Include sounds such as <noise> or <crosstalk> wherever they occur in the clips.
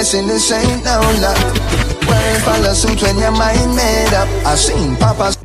blessing, this ain't no luck. Wearing follow suit when your mind made up. I seen Papa.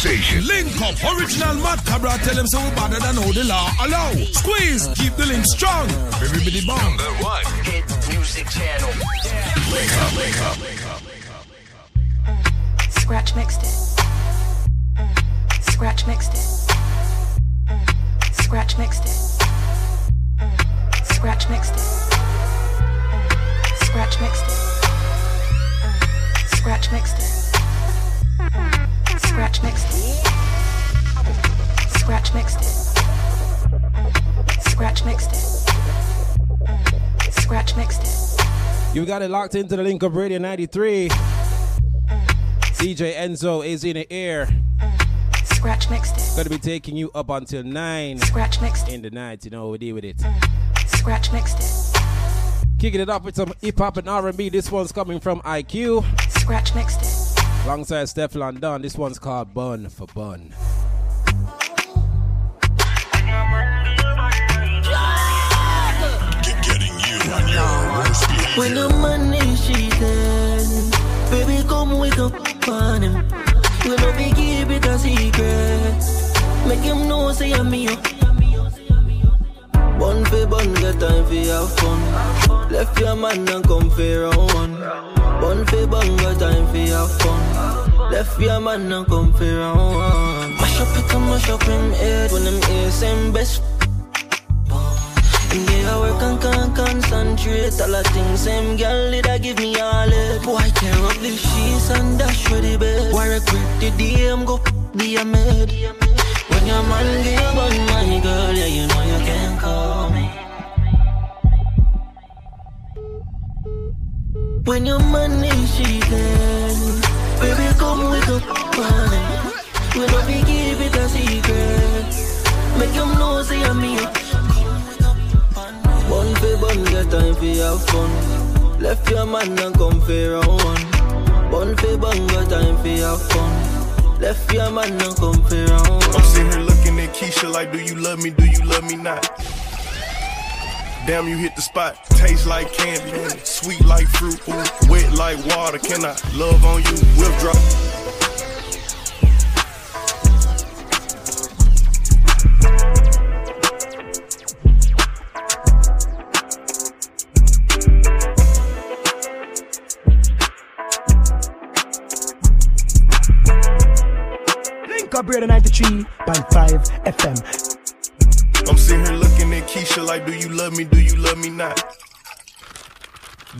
Number one station. Link up, original Mad Cabra. Tell them so we better than all the law allow. Squeeze, keep the link strong. Everybody bomb. Number one hit music channel. Wake up, wake up, wake up, wake up, wake up. Scratch mixed it. Mm. Scratch mixed it. Mm. Scratch mixed it. Mm. Scratch mixed it. Scratch mixed it. Scratch mixed it. Scratch mixed it. Scratch mixed it. Scratch mixed it. Scratch mixed it. You got it locked into the link of Radio 93. DJ Enzo is in the air. Scratch mixed it. Gonna be taking you up until 9 Scratch mixed in the night. You know, we deal with it. Scratch mixed it. Kicking it up with some hip hop and R&B. This one's coming from IQ. Scratch mixed it. Alongside Stefflon Don. This one's called Bun for Bun. When the money she done, baby come wake up on him. We no be keep it a secret. Make him know say I'm me. Bun for bun, get time for have fun. Left your man and come for round one. Bun fi banga time fi have fun. Left your man and come fi round. one. Mash up it and mash up him head when them ears him best. And they a work and can't concentrate All the things same girl did I give me all it Boy tear up the sheets and dash for the bed Why regret the DM go be a med When your man give you my girl Yeah you know you can't call me When your money she gone, baby come wake up on We don't be keep it a secret. Make them know say I'm me. One for bun, get time for have fun. Left your man and come for round one. One for bun, get time for have fun. Left your man and come for round one. I'm sitting here looking at Keisha like, do you love me? Do you love me not? Damn, you hit the spot. Taste like candy, sweet like fruit, wet like water. Can I love on you? We'll drop. Link up, here to 93.5 FM. I'm sitting here looking Keisha like, do you love me? Do you love me not?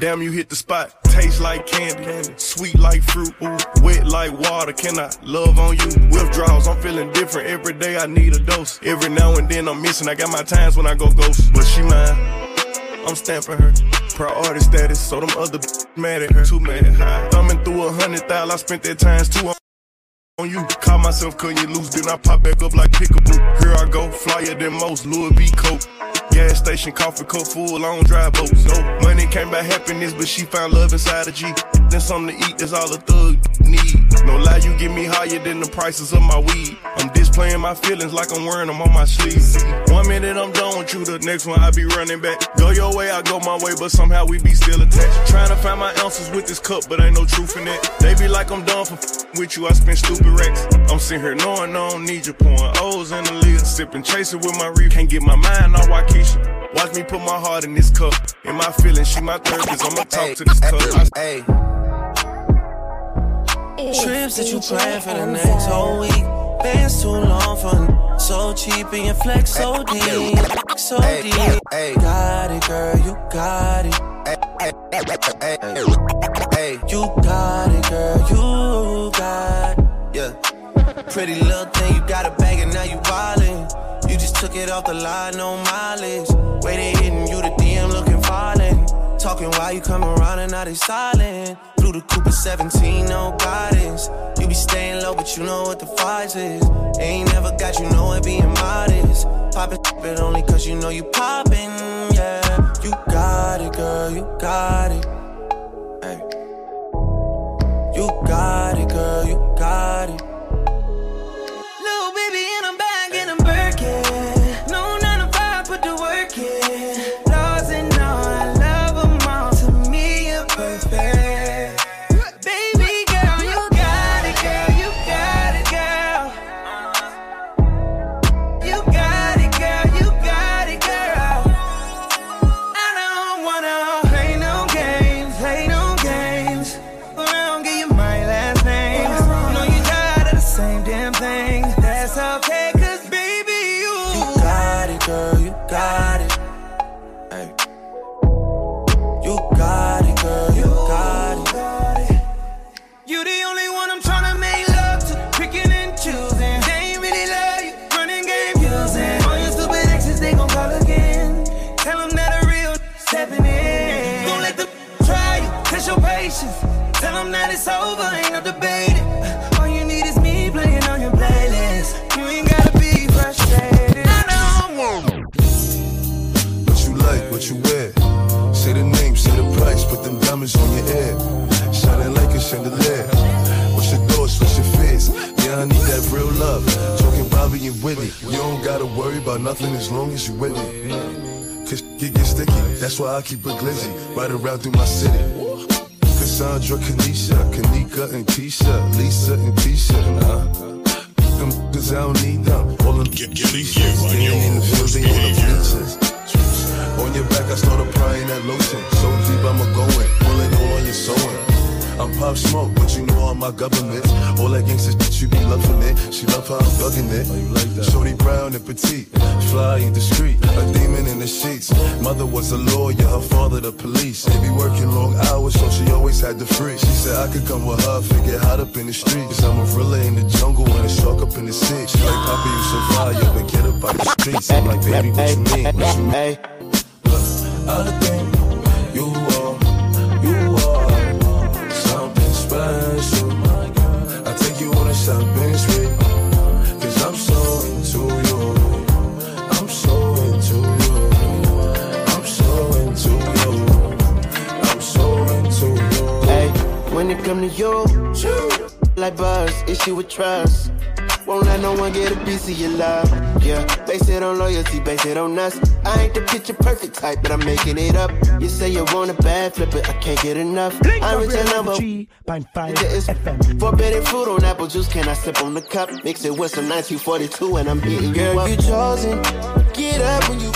Damn, you hit the spot. Taste like candy, sweet like fruit, ooh, wet like water. Can I love on you? Withdrawals, I'm feeling different. Every day I need a dose. Every now and then I'm missing. I got my times when I go ghost, but she mine. I'm stamping her. Priority status, so them other mad at her. Too mad. Thumbing through a hundred thousand, I spent that times two on you. Call myself cutting you loose, then I pop back up like pickaboo. Here I go, flyer than most, Louis V. Coke. Gas station, coffee cup full, on dry boats. No money came by happiness, but she found love inside a G. Then something to eat, that's all a thug need. No lie, you get me higher than the prices of my weed. I'm displaying my feelings like I'm wearing them on my sleeve. One minute I'm done with you, the next one I be running back. Go your way, I go my way, but somehow we be still attached. Trying to find my answers with this cup, but ain't no truth in it. They be like I'm done for f- with you, I spend stupid racks. I'm sitting here knowing I don't need you, pouring O's in the lid, sipping, chasing with my reef. Can't get my mind off Waukesha. Watch me put my heart in this cup. In my feelings, she my therapist. I'ma talk to this cup. Hey, Trips that you plan for the next whole week. Bands too long for so cheap and your flex so deep, so deep. hey. Got it, girl, you got it. hey, hey, You got it, girl, you got it. Yeah. Pretty little thing, you got a bag and now you wildin'. You just took it off the line, no mileage. Way they hitting you, the DM looking violent. Talking while you come around and now they silent. Blue the Cooper 17, no guidance. You be staying low, but you know what the fight is. Ain't never got you know it being modest. Poppin' but only cause you know you poppin', yeah. You got it, girl, you got it. Hey. You got it, girl, you got it. That it's over, ain't no debating. All you need is me playing on your playlist. You ain't gotta be frustrated. I don't What you like, what you wear. Say the name, say the price, put them diamonds on your ear. Shining like a chandelier. What's your thoughts, what's your fears? Yeah, I need that real love. Talking Bobby and Whitney. You don't gotta worry about nothing as long as you with me. Cause it gets sticky. That's why I keep a glizzy right around through my city. Cassandra, Kanisha, Kanika, and Tisha, Lisa, and Tisha. Nah. Them cause I don't need them. All them Get, get it, they ain't in the field, they on the bleachers. On your back, I start applying that lotion. So deep, I'ma go in, pulling all on your sewing. I'm pop smoke, but you know all my government. All that gangsta shit, you be loving it. She love how I'm bugging it. Oh, you like that? Shorty brown and petite, fly in the street, a demon in the sheets. Mother was a lawyer, her father the police. They be working long hours, so she always had the free. She said I could come with her, figure hot up in the streets. Cause I'm a gorilla in the jungle and a shark up in the sea. She like, Papa, you so fire, but get up out the streets. I'm like, baby, what you mean? What you mean? Look, all the things come to you, like buzz, issue with trust. Won't let no one get a piece of your love. Yeah, base it on loyalty, base it on us. I ain't the picture perfect type, but I'm making it up. You say you want a bad flip it, I can't get enough. I reach a number. 93.5 It's FM. forbidden fruit on apple juice. Can I sip on the cup? Mix it with some 1942 and I'm hitting you up. you chosen. Get up when you.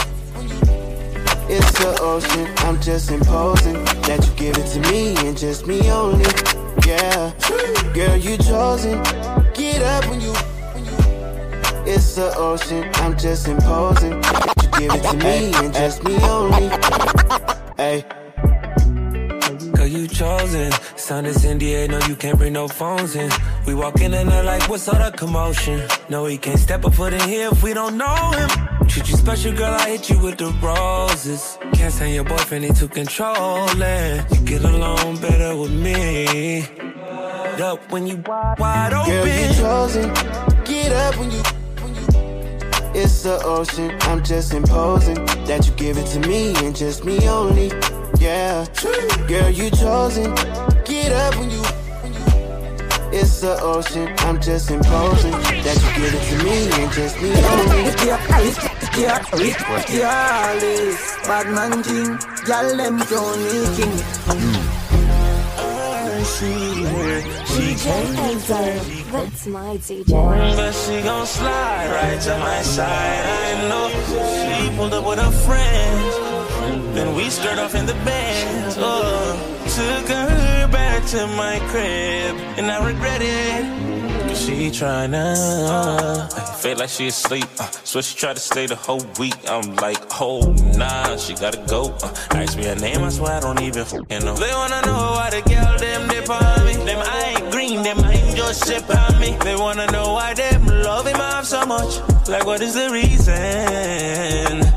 It's the ocean. I'm just imposing that you give it to me and just me only. Yeah, girl, you chosen. Get up when you. When you. It's the ocean, I'm just imposing. You give it to me and just me only. Hey. Girl, you chosen. Sound is NDA, no, you can't bring no phones in. We walk in and they're like, what's all the commotion? No, he can't step a foot in here if we don't know him. Treat you special, girl, I hit you with the roses. Can't stand your boyfriend, he too controlling. You get along better with me. Up when you wide open. Girl, you chosen. Get up when you. when you- It's the ocean. I'm just imposing that you give it to me and just me only. Yeah. Girl, you chosen. Get up when you. when you- It's the ocean. I'm just imposing that you give it to me and just me only. Yeah, yeah, this bad man thing, y'all them me king. That's my DJ. But she gon' slide right to my side. I know she pulled up with her friends. Then we skirt off in the band. Oh, took her back to my crib, and I regret it. She tryna uh, feel like she asleep. Uh, so she tried to stay the whole week. I'm like, oh nah, she gotta go. Uh, ask me her name, I swear I don't even f***ing know. They wanna know why the girl them dip on me. Them I ain't green, them I ain't just sip on me. They wanna know why them love him off so much. Like what is the reason?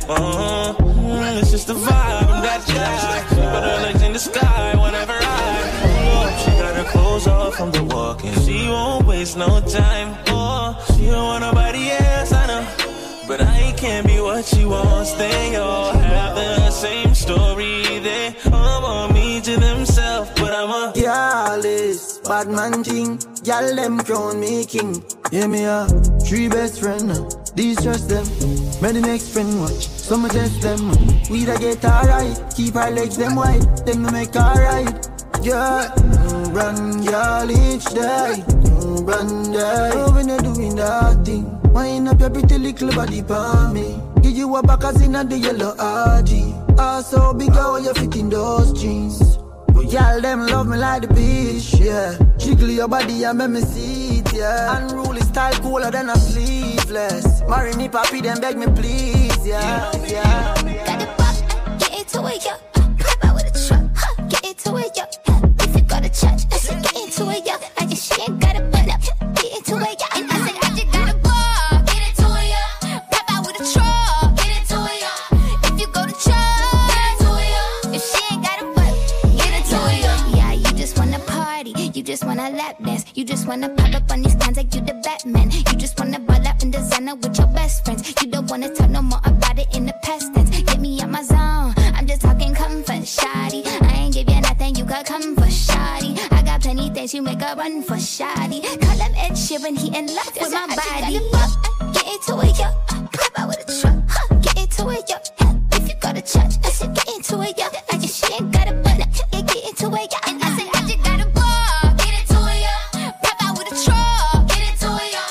Uh, mm, it's just the vibe, that. She put her legs in the sky clothes off from the walking. She won't waste no time. Oh, she don't want nobody else, I know. But I can't be what she wants. They all have the same story. They all want me to themselves, but I'm a this bad man thing, y'all them crown me king. Yeah, me a three best friend, uh, these trust them. Many next friend watch, some test them. We da get alright, keep our legs them wide, then we make alright. Yeah, mm, run, y'all each day, mm, run day. Oh, when you doing that thing, wind up your pretty little body for me. Give you a back as in a the yellow RG. Also big how you fit in those jeans. But y'all them love me like the beach, yeah. Jiggle your body and make me see it, yeah. Unruly style cooler than a sleeveless. Marry me, papi, then beg me please, yeah, yeah. Get into it, yeah. Pop out with a truck, huh. Get it, yeah. If you go to church, I said get into it, yeah. I just she ain't got a butt up. Get into it, yeah. And I said I just got a ball. Get into it, yeah. Pop out with a truck. Get into it, yeah. If you go to church, get into it, yeah. If she ain't got a butt, get into it, yeah. Yeah, you just wanna party. You just wanna lap dance. You just wanna pop up on these cons like you the Batman. You just wanna ball out in designer with your best friends. You don't wanna talk no more about it in the past tense. Get me out my zone. I'm just talking comfort, shoddy. I ain't give you nothing, you could come got plenty you make a run for shoddy. Call him Ed Sheeran, he in love with my body. Get into it, yo. Pop out with a truck. Huh. Get into it, yo. If you go to church, I said get into it, yo. I just she ain't got a butt. Yeah, get into it, yo. And I said I just got a ball. Get into it, yo. Pop out with a truck. Get into it, yo.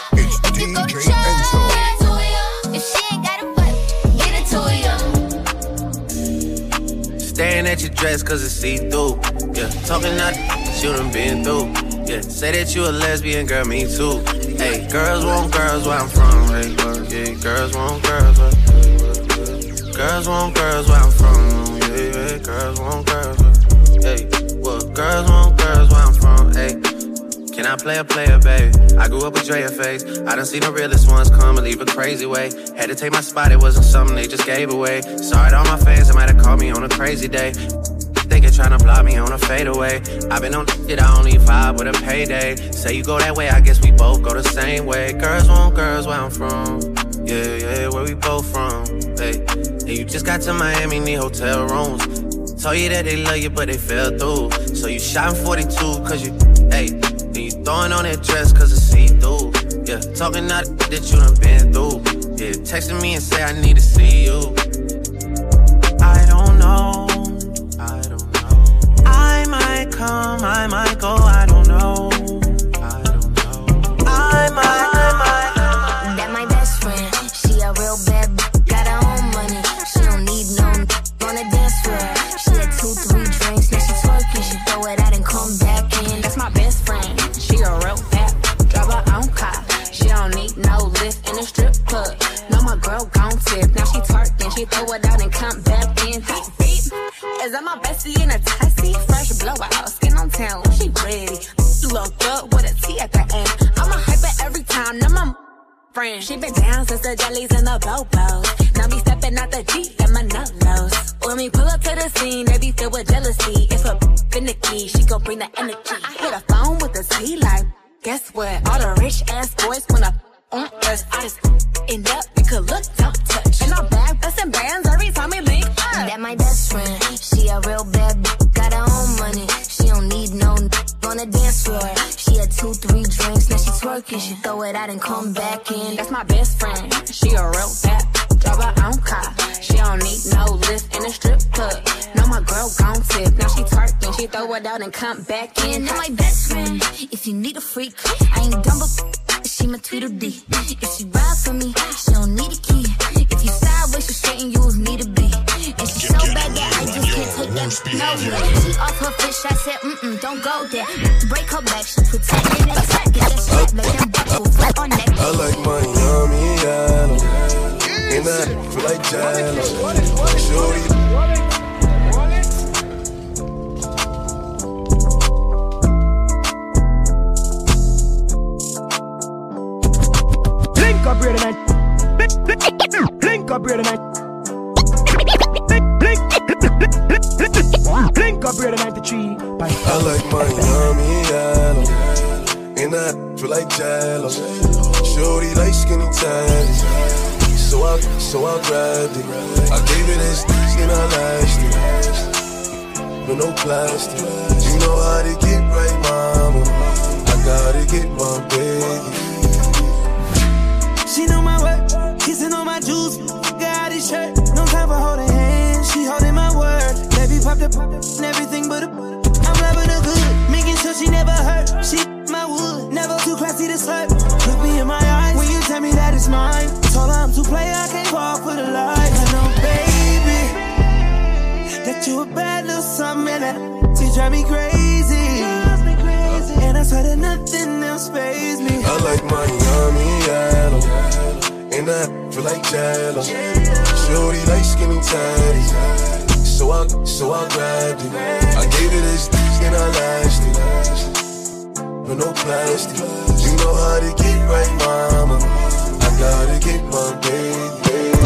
If you go to church, get into it, yo. If she ain't got a butt, get into it, yo. Staring at your dress cause it's see through. Yeah, talking out you done been through. Yeah, say that you a lesbian, girl, me too. Hey, girls want girls where I'm from. Hey, yeah, girls want girls where Girls want girls where I'm from. Yeah, yeah, girls want girls Hey, well, girls want girls where I'm from. Hey, can I play a player, baby? I grew up with Drea face. I done seen the realest ones come and leave a crazy way. Had to take my spot, it wasn't something they just gave away. Sorry to all my fans, they might have called me on a crazy day. Tryna block me on a fadeaway. I've been on shit, I only vibe with a payday. Say you go that way, I guess we both go the same way. Girls want girls where I'm from. Yeah, yeah, where we both from. Hey, and you just got to Miami, need hotel rooms. Told you that they love you, but they fell through. So you shot in 42, cause you, hey, and you throwing on that dress, cause it's see through. Yeah, talking out that you done been through. Yeah, texting me and say I need to see you. Might come, I might go, I don't know. I don't know. I might, I might. That my best friend. She a real bad b- got her own money. She don't need no on the dance floor. She had two, three drinks, now she twerking. She throw it out and come back in. That's my best friend. She a real bad, drive her own car. She don't need no lift in the strip club. No, my girl gon' tip. Now she twerking, she throw it out and come back in. Beep, beep. Is that my bestie in a taxi? Blowout, skin on town, she ready. Look good with a T at the end. I'm a hyper every time, now my friend. She been down since the jellies and the bobos. Now me stepping out the Jeep and my nullos. When we pull up to the scene, they be filled with jealousy. If a finicky, she gon' bring the energy. I hit a phone with a T like, guess what? All the rich ass boys wanna on us. I just end up, you could look, don't touch. And I'm back, busting bands every time we link up. That my best friend. She a real bad bitch, got her own money. She don't need no n- on the dance floor. She had two, three drinks, now she twerking. She throw it out and come back in. That's my best friend. She a real bad drive her own car. She don't need no lift in a strip club. No, my girl gon' tip. Now she twerking, she throw it out and come back in. And my best friend. If you need a freak, I ain't dumb but she my Tweedledee. If she ride for me, she don't need a key. If you sideways, she straight and you need a B. And she so bad that I just can't take that nowhere. She off her fish, I said, mm-mm, don't go there. Break her back, she protecting it. Get that like them buckle, on. I like Miami, yeah. And I feel like Jalen. Shorty. Up here tonight. Link, up here tonight. Link, up tree. I like Miami, yeah. And I feel like Jalen. Shorty like skinny tiny. So I, so I grabbed it. I gave it as and I lashed it. With no plastic. You know how to get right, mama. I gotta get my baby. My juice. Got his shirt, no time for holding hands. She holding my word. Baby popped up and everything but a. I'm loving her good, making sure she never hurt. She my wood, never too classy to slurp. Look me in my eyes when you tell me that it's mine. Told her I'm too play, I can't fall for the lies. I know, baby, that you a bad little something that she drive me crazy. And I swear that nothing else phase me. I like Miami, yeah. And I feel like Jalen. Shorty like skinny tiny. So I, so I grabbed it. I gave it as and I lashed it. With no plastic. You know how to get right, mama. I gotta get my baby.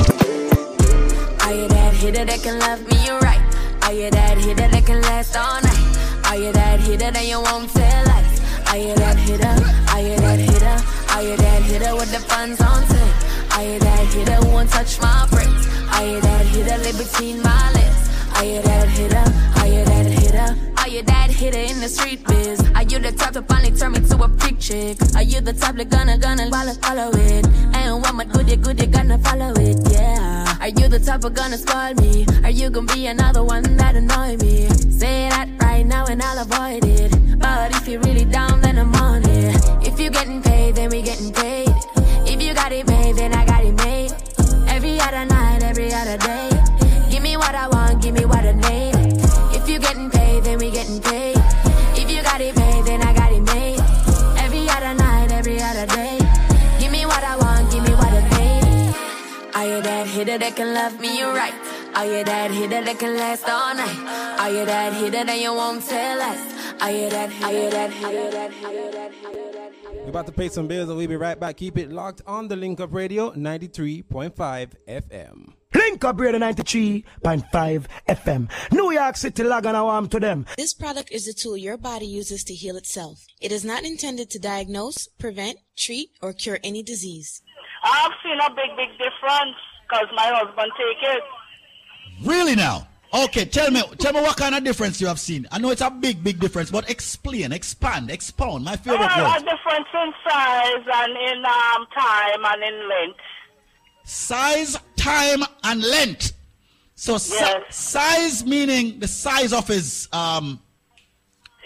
Are you that hitter that can love me right? Are you that hitter that can last all night? Are you that hitter that you won't tell lies? Are you that hitter? Are you that hitter? Are you that hitter with the funds on tape? Are you that hitter who won't touch my brakes? Are you that hitter live between my legs? Are you that hitter? Are you that hitter? Are you that hitter in the street biz? Are you the type to finally turn me to a freak chick? Are you the type that gonna gonna follow follow it? And what my goodie goodie gonna follow it? Yeah. Are you the type of gonna spoil me? Are you gonna be another one that annoy me? Say that right now and I'll avoid it. But if you're really down, then I'm on it. If you're getting paid, then we getting paid. If you got it made, then I night, every other day. Give me what I want, give me what I need. If you getting paid, then we getting paid. If you got it paid, then I got it made. Every other night, every other day. Give me what I want, give me what I need. Are you that hitter that can love me right? Are you that hitter that can last all night? Are you that hitter that you won't tell us? Are you that, are you that, are you that, are you that, are you that? We're about to pay some bills and we'll be right back. Keep it locked on the Link Up Radio 93.5 FM. Link up here 93.5 FM. New York City log on warm to them. This product is a tool your body uses to heal itself. It is not intended to diagnose, prevent, treat, or cure any disease. I've seen a big, big difference because my husband take it. Really now? Okay, tell me, tell me what kind of difference you have seen. I know it's a big, big difference, but explain, expand, expound. My favorite Well, a word. difference in size and in um, time and in length. Size, time, and length. So si- size meaning the size of his um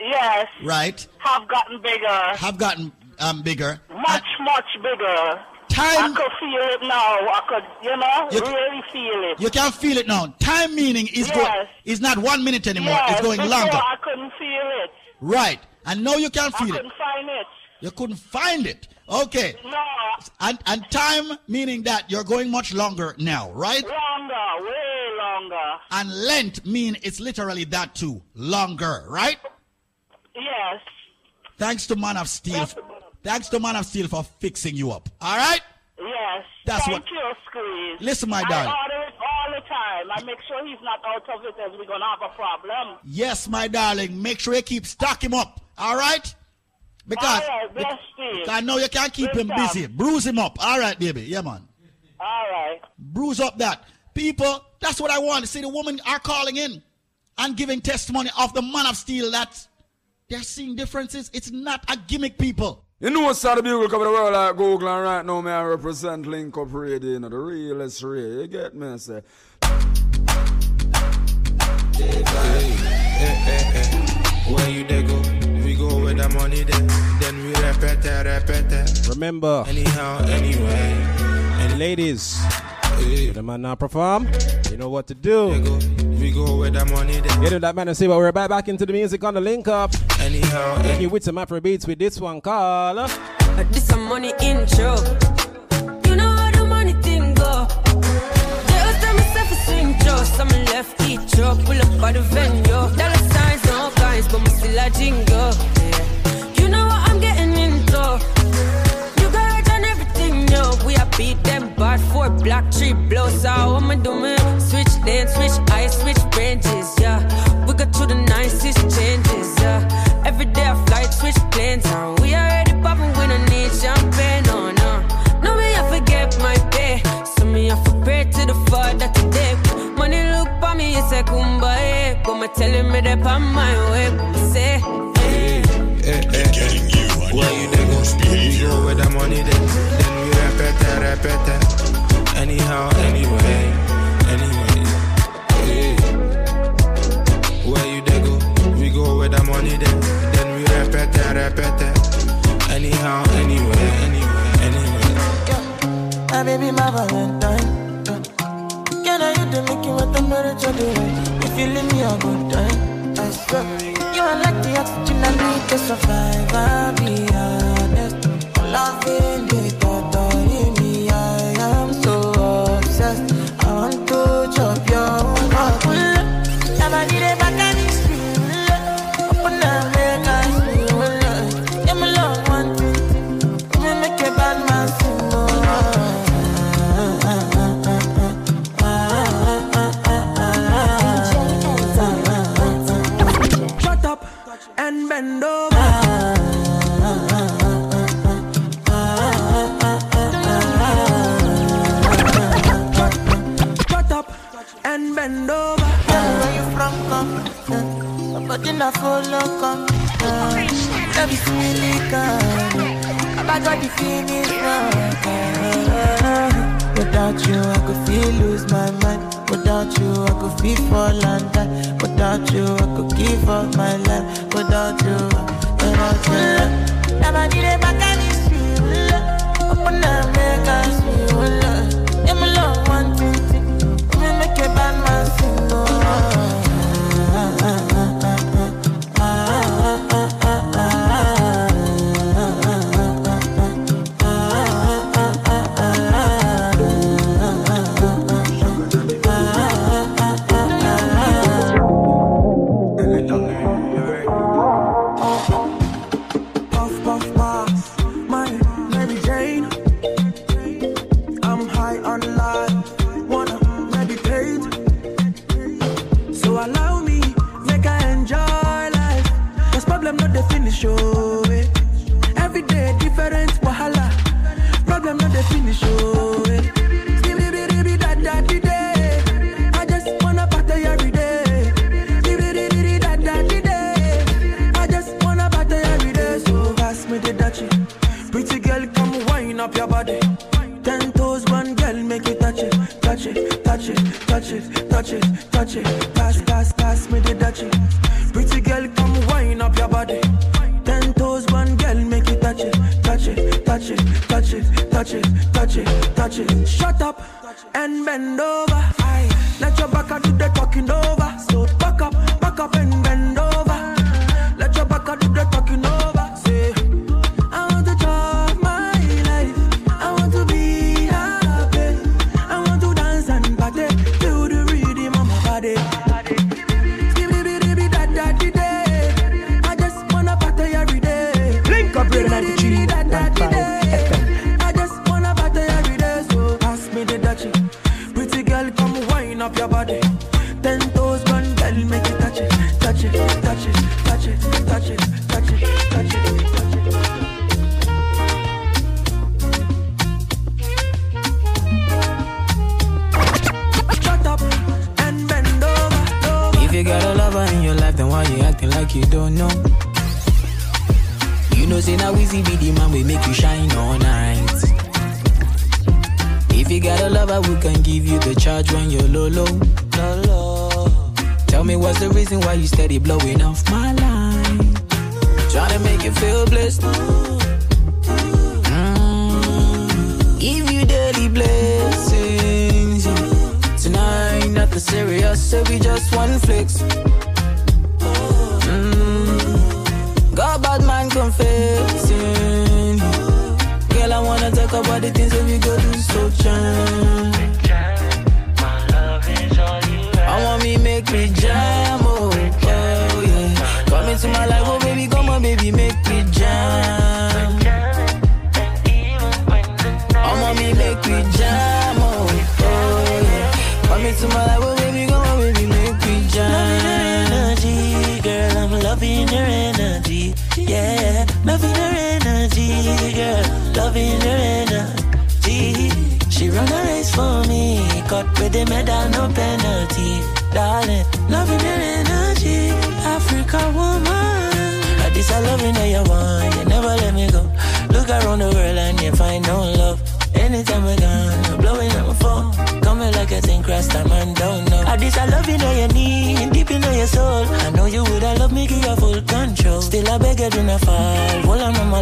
Yes, right have gotten bigger. have gotten um bigger. Much, much bigger. Time- I could feel it now. I could, you know, You- really feel it. You can feel it now. Time meaning is Yes. is not one minute anymore. yes, it's going before longer. I couldn't feel it. Right. And now you can I feel it. couldn't find it. You couldn't find it. Okay. No. And and time meaning that you're going much longer now, right? Longer, way longer. And length mean it's literally that too, longer, right? Yes. Thanks to Man of Steel. Thanks to Man of Steel for fixing you up. All right? Yes. That's Thank what- you, Squeeze. Listen, my I darling. order it all the time. I make sure he's not out of it as we're going to have a problem. Yes, my darling. Make sure you keep stock him up. All right? Because All right, bless I know you can't keep him Good busy. Bruise him up. All right, baby. Yeah, man. All right. Bruise up that. People, that's what I want. See, the women are calling in and giving testimony of the man of steel that they're seeing differences. It's not a gimmick, people. You know what's the bugle cover the world like Google and right now me I represent Link Up Radio, you know, the realest radio. You get me? I say. Where you they go? We go with the money then, then we repeat it, repeat it. Remember, Anyhow, anyway. and ladies, when the man now perform, you know what to do. We go with the money then. Get in that man and see what we're back, back into the music on the link up. Anyhow, Hit you with some Afro beats with this one called. uh, This a money intro. You know how the money thing go. Just tell myself a swing Joe. Some left each up, pull up by the venue. Dollar signs, no guys, but me still a jingle. Beat them bad four black tree blows. So me do me? Switch lane, switch ice, switch branches, yeah. We got to the nicest changes, yeah. Every day I fly, switch planes, and we already popping. We don't need champagne, no, no. Uh. No, me I forget my pay. So me I pray to the Father today. Money look for me, it's a kumbaya. Come telling me that I'm my way. A good time, I swear. You are like the oxygen I need to survive.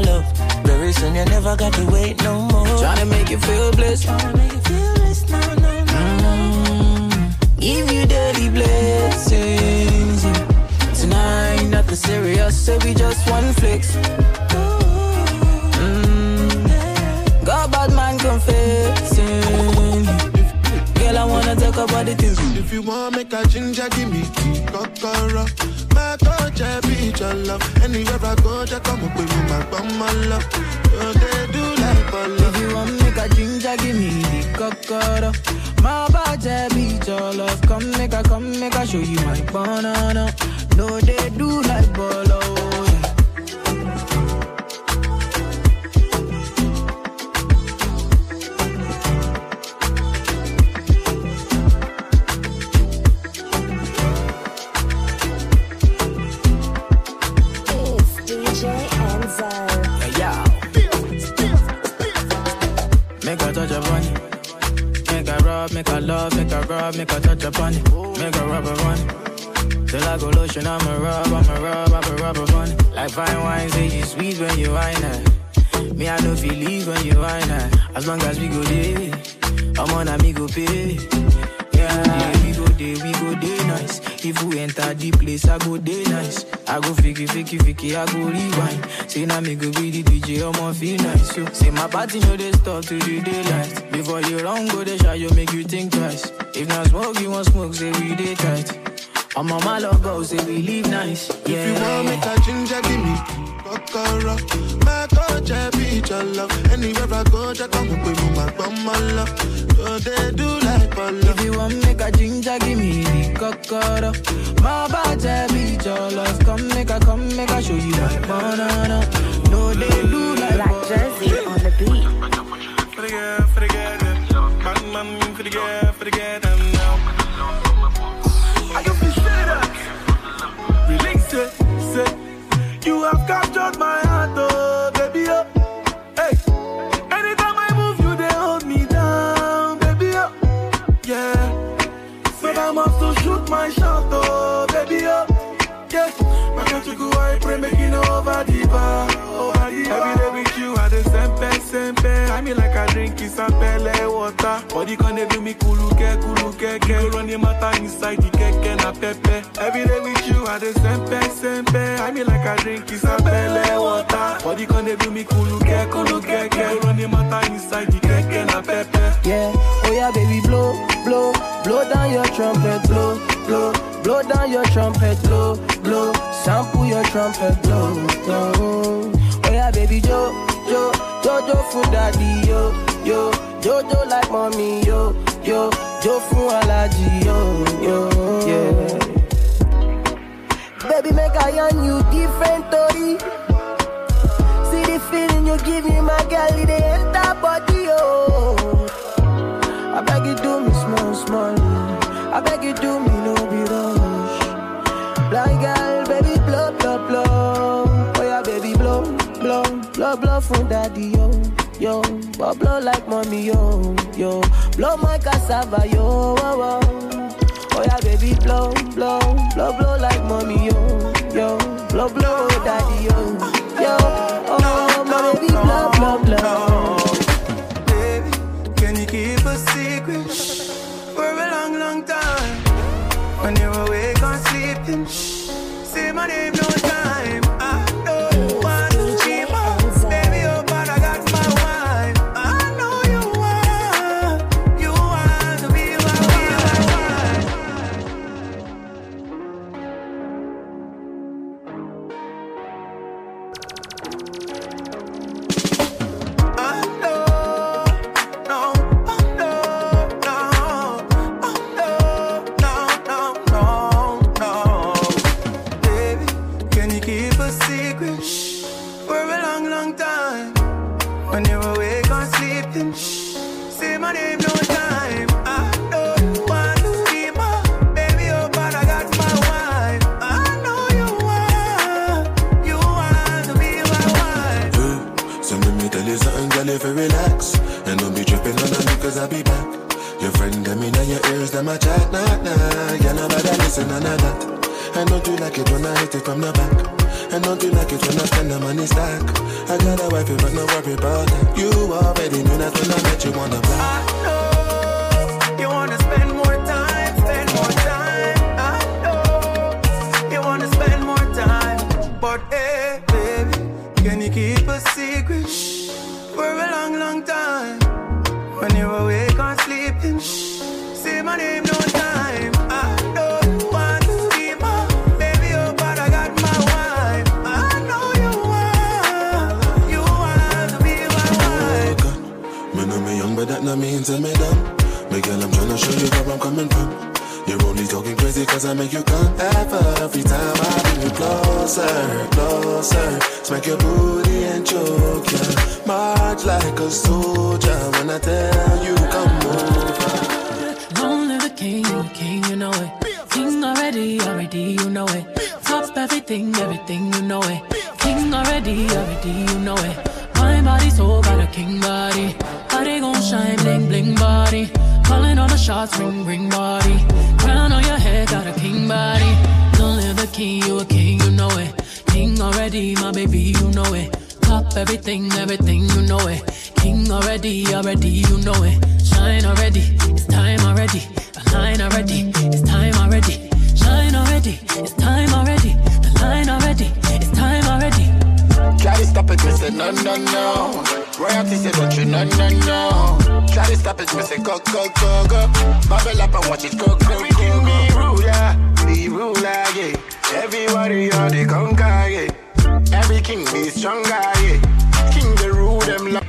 Love. Very soon, you never got to wait no more. Tryna make you feel blessed. Tryna make you feel this, no, no, no. Give you daily blessings. yeah. Tonight, nothing serious, so we just one flex. Mm. Got bad man confessing. Girl, I wanna talk about the things. If you want make a ginger, give me tea, kokoro. My I be love. Anywhere I go, just come up with my love. They do like. If you want make a me the. My love. Come make a, come show you my banana. No, they do like bolo. Rub, make a touch upon it. Make a rub it. Till I go lotion, I'ma rub, I'ma rub, I'ma rub upon. Like fine wine, say you sweet when you wine it. Me, I know feel leave when you wine it. As long as we go there, I'm on a me go pay. Yeah, we go there, we go there nice. If we enter the place, I go there nice. I go fiki, fiki, fiki, I go rewind. Say now me go be the DJ, I'ma feel nice. So, say my party know they stop to the daylight. Before you run, go they shot, you make you think twice. If not smoke, you want smoke, say we day tight. I'm on my love go, say we live nice. Yeah. If you want make a ginger, give me kokoro. My coach, I be your love. Anywhere I go, just come up with me, my bum, my love. Oh, they do like bolo. If you want make a ginger, give me the cocoa. My body beat your love. Come make a, come make a show you my banana. No, they do like Black Jersey on the beat. For the girl, for the girl. Man, man, for the girl, for the girl, You have captured my heart, oh, baby, oh. Hey. Anytime I move, you they hold me down, baby, oh. Yeah. But I must to shoot my shot, oh, baby, oh. Yeah. My country go, I pray, making over the bar, oh, bar. Every day with you, I the sempe, sempe. I me like I drink is a pele water. Body can they do me kuluke, kuluke, ke. Run the matter inside the keke na pepe. Every day with you, I the sempe, sempe. I me like I drink is a pele water. Body can they do me kuluke, kuluke, ke. Run the matter inside the keke na pepe. Yeah, oh yeah, baby, blow, blow, blow down your trumpet, blow, blow, blow down your trumpet, blow, blow, sample your trumpet, blow, blow. Oh yeah, baby, jo, jo, jojo for daddy, yo, yo. Jojo like mommy, yo, yo. Jo fún alaji, yo, yo, yeah. Baby, make I on you different story. See the feeling you give me, my girl, it enter body, oh. I beg you do me small, small. I beg you do me blow, blow, from daddy, yo, yo. But blow like mommy, yo, yo. Blow my cassava, yo, oh, oh. Oh yeah, baby, blow, blow, blow, blow like mommy, yo, yo. Blow, blow, daddy, yo, yo. Oh, my baby, blow, blow, blow. Baby, can you keep a secret for a long, long time? When you're awake or sleeping, say my name no time. You if you relax. And don't be tripping on me cause I'll be back. Your friend them in your ears, them a chat, nah, nah. Yeah, nobody listen, none of that And don't you like it when I hit it from the back? And don't you like it when I spend the money stack? I got a wife, but no worry about that. You already knew that when I met you on the block. You wanna spend more time, spend more time. I know you wanna spend more time, but hey, baby, can you keep a soldier When I tell you come over king, you the king, you know it. King already, already, you know it. Top everything, everything, you know it. King already, already, you know it. My body so got a king body. Body gon' shine, bling, bling body. Calling all the shots, ring, ring body. Crown on your head, got a king body. Long live the king, you a king, you know it. King already, my baby, you know it. Top everything, everything, you know it. King already, already, you know it. Shine already, it's time already. Align already, it's time already. Shine already, it's time already. The line already, it's time already. Try to stop it, me say no, no, no. Royalty say don't you, no, no, no. Try to stop it, me say go, go, go, go. Bubble up and watch it go, go, go, go. Be ruler, be ruler, yeah. Everybody are the conquer, yeah. Every king be stronger, yeah. King the rule them like.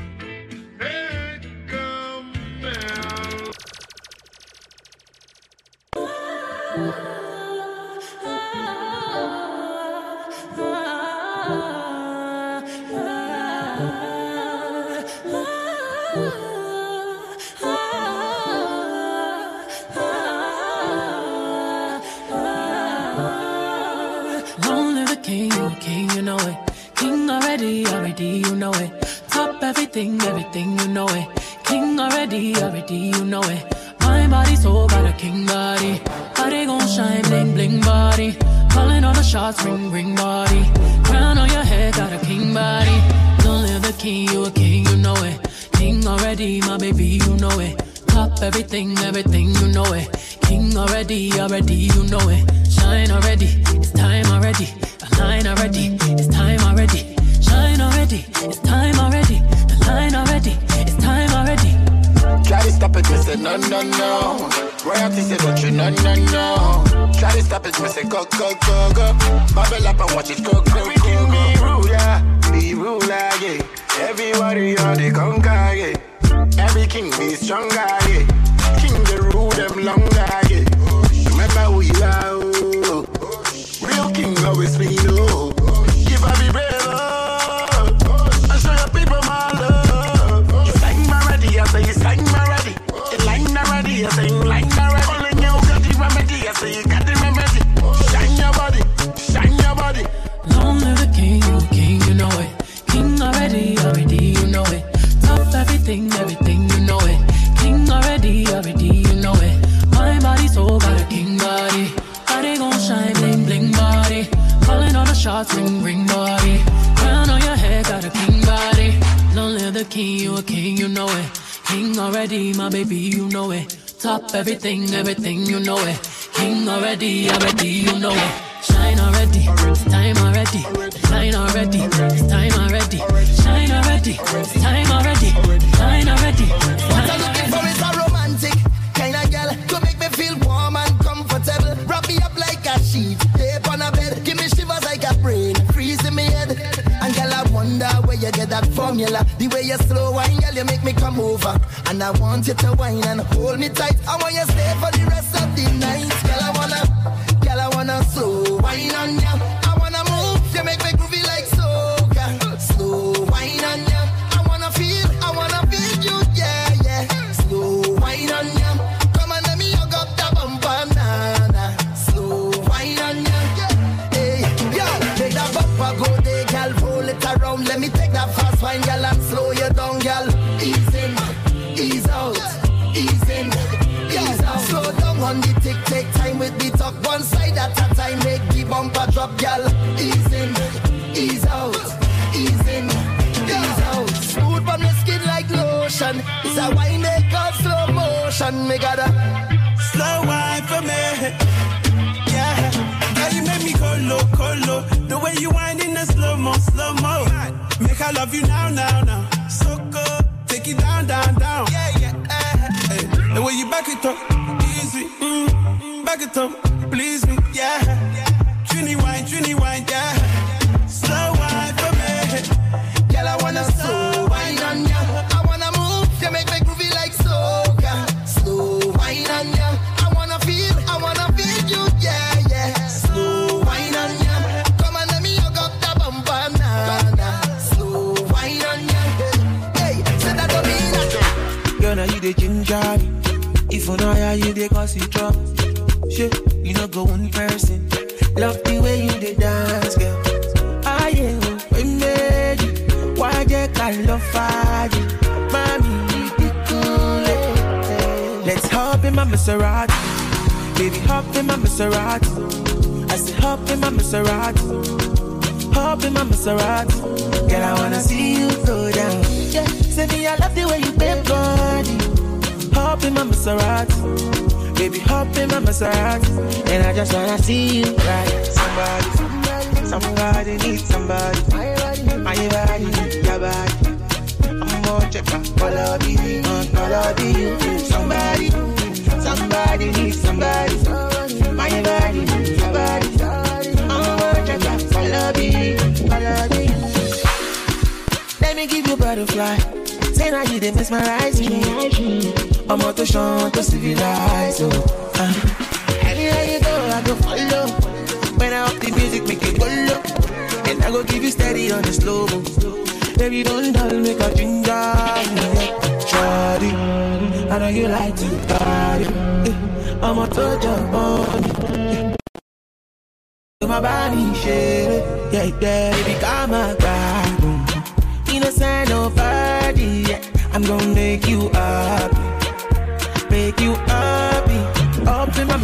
Already, you know it. Top everything, everything, you know it. King already, already, you know it. My body so got a king body. Body gon' shine, bling, bling body. Calling all the shots, ring, ring body. Crown on your head, got a king body. Don't live the king, you a king, you know it. King already, my baby, you know it. Top everything, everything, you know it. King already, already, you know it. Shine already, it's time already. Align already, it's time already. Shine already, it's time already. The line already, it's time already. Try to stop it, me say no, no, no. Royalty say don't you, no, no, no. Try to stop it, me say go, go, go, go. Bubble up and watch it go, go, go, go. Be ruler, be ruler, yeah. Everybody are the conquer, yeah. Every king be stronger, yeah. King the rule them longer, yeah. Remember who you are, oh. Real king always be no. Shots, ring, ring body. Crown on your head, got a king body. Long live the king, you a king, you know it. King already, my baby, you know it. Top everything, everything, you know it. King already, already, you know it. Shine already, time already. Shine already, time already. Shine already, time already. Shine already. What I'm looking for is a romantic kind of girl to make me feel warm and comfortable. Wrap me up like a sheet, wonder where you get that formula. The way you slow wine, girl, you make me come over. And I want you to wine and hold me tight. I want you stay for the rest of the night. Girl, I wanna, girl, I wanna slow wine on ya. I wanna move, you make me One side at a time, make the bumper drop, girl. Ease in, ease out, ease in, ease out. Smooth on your skin like lotion. It's a wine they call slow motion. Me gotta Slow wine for me. Yeah. Girl, you make me go low, go low. The way you wind in the slow mo, slow mo. Make I love you now, now, now. So good. Take it down, down, down. Yeah, yeah. Hey. The way you back it up, easy. Mm. mm, Back it up, please me. Yeah. Trini wine, Trini wine, yeah. Slow wine for me. Girl, I wanna slow wine on ya. If you know how you dey cause you trouble. Shit, you know go one person. Love the way you dey dance, girl. Ah yeah, we made you. Why they call love fire? Mommy, you be cool. eh. Let's hop in my Maserati. Baby, hop in my Maserati. I say hop in my Maserati. Hop in my Maserati. Girl, I wanna see you My Maserati. And I just wanna see you right. Somebody, somebody needs somebody. My body, your body. I'm more checker. Follow me, follow you. Somebody, somebody needs somebody. My body, your body. I'm more checker. Follow me, follow me. Let me give you butterfly. Say now you they mesmerize me. I'm out to show to civilize. Oh. Anywhere you go, I go follow. When I up the music, make it go low. And I go give you steady on the slow mo. Baby, don't dull, make a ginger. Shawty, I know you like to party. I'm a up on. My body shake, yeah, yeah, baby, come my God. Innocent nobody, yeah. I'm gonna make you up, make you. Up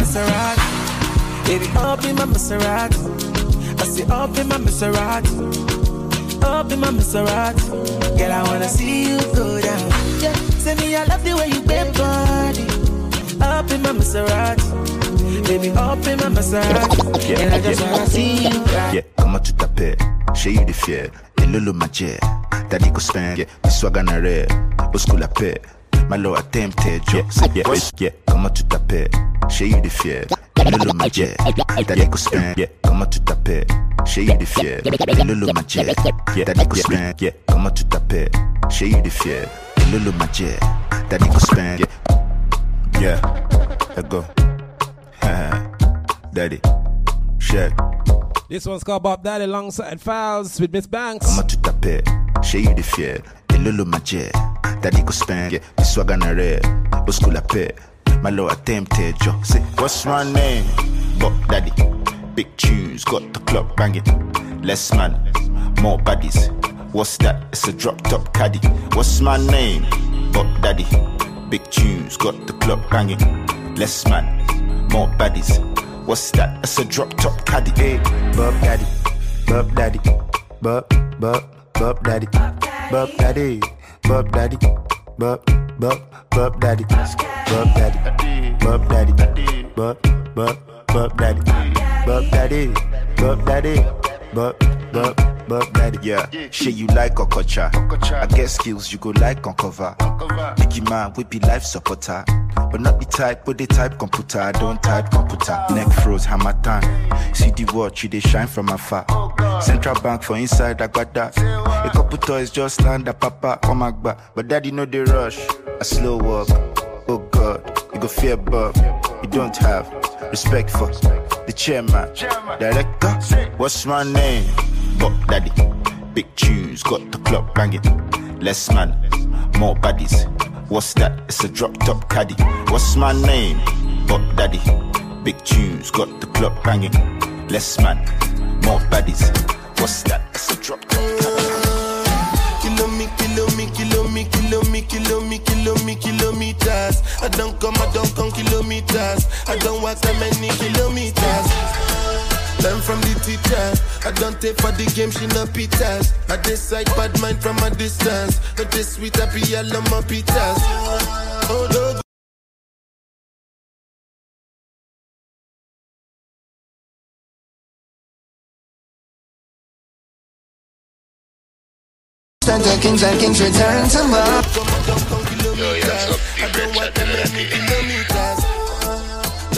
Maserati, baby, up in my Maserati. I say up in my Maserati, up in my Maserati. Girl, I wanna see you go down. Yeah, say me I love the way you bend body. Up in my Maserati, baby, up in my Maserati. And I just wanna see you ride. Yeah, comment tu t'appelles? Chez you the fier, et lolo ma jet. Daddy go spend, yeah, the swag on a red. Au school la paix, my low attempted, yeah, yeah, yeah, yeah. Comment tu t'appelles? Chez you the fier, et lolo ma jet. Daddy go spend, yeah, comment tu t'appelles? Chez you the fier, et lolo ma jet. Daddy go spend, yeah, comment tu t'appelles? Chez you the fier, et lolo ma jet. Daddy go spend. Yeah, yeah. Let go. <laughs> Daddy, check. This one's called Bop Daddy alongside Falz with Ms Banks. Comment tu t'appelles? Chez you the fier. Et lolo magie. Daddy go spend. Yeah, this swag on a rare. Au school la paix. My low attempted yo. Say, what's my name? Bop Daddy. Big tunes, got the club banging. Less man, more baddies. What's that? It's a drop top caddy. What's my name? Bop Daddy. Big tunes, got the club banging. Less man, more baddies. What's that? It's a drop top caddy. Hey, Bob Daddy, Bob Daddy, Bob, Bob, Bob Daddy, Bob Daddy, Bob Daddy, Bob, Bob, Bob Daddy, Bob Daddy, Bob Daddy, Bob, Bob, Bob Daddy, Bob Daddy, Bob Daddy, Bob, Bob, Bop Daddy. Yeah, shit you like Okocha. I get skills you go like on cover. Biggie man, we be life supporter. But not the type, but the type computer. I don't type computer. Neck froze, hammer time. See the watch, you they shine from afar. Central bank for inside, I got that. A couple toys just land a papa on my back. But daddy know the rush. A slow walk. Oh God, you go fear Bob. You don't have respect for the chairman. Director, what's my name? Bop Daddy. Big tunes, got the club banging. Less man, more baddies. What's that? It's a drop top caddy. What's my name? Bob Daddy. Big tunes, got the club banging. Less man, more baddies. What's that? It's a drop top caddy. Kilo me, kilo me, kilo me, kilo me, kilo me, kilo me, kilometers. I don't come, I don't come kilometers. I don't walk that many kilometers. Learn from the teacher. I don't take for the game, she no pitas. I decide bad mind from a distance. Not this sweet, I be all on my pitas. Oh, no. Stand the kings and kings return to love. Yo, I don't walk that many kilometers.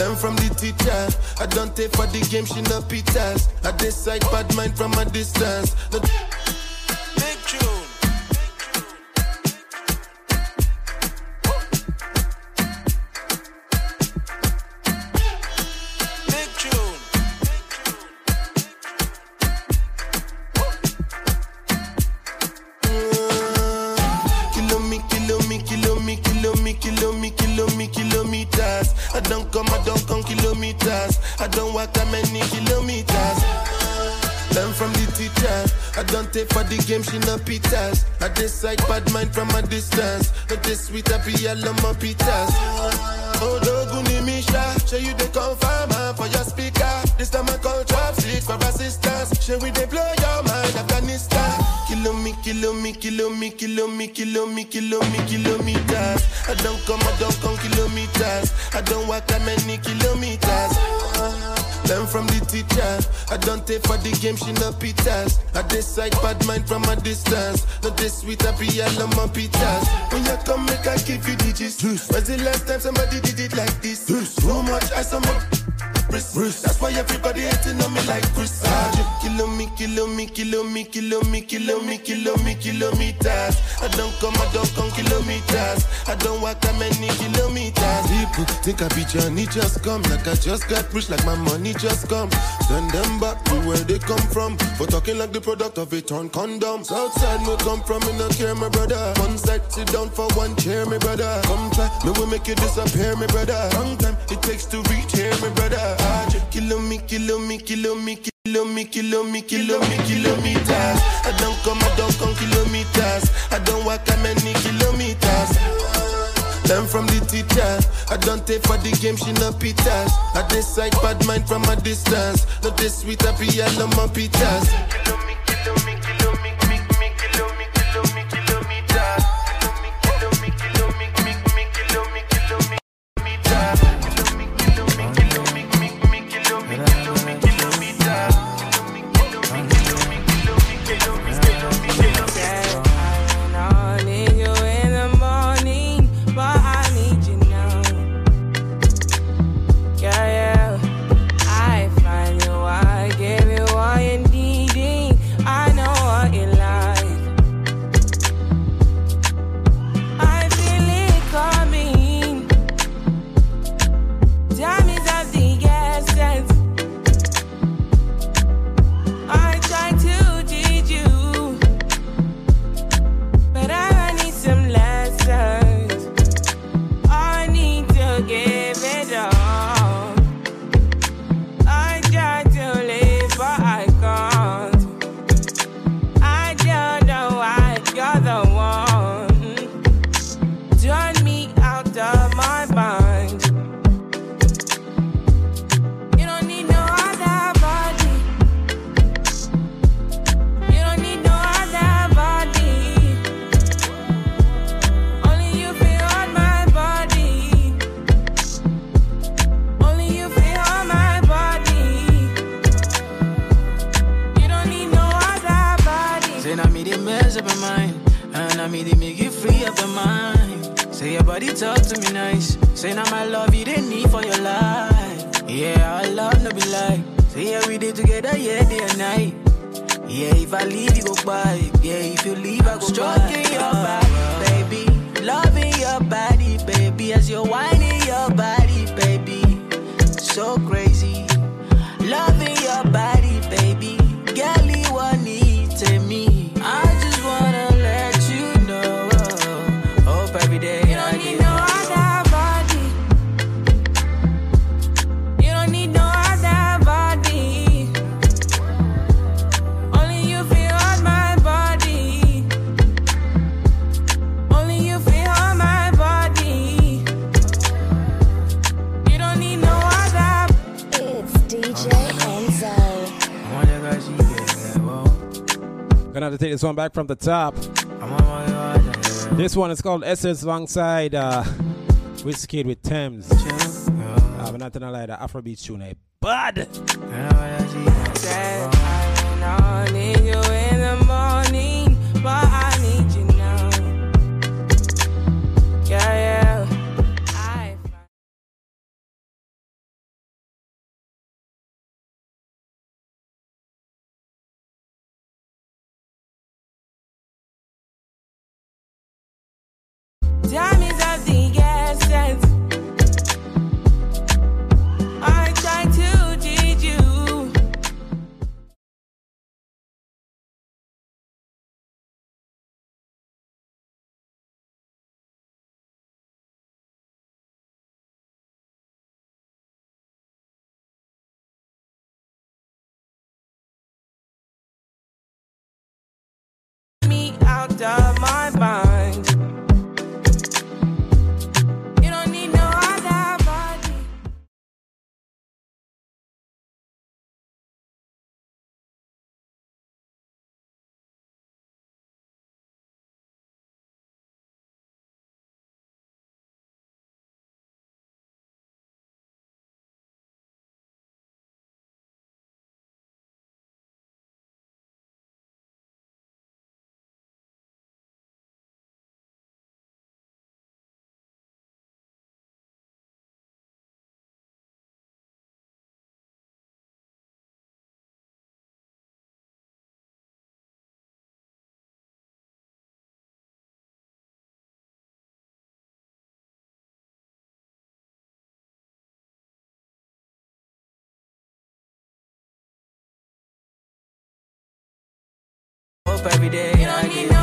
Learn from the teacher. I don't take for the game, she no pitas. I decide bad mind from a distance. Not Big tune. Walk that many kilometers. Learn from the teacher. I don't take for the game, she no pitas. I decide bad mind from a distance. Not this sweet, I be all on my pitas. Oh, Doguni Misha, show you the confirmer for your speaker. This time I call six for assistance. Show we they blow your mind, Afghanistan. Kilo me, kilo me, kilo me, kilo me, kilo me, kilo me, kilometers. I don't come, I don't come kilometers. I don't walk that many kilometers. Learn from the teacher. I don't take for the game, she no pitas. I decide bad mind from a distance. Not this sweet, I be all on my pitas. When you come, make I give you digits. When's the last time somebody did it like this? Too much ice on my wrist. That's why everybody hating on me like Chris. Ah, Kilo me, kilo me, kilo me, kilo me, kilo me, kilo me, kilometers. I don't come, I don't come kilometers. I don't walk that many kilometers. People think I be Johnny, just come. Like I just got rich, like my money just come. Send them back to where they come from. For talking like the product of a torn condom. Southside, no come from, me no care, my brother. One side, sit down for one chair, my brother. Come try, me will make you disappear, my brother. Long time it takes to reach here, my brother. Ah, Kilo me, kilo me, kilo me, kilo me, kilo me, kilo me, kilometers. I don't come, I don't come kilometers. I don't walk that many kilometers. Learn from the teacher. I don't take for the game, she no pitas. I decide bad mind from a distance. Not this sweet, I be all on my pitas. This one back from the top. This one is called Essence alongside uh, Wizkid with Tems. Uh, but not gonna lie, the Afrobeat tune, eh? Bud! I need in the morning, but I Of my every day. You don't need no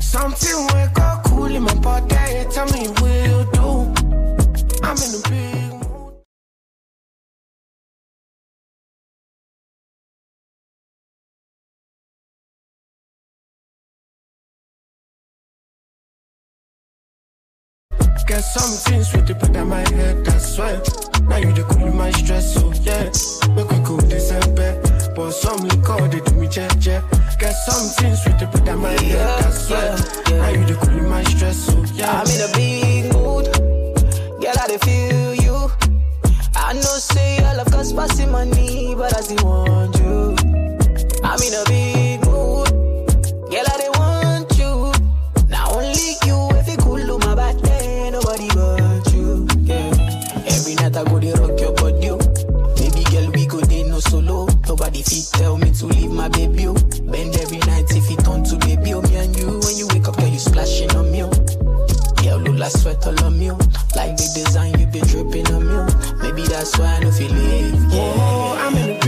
Something up cool in my body. Tell me will Get something sweet to put on my head, that's why. Now you the cool my stress, so yeah. Make we cool bed. But some liquor, they do me check, check. Get something sweet to put on my head, that's why. Now you the cool my stress, so yeah. I'm in a big mood. Girl, I feel you. I know say all of us passing money, but I still want you. I'm in a big tell me to leave my baby. oh. Bend every night if it turn to baby. Oh, me and you, when you wake up, girl, you splashing on me. oh. Look I sweat all on you. Like the design you be dripping on me. Maybe that's why I don't feel it. Yeah. Oh, I'm in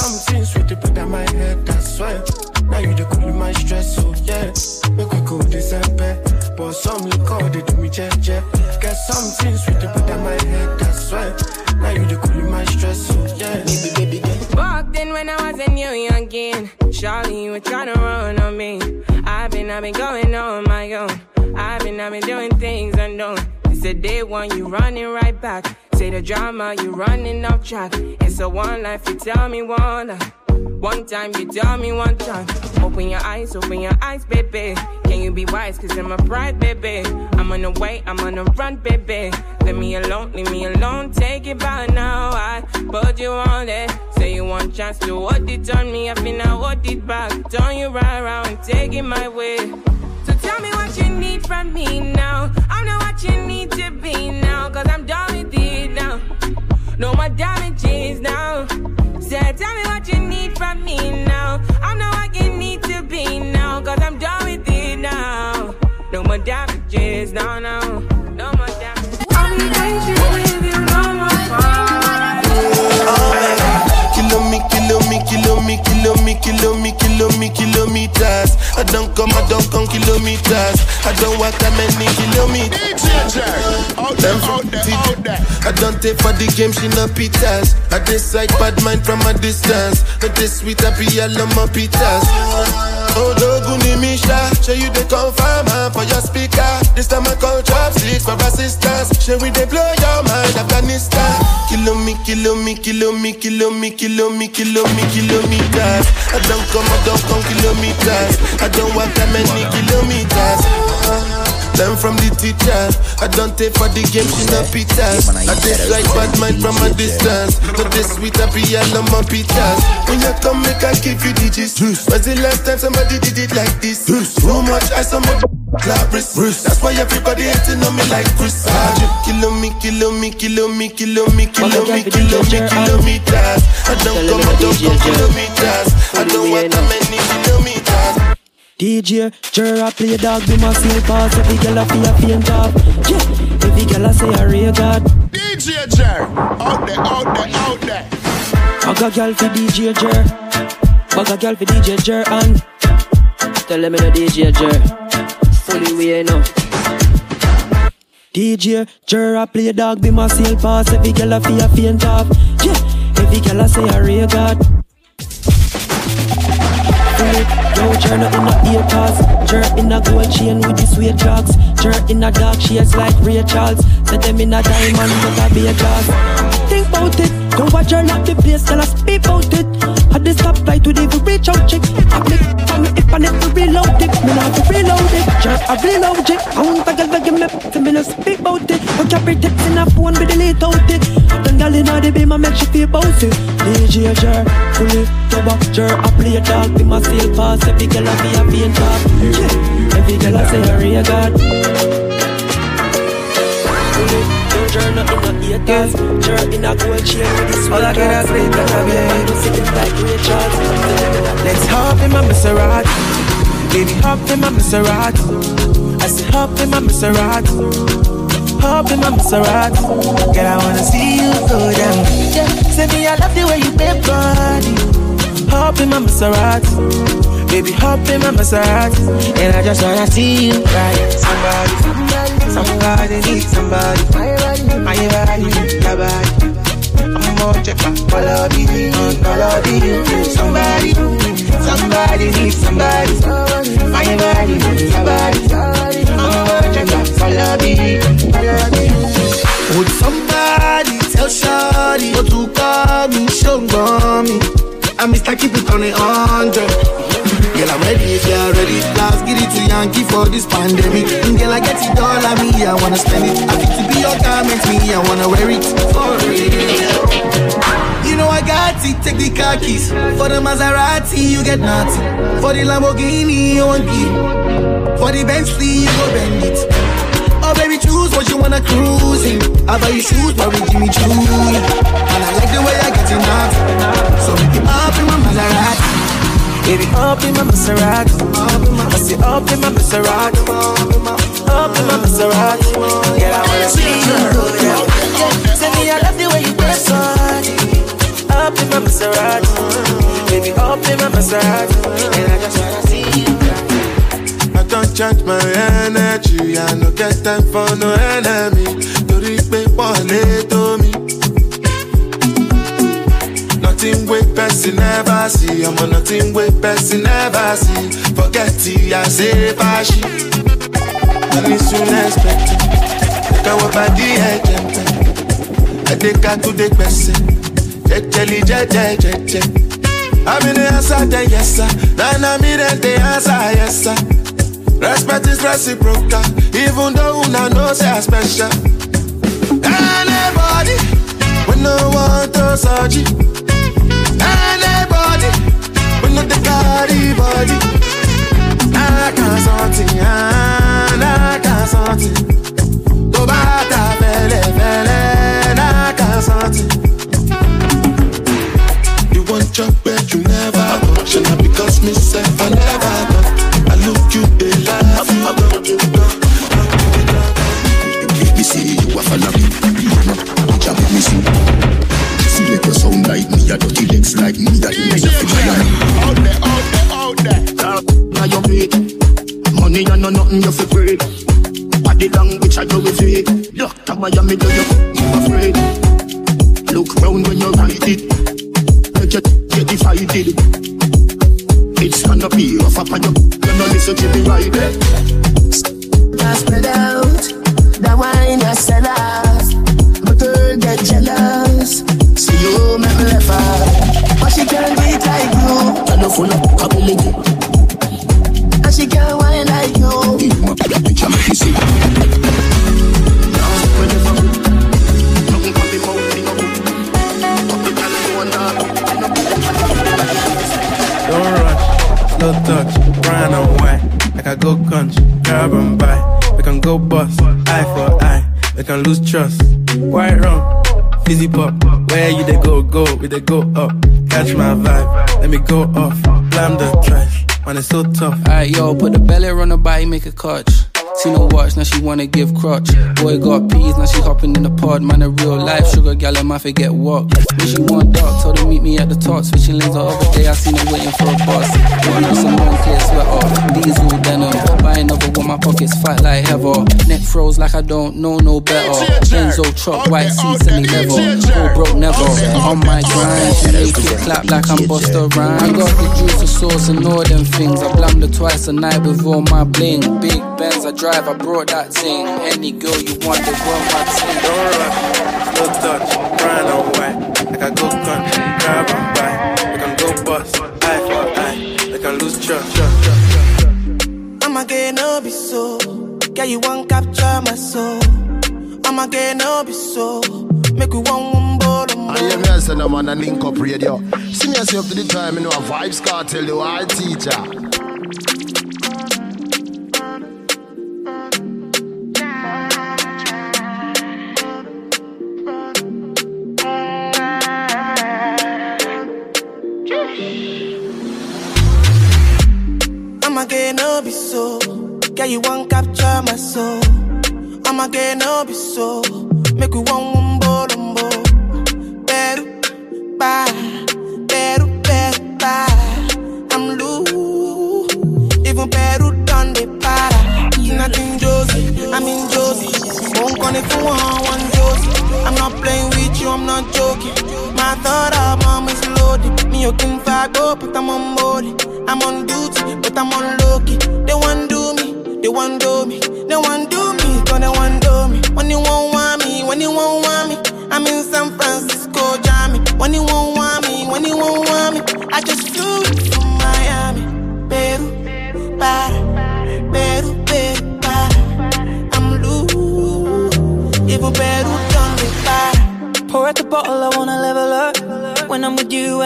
something sweet to put on my head, I swear. Now you the cool in my stress, so yeah. Make we go December. But some liquor, they do me jet jet. Get something sweet to put on my head, I swear. Now you the cool in my stress, so yeah. Baby, baby, baby. Back then when I was a new youngin, Charlie, you were trying to run on me. I've been, I've been going on my own. I've been, I've been doing things unknown. It's a day one, you running right back. Say the drama, you running off track. It's a one life, you tell me one. One time, you tell me one time. Open your eyes, open your eyes, baby. Can you be wise? Cause I'm a pride, baby. I'm on the way, I'm on the run, baby. Leave me alone, leave me alone. Take it back now. I put you on it. Say you want chance to hold it on me. I feel I hold it back. Turn you right around, take it my way. So tell me what you need from me now. I'm not what you need to be now. Cause I'm done with it now. No more damages now. Say, tell me what you need from me now. I'm not what you need to be now. Cause I'm done with it now. No more damages now, now. No more damages. I'll be patient with you, no more Kilo me, kilo me, kilo me, kilo me, kilo me, kilo me, kilometers. I don't come, I don't come kilometers. I don't walk that many kilometers. Them from TJ. I don't take for the game, she no pitas. I decide bad mind from a distance. Not this sweet, I be all on my pitas. Oh, Doguni Misha, show you the confirm man for your speaker. This time I call chopsticks for assistance. Show we they blow your mind, Afghanistan. Kilo me, kilo me, kilo me, kilo me, kilo me, kilo me, kilometers. I don't come, I kilometers. I don't walk that many kilometers. Uh-huh. Uh, Learn from the teacher. I don't take for the game, she no pitas. I dislike bad mind from a distance. Not this sweet, I be all on my pitas. When you come, make I give you digits. Was the last time somebody did it like this? Too much ice on my Claris. That's why everybody hating on me like Chris. Kilo me, kilo me, kilo me, kilo me, kilo me, kilo me, kilometers. I don't come, I don't come kilometers. I don't walk that many kilometers. DJ, Jera play dog, be my seal pass. Every girl a feel a faint off. Yeah, every girl a say a real god. DJ Jer, out there, out there, out there. I got girl for DJ Jer. I got girl for DJ Jer and tell them in DJ Jer. Fully way now. DJ Jera play dog, be my seal pass. Every girl a feel a faint off. Yeah, every girl a say a real god. Yo, Jer not in a ear pass. Jer in a gold chain with the sweet drugs Jer in a dark shades like Ray Charles. Set them in a diamond but I be a glass Think about it, don't watch her lock the place Tell us speak about it Had the stoplight with even reach out chick I click on me if I need to reload it. Me not to reload it. Jer I reload it I want a girl to give me To me no speak about it. But your text in a phone be delete out it. Then girl in the beam I make she feel bouncy DJ Jer fully to back Jer. I play a dog be my sail pass Every girl a be a faint talk yeah. Every girl a say a real god Fully to Jer not a haters Jer in a gold chain with sweet All I get is sweet like a baby. Sitting like Ray Charles Let's hop in my Maserati. Baby, hop in my Maserati. I said, hop in my Maserati. Hop in my Maserati. Girl, I wanna see you go down. Yeah. Say me, I love the way you bend body. Hop in my Maserati. Baby, hop in my Maserati. And I just wanna see you ride. Somebody, somebody need somebody. My body, your body. I'm more check my follow me, follow me. Somebody, somebody needs somebody. My body, your body. I'm more check my follow me, follow me. Would somebody tell Shawty what to call me, show me? I'm Mr. Keep it on a hundred. Girl, I'm ready if you're ready. Last get it to Yankee for this pandemic. And girl, I get it all on me, I wanna spend it. I fit to be your garment, me, I wanna wear it for real. You know I got it, take the car keys. For the Maserati, you get nothing. For the Lamborghini, you want it. For the Bentley, you go bend it. Oh baby, choose what you wanna cruise in. I buy you shoes, but we give me Choo. And I like the way I get enough. So make it up in my Maserati. Baby, up in my Maserati. I say up in my Maserati. Up in my Maserati. Girl, I wanna see you down. Me, I love the way you dress on. Up in my Maserati. Baby, up in my Maserati. And I just wanna see you I don't charge my energy. I no get time for no enemy. Torí pé pọ̀lẹ́ tó mi. Nothing wey person never see. I'm on nothing wey person never see. Forget it, I say fashi. Money soon expected. Káwọ́ bàdí ẹ̀jẹ̀ pẹ̀. Ẹ̀dẹ́ka tó dé gbẹ̀sẹ̀. Jẹ́jẹ́lì jẹ́jẹ́ jẹ́jẹ́. I'm in the answer, then yes sir. Then I'm in the answer, yes sir. Respect is reciprocal, even though una know say I special. Anybody, we no want to search it. Anybody, we no the carry body. I can't something, ah, I can't something. To bata fele fele, I can't something. You want job where you never got, shall not because me say I never got. I look you, they laugh you. Baby, see you a follow me. Bitch, I make me see. See make you sound like me, a dirty legs like me. That you make you feel like. Out there, out there, out there. Now you beat. Money and no nothing you feel break. Body language I do with it. Doctor Miami, do you afraid? Look round when you ride it. Make you get divided. It's gonna be rough up on you. You know listen to me right there. Just spread out the wine you sell out. But girl get jealous. But she can't do it like you. I know full of ability. And she can't wine like you. Bitch, I make you see. Don't rush, slow touch, brown and white. Like I go country, grab and buy. We can go bust, eye for eye. We can lose trust. Quite wrong, fizzy pop. Where you they go, go, we they go up. Catch my vibe, let me go off. Blam the trash, man, it's so tough. Alright, yo, put the belly on the body, make a catch. Seen her watch, now she wanna give crutch. Boy got peas, now she hopping in the pod. Man, a real life sugar gal, and my forget what. When she want dark, told her meet me at the top. Switching lanes the other day, I seen her waiting for a bus. Putting on some long clear sweater, diesel denim. Buy another one, my pockets fat like heather. Neck froze like I don't know no better. Benzo truck, white seats, and leather. Go broke never. On my grind, she make it clap like I'm Busta Rhymes. I got the juice, the sauce, and all them things. I blammed her twice a night with all my bling. Big Benz, I drive, I brought that thing. Any girl you want, they want my thing. Don't rush, slow touch, brown and white. Like I go country, grab and buy. We can go bust, eye for eye. We can lose trust. trust, trust. I'ma get no be so. Girl, you won't capture my soul. I'ma get no be so. Make we one one bottom. I hear me I say no man a link up radio. See me I say up to the time, you know a vibes cartel, you are teacher. I'ma get no be so. Girl, you won't capture my soul. I'ma get no be so. Make we one one bottom. Better, bye. Better, better, bye. I'm loose. Even better done the para. Nothing Josie, I'm in Josie. Won't call if you want one Josie. I'm not playing with you, I'm not joking. My thought of mom is loaded. Me, can fag up, oh, but I'm on board. I'm on duty, but I'm on low key. They want do me, they want do me, they want do me, cause they want do me. When you won't want me, when you won't want me, I'm in San Francisco, Jammy. When you won't want me, when you won't want me, I just flew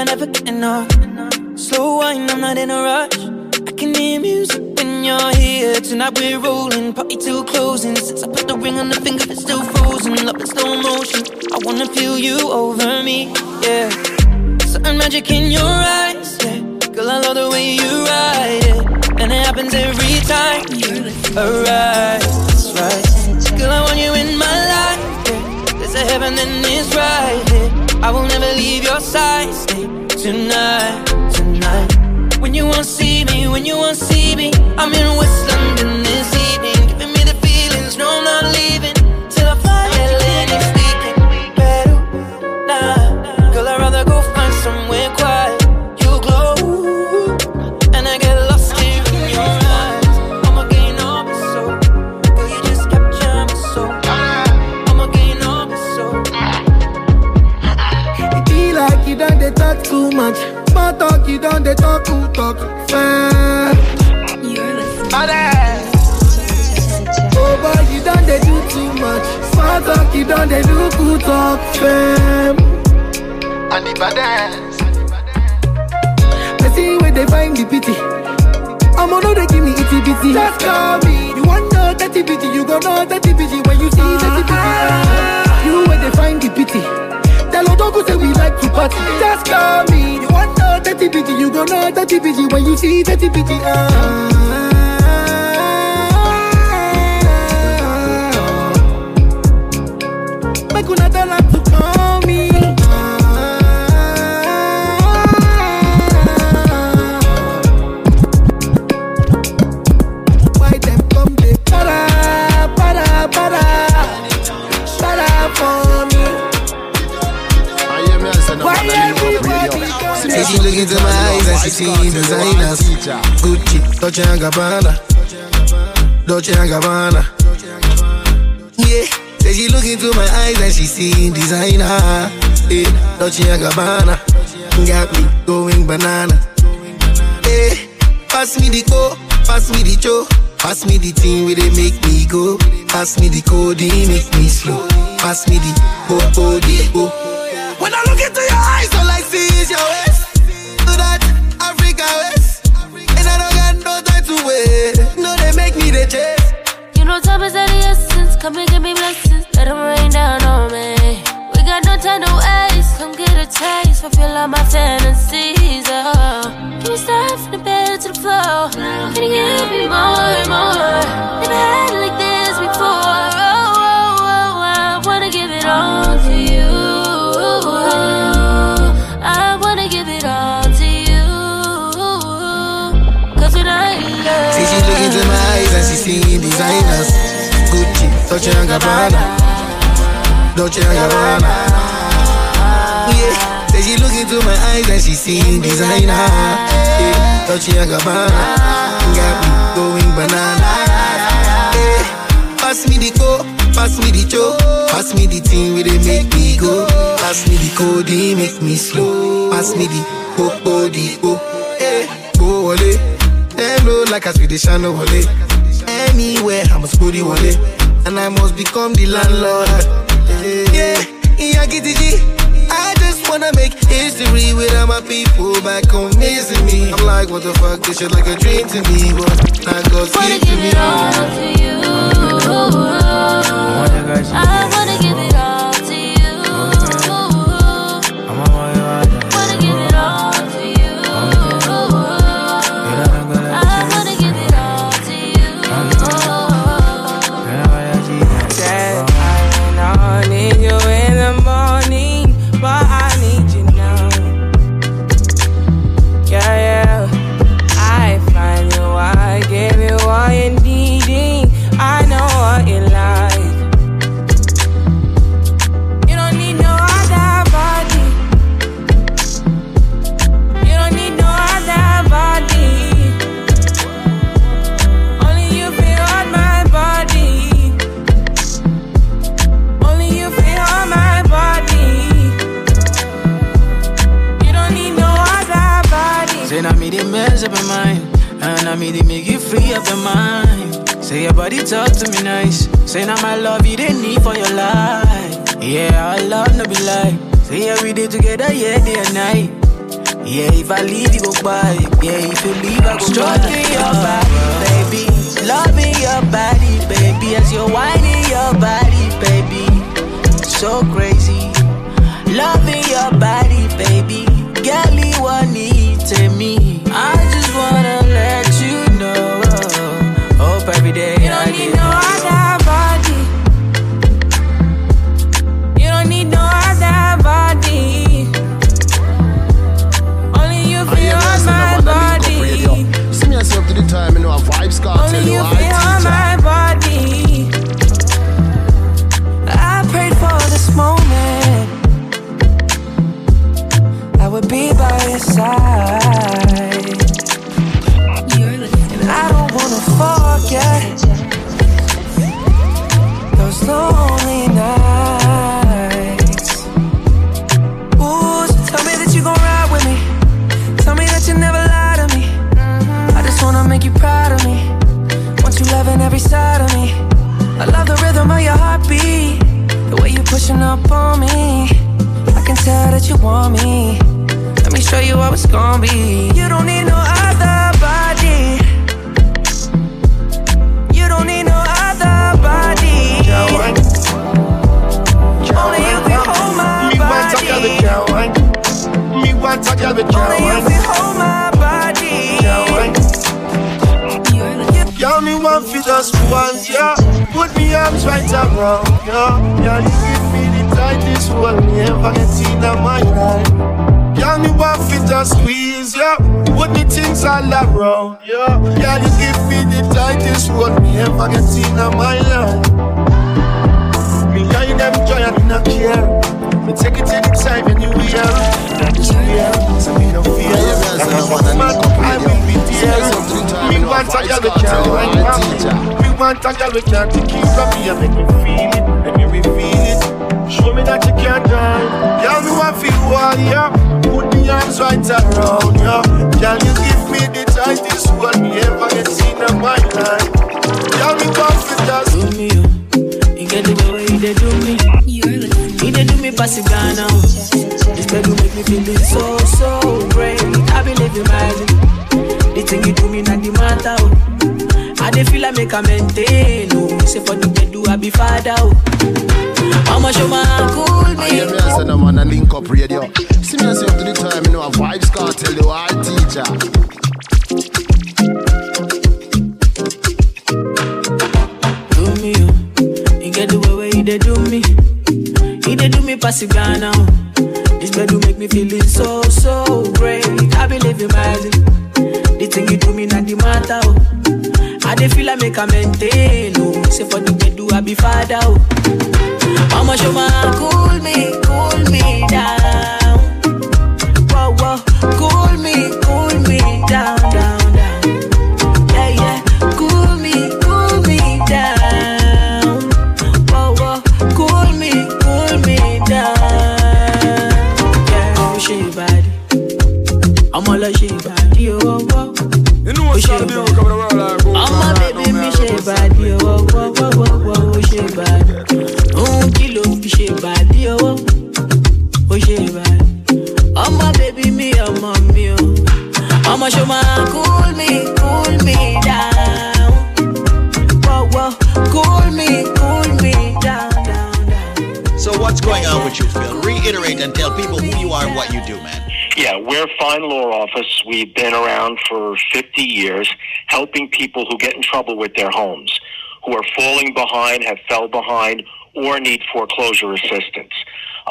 I never get enough. Slow wine, I'm not in a rush. I can hear music when you're here. Tonight we're rolling, party till closing. Since I put the ring on the finger, it's still frozen. Love in slow motion. I wanna feel you over me, yeah. Certain magic in your eyes, yeah. Girl, I love the way you ride it, and it happens every time you arrive. That's right, girl, I want you in my life. Yeah. There's a heaven and it's right here. I will never leave your side. Stay tonight, tonight. When you won't see me, when you won't see me, I'm in West Small talk, they talk. Fair. Oh boy, you done they do too much. Small talk, you done they do good talk. Fam. And the baddest. I see where they find the pity. I'm on they give me itty bitty. Just call me. You want know dirty bitty, you gon' know dirty bitty when you see dirty bitty. Ah. You where they find the pity. Tell Odogu say we like to party. Just call me. You want know dirty bitty, you gon' know dirty bitty when you see dirty bitty. Ah. Make una tell see designers Gucci, Dolce and Gabbana. Dolce and Gabbana. Yeah, say she look into my eyes and she see designer. Yeah, Dolce and Gabbana. Got me going banana. Yeah, pass me the go, pass me the cho. Pass me the thing where they make me go. Pass me the code, make me slow. Pass me the ho, ho, the ho When I look into your eyes, all I see is your waist. To that Africa West. And I don't got no time to wait. No, they make me the chase. You know time is of the essence. Come and give me blessings. Let them rain down on me. We got no time to waste. Come get a taste. Fulfill all my fantasies. Oh. Can we start from the bed to the floor? Can you give me more and more? Into my eyes and she see designers. Gucci, Dolce and Gabbana. Dolce and Gabbana. Yeah, say she look into my eyes and she see designer. Yeah, Dolce and Gabbana. Got me going banana. Yeah, pass me the co, pass me the cho, pass me the thing where they make me go. Pass me the code, make me slow. Pass me the ho, the ho. Yeah, go away. Them low like a Swedish and no wale. Anywhere I must put it wale. And I must become the landlord. Yeah, yeah, get it, G. I just wanna make history with all my people back home missing me. I'm like, what the fuck, this shit like a dream to me, but not God's Wanna gift to give it all to you. I I me, they make you free up your mind. Say your body talk to me nice. Say now my love you didn't need for your life. Yeah, I love no be like. Say yeah, we did together, yeah, day and night. Yeah, if I leave, you go by. Yeah, if you leave, I go Stroking your body, baby. Loving your body, baby. As you're whining your body, baby. So crazy. Loving your body, baby. Girl, you want me. people who get in trouble with their homes, who are falling behind, have fell behind, or need foreclosure assistance.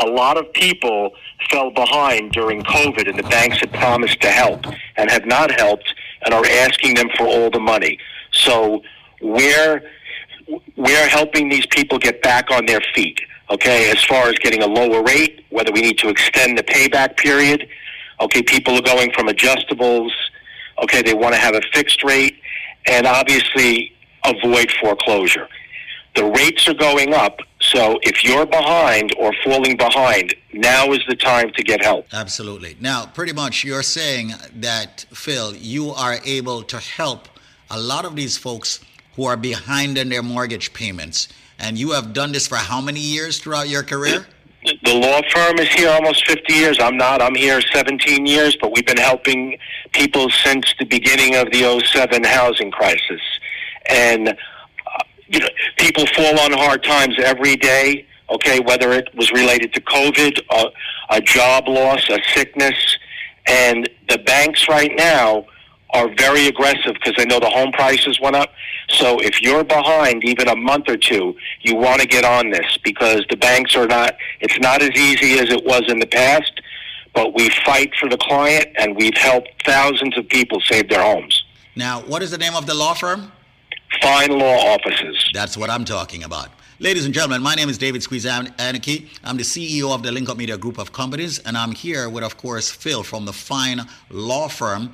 A lot of people fell behind during COVID, and the banks had promised to help and have not helped and are asking them for all the money. So we're, we're helping these people get back on their feet, okay, as far as getting a lower rate, whether we need to extend the payback period. Okay, people are going from adjustables. Okay, they want to have a fixed rate and obviously avoid foreclosure. The rates are going up, so if you're behind or falling behind, now is the time to get help. Absolutely. Now, pretty much you're saying that, Phil, you are able to help a lot of these folks who are behind in their mortgage payments. And you have done this for how many years throughout your career? the law firm is here almost 50 years. I'm not. I'm here 17 years, but we've been helping people since the beginning of the 07 housing crisis. And, uh, you know, people fall on hard times every day, okay, whether it was related to COVID, uh, a job loss, a sickness. And the banks right now are very aggressive because they know the home prices went up. So if you're behind even a month or two, you want to get on this because the banks are not, it's not as easy as it was in the past, but we fight for the client and we've helped thousands of people save their homes. Now, what is the name of the law firm? Fine Law Offices. That's what I'm talking about. Ladies and gentlemen, my name is David Squeeze Anarchy. I'm the CEO of the Link Up Media Group of Companies, and I'm here with, of course, Phil from the Fine Law Firm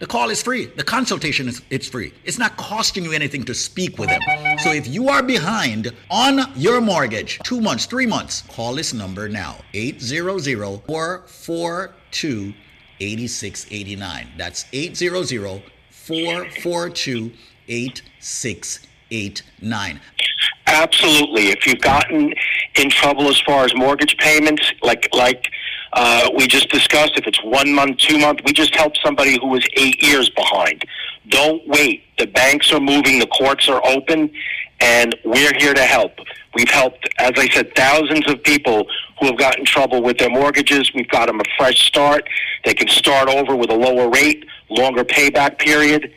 the call is free. The consultation is it's free. It's not costing you anything to speak with him. So if you are behind on your mortgage, two months, three months, call this number now. 800-442-8689. That's 800-442-8689. Absolutely. If you've gotten in trouble as far as mortgage payments, like like uh, we just discussed, if it's one month, two month, we just helped somebody who was eight years behind. Don't wait. The banks are moving, the courts are open, and we're here to help. We've helped, as I said, thousands of people who have gotten trouble with their mortgages. We've got them a fresh start. They can start over with a lower rate, longer payback period.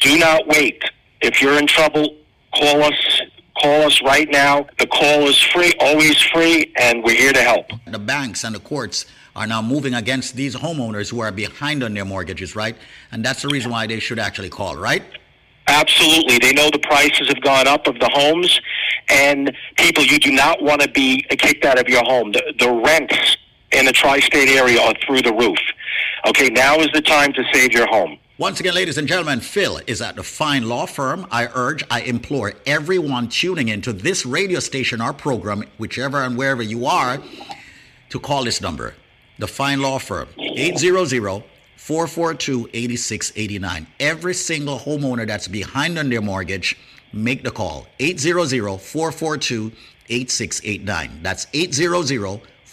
Do not wait. If you're in trouble, call us. Call us right now. The call is free, always free, and we're here to help. The banks and the courts are now moving against these homeowners who are behind on their mortgages, right? And that's the reason why they should actually call, right? Absolutely. They know the prices have gone up of the homes, and people, you do not want to be kicked out of your home. The, the rents in the tri state area are through the roof. Okay, now is the time to save your home. Once again, ladies and gentlemen, Phil is at the fine law firm. I urge, I implore everyone tuning into this radio station or program, whichever and wherever you are, to call this number, the fine law firm, 800 442 8689. Every single homeowner that's behind on their mortgage, make the call, 800 442 8689. That's 800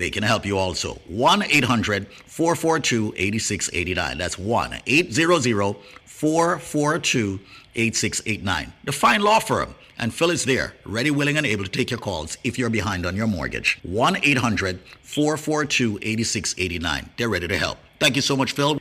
They can help you also. 1 800 442 8689. That's 1 800 442 8689. The Fine Law Firm. And Phil is there, ready, willing, and able to take your calls if you're behind on your mortgage. 1 800 442 8689. They're ready to help. Thank you so much, Phil.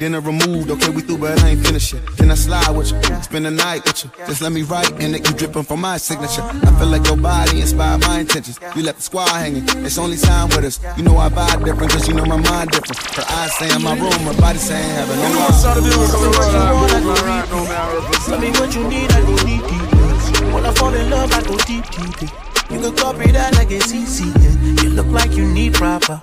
Dinner removed, okay, we through, but I ain't finished yet. Can I slide with you? Spend the night with you. Just let me write, and it keep dripping from my signature. I feel like your body inspired my intentions. You left the squad hanging, it's only time with us. You know I vibe different, cause you know my mind different. Her eyes say in my room, her body saying heaven. You know what's to do, Tell me what you need, I go deep, deep. When I fall in love, I go deep, deep. You can copy that like it's easy. Yeah. You look like you need proper.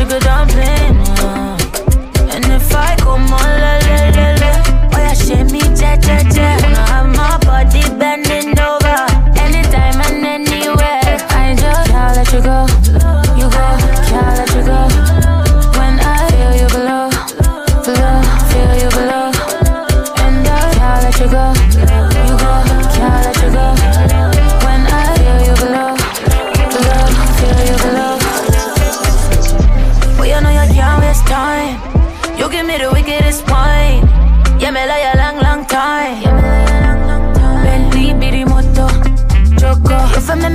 sugar dumpling. uh. And if I come on, la la la la, oh yeah, me, ja ja ja.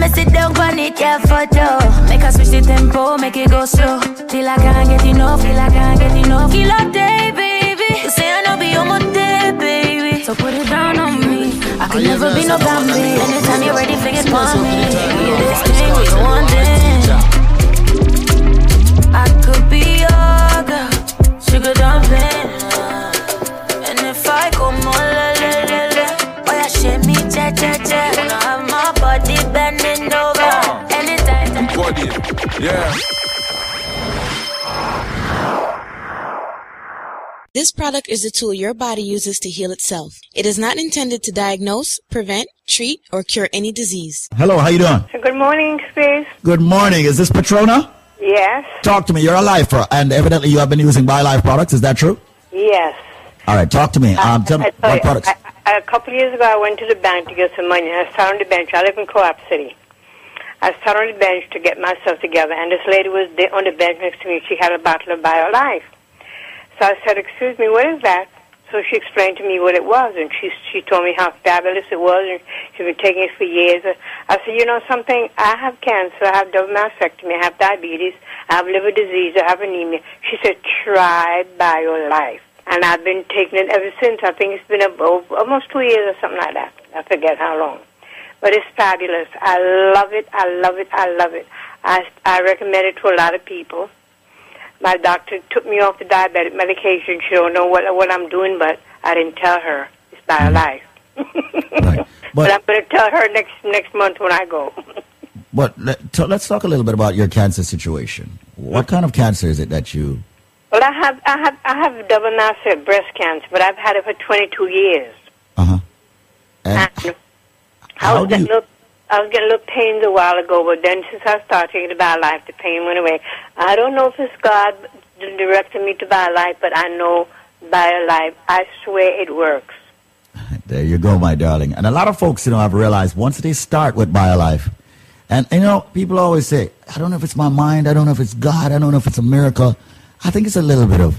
Me, sit down on it, yeah, photo. Make us switch the tempo, make it go slow. Till I can't get enough, till I can't get enough. Kill a day, baby. You say I know be on my day, baby. So put it down on me. I could never be no Bambi. Anytime you're ready, fling it on me. You this thing, we want it. This product is a tool your body uses to heal itself. It is not intended to diagnose, prevent, treat, or cure any disease. Hello, how you doing? Good morning, Space. Good morning. Is this Patrona? Yes, Talk to me. You're a lifer, and evidently you have been using BioLife products. Is that true? yes. All right, talk to me. Um, tell me what products. I, I, a couple of years ago, I went to the bank to get some money. I sat on the bench. I live in Co-op City. I sat on the bench to get myself together, and this lady was on the bench next to me. She had a bottle of BioLife. So I said, "Excuse me, what is that?" So she explained to me what it was, and she she told me how fabulous it was, and she's been taking it for years. I said, "You know something? I have cancer. I have double mastectomy. I have diabetes. I have liver disease. I have anemia." She said, "Try BioLife." And I've been taking it ever since. I think it's been about, oh, almost two years or something like that. I forget how long. But it's fabulous. I love it. I love it. I love it. I, I recommend it to a lot of people. My doctor took me off the diabetic medication. She don't know what what I'm doing, but I didn't tell her. It's BioLife. Mm. <laughs> but, I'm going to tell her next next month when I go. <laughs> But let, t- let's talk a little bit about your cancer situation. What mm. kind of cancer is it that you? Well, I have I have I have double mass breast cancer, but I've had it for 22 years. Uh-huh. And I how was do you? I was getting a little pains a while ago, but then since I started taking the BioLife, the pain went away. I don't know if it's God directed me to BioLife, but I know BioLife. I swear it works. <laughs> There you go, my darling. And a lot of folks, you know, have realized once they start with BioLife, and you know, people always say, I don't know if it's my mind, I don't know if it's God, I don't know if it's a miracle. I think it's a little bit of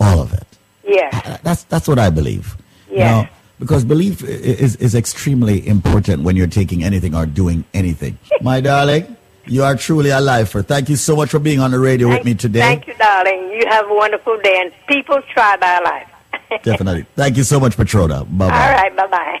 all of it. Yes. Uh, uh, that's that's what I believe. You know, because belief is is extremely important when you're taking anything or doing anything. my darling, you are truly a lifer. Thank you so much for being on the radio with me today. Thank you, darling. You have a wonderful day, and people try BioLife. <laughs> Definitely. Thank you so much, Patrona. Bye bye. All right, bye bye.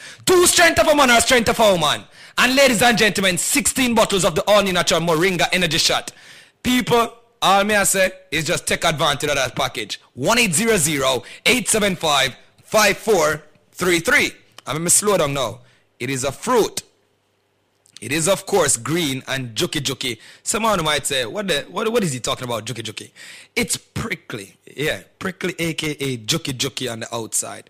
two strength of a man or strength of a woman. And ladies and gentlemen, 16 bottles of the all natural Moringa energy shot. People, all me I say is just take advantage of that package. 1-800-875-5433. I'm going to slow down now. It is a fruit. It is, of course, green and juky juky. Someone might say, what, the, what, what is he talking about, juky juky? It's prickly. Yeah, prickly, aka juky juky on the outside.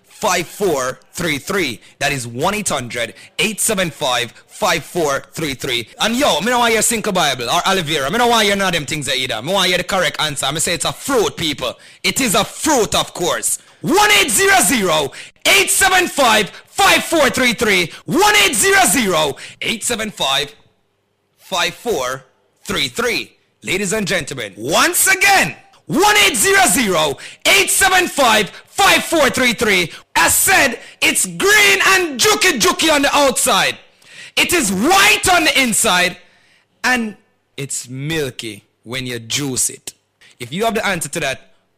5433. That is 1 800 875 5433. And yo, me don't want your Cinco Bible or aloe vera. Me don't want your none of them things either. Me want you the correct answer. I me say it's a fruit, people. It is a fruit, of course. 1 800 875 5433. 1 875 5433. Ladies and gentlemen, once again, 1-800-875-5433. As said, it's green and juky juky on the outside. It is white on the inside. And it's milky when you juice it. If you have the answer to that,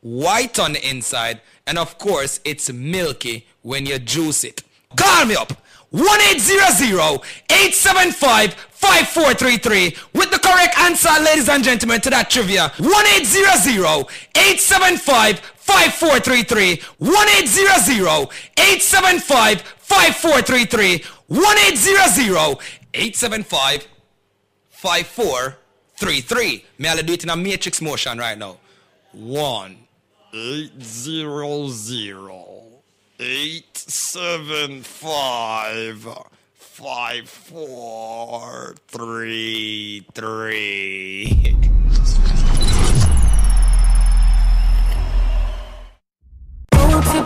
white on the inside, and of course it's milky when you juice it. Call me up. 1-800-875-5433 with the correct answer, ladies and gentlemen, to that trivia. 1-800-875-5433. 1-800-875-5433. 1-800-875-5433. May I do it in a matrix motion right now? One, eight, zero, zero eight seven five five four three three. <laughs>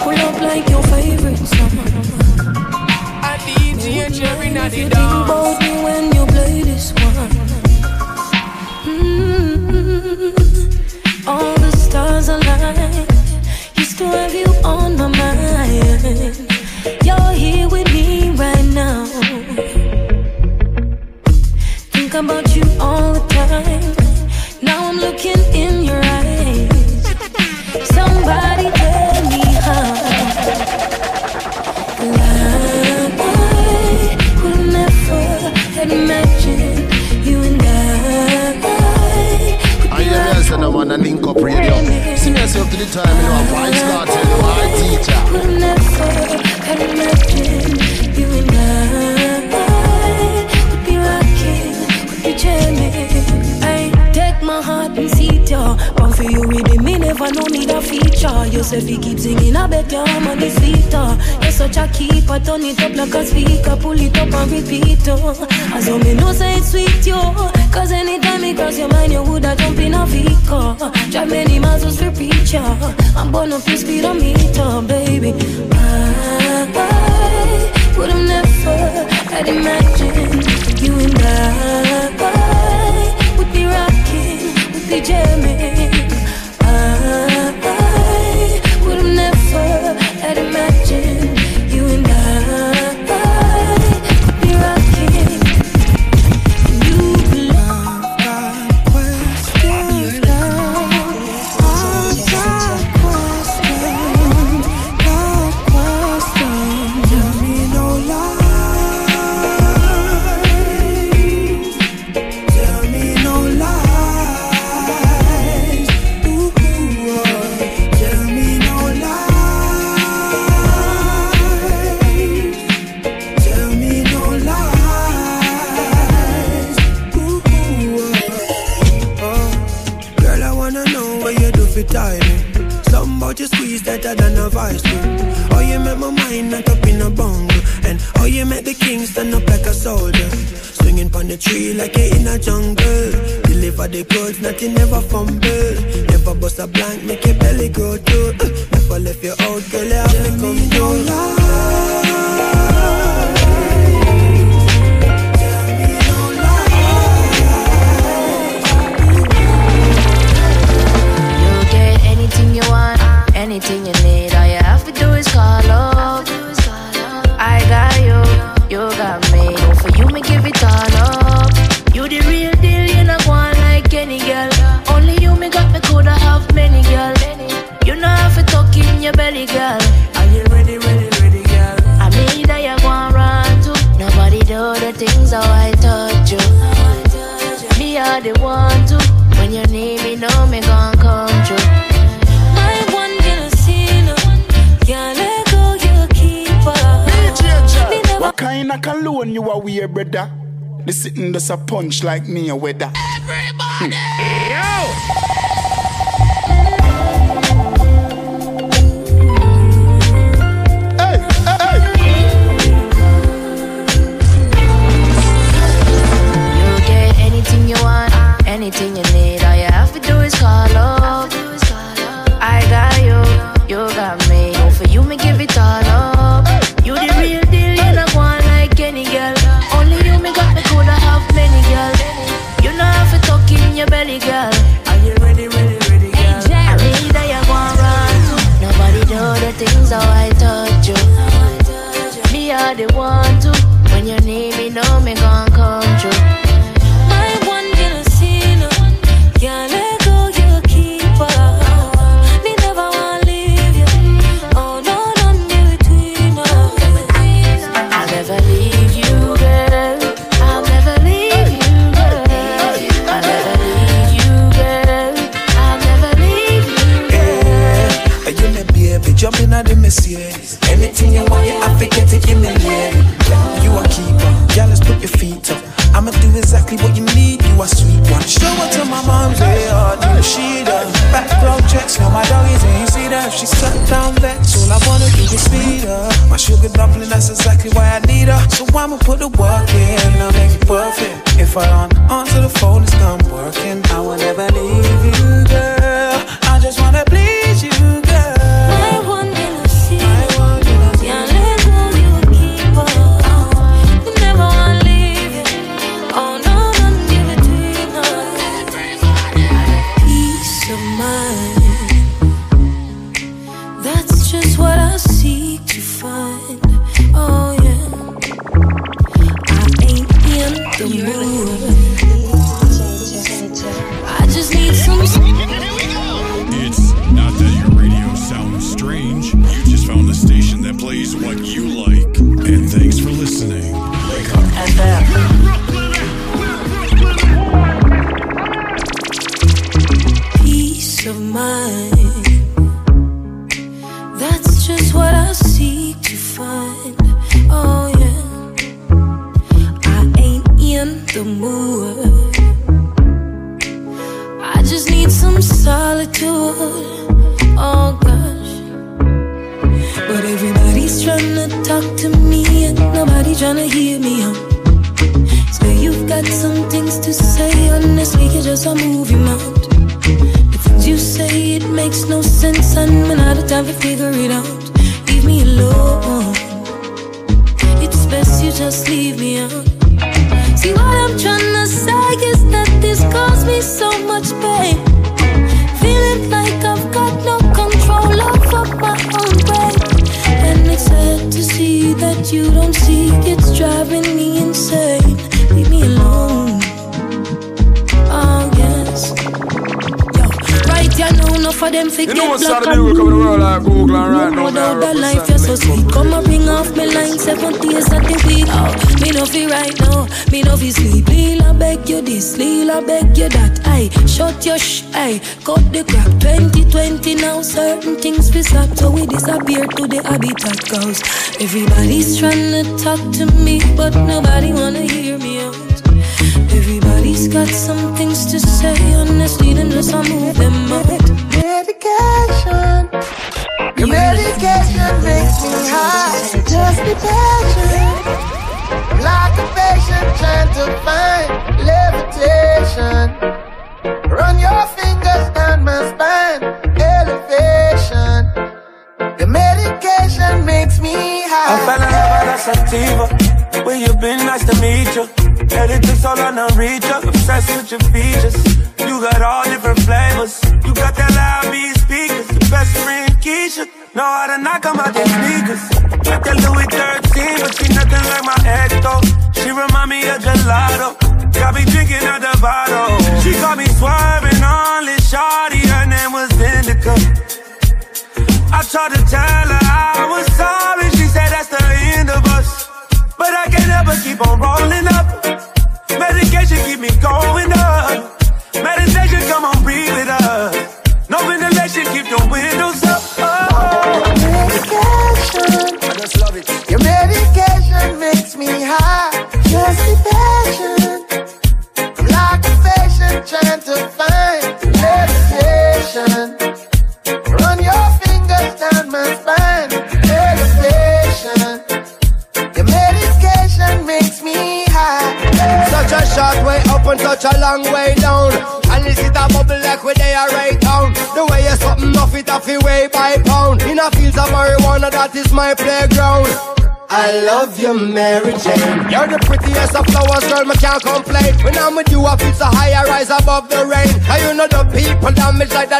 pull up like your favorite song. DJ Jerry If you think dance. about me when you play this one. Mm-hmm. All the stars align. Used to have you on my mind. You're here with me right now. Think about you all the time. Now I'm looking in your eyes. Somebody no man a link up radio. Sing yourself to the time, you know, a voice you are a teacher. Would never had imagined you and I would be rocking, would be jamming. I take my heart and seat ya. But for you, me never know me the feature. You say you keep singing, I bet your man is sweeter. You're such a keeper, turn it up like a speaker, pull it up and repeat. Oh. As long me know say it's sweet, yo. Cause anytime it cross your mind, you woulda jump in a vehicle. Drive many miles just for preacher. I'm born up your speedometer, uh, baby. I, I would have never had imagined you and I would be rocking, would be jamming. Never had imagined a grip. Oh, you make my mind not up in a bungle. And oh, you make the king stand up like a soldier. Swinging on the tree like you in a jungle. Deliver the goods, nothing never fumble. Never bust a blank, make your belly grow too. Never left you out, girl, you have to come through. Kind of cologne you are wear, brother? The sitting does a punch like me a weather. Everybody! You get anything you want, anything you need. All you have to do is call up. I got you, you got me. For you, me give it all up. The one to. When you need me, know me see. She sat down vex, all I wanna do is speed up. My sugar dumpling, that's exactly why I need her. So I'ma put the work in, I'll make it perfect. If I on answer the phone,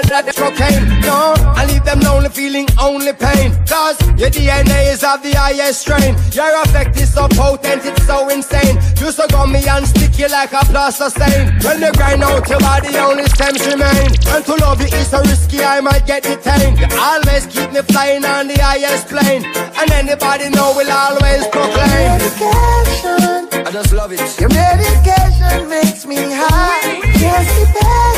that, is cocaine. No, I leave them lonely, feeling only pain. Cause your DNA is of the highest strain. Your effect is so potent, it's so insane. You so gummy and sticky like a plaster stain. When you grind out your body, only stems remain. And to love you is so risky, I might get detained. You always keep me flying on the highest plane. And anybody know will always proclaim. Medication. I just love it. Your medication makes me high. Be patient.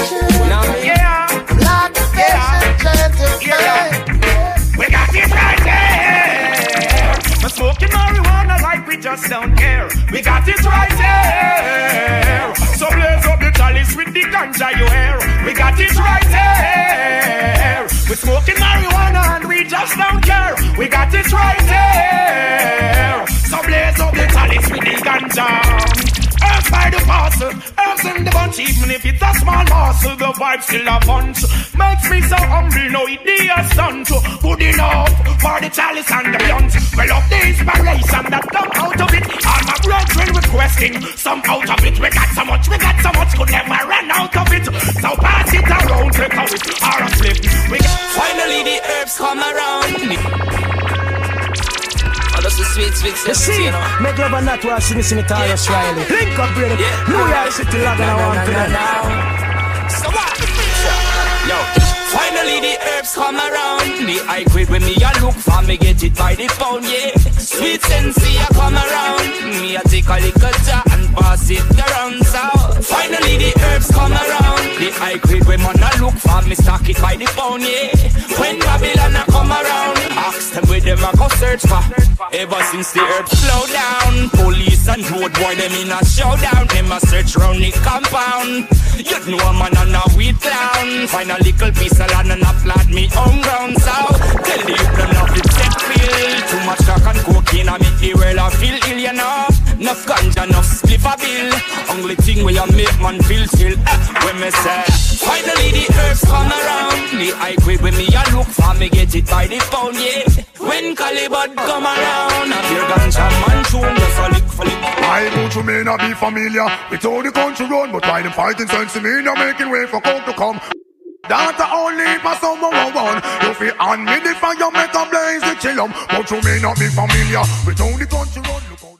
Just don't care. We got it right there. So blaze up the chalice with the ganja you hear. We got it right there. We're smoking marijuana and we just don't care. We got it right there. So blaze up the chalice with the ganja. The parcel, herbs in the bunch, even if it's a small morsel, the vibe still a punch. Makes me so humble, no idea, son, to good enough for the chalice and the blunt. Well, of the inspiration that come out of it, all my brethren requesting some out of it. We got so much, we got so much, could never run out of it. So pass it around, take out it, or a flip. We got Finally, the herbs come around. The sweet, sweet You see, make love and not watch Simi Sinitarius Riley. Link up, brother. New York City, log and I want to know. So what? Yo, finally the herbs come around. The high grade when me a look for me get it by the pound, yeah. Sweet sensei, I come around. Me, I take a little jar pass it around, so. Finally, the herbs come around. The high grade, when man, I look for me, stock it by the pound, yeah. When Babylon, I come around. Ask them where them, I go search for. Ever since the herbs slow down. Police and road boy, them in a showdown. Them a search round the compound. You know a man and a weed clown. Find a little piece of land and a flat me home ground, so. Tell the youth them not fit set feel. Too much crack and cocaine, I make the world I feel ill, you know. Enough ganja, enough spliff a bill. Only thing where you make man feel chill. Eh, when me say, finally the herbs come around. The high grade when me a look for me get it by the pound, yeah. When Calibut come around, I hear ganja man tune just a lick for lick. I know you may not be familiar with how the country run, but why them fighting sense me, they're making way for coke to come. That's the only for someone want You feel on me the fire, make a blaze the chillum But you may not be familiar with how the country run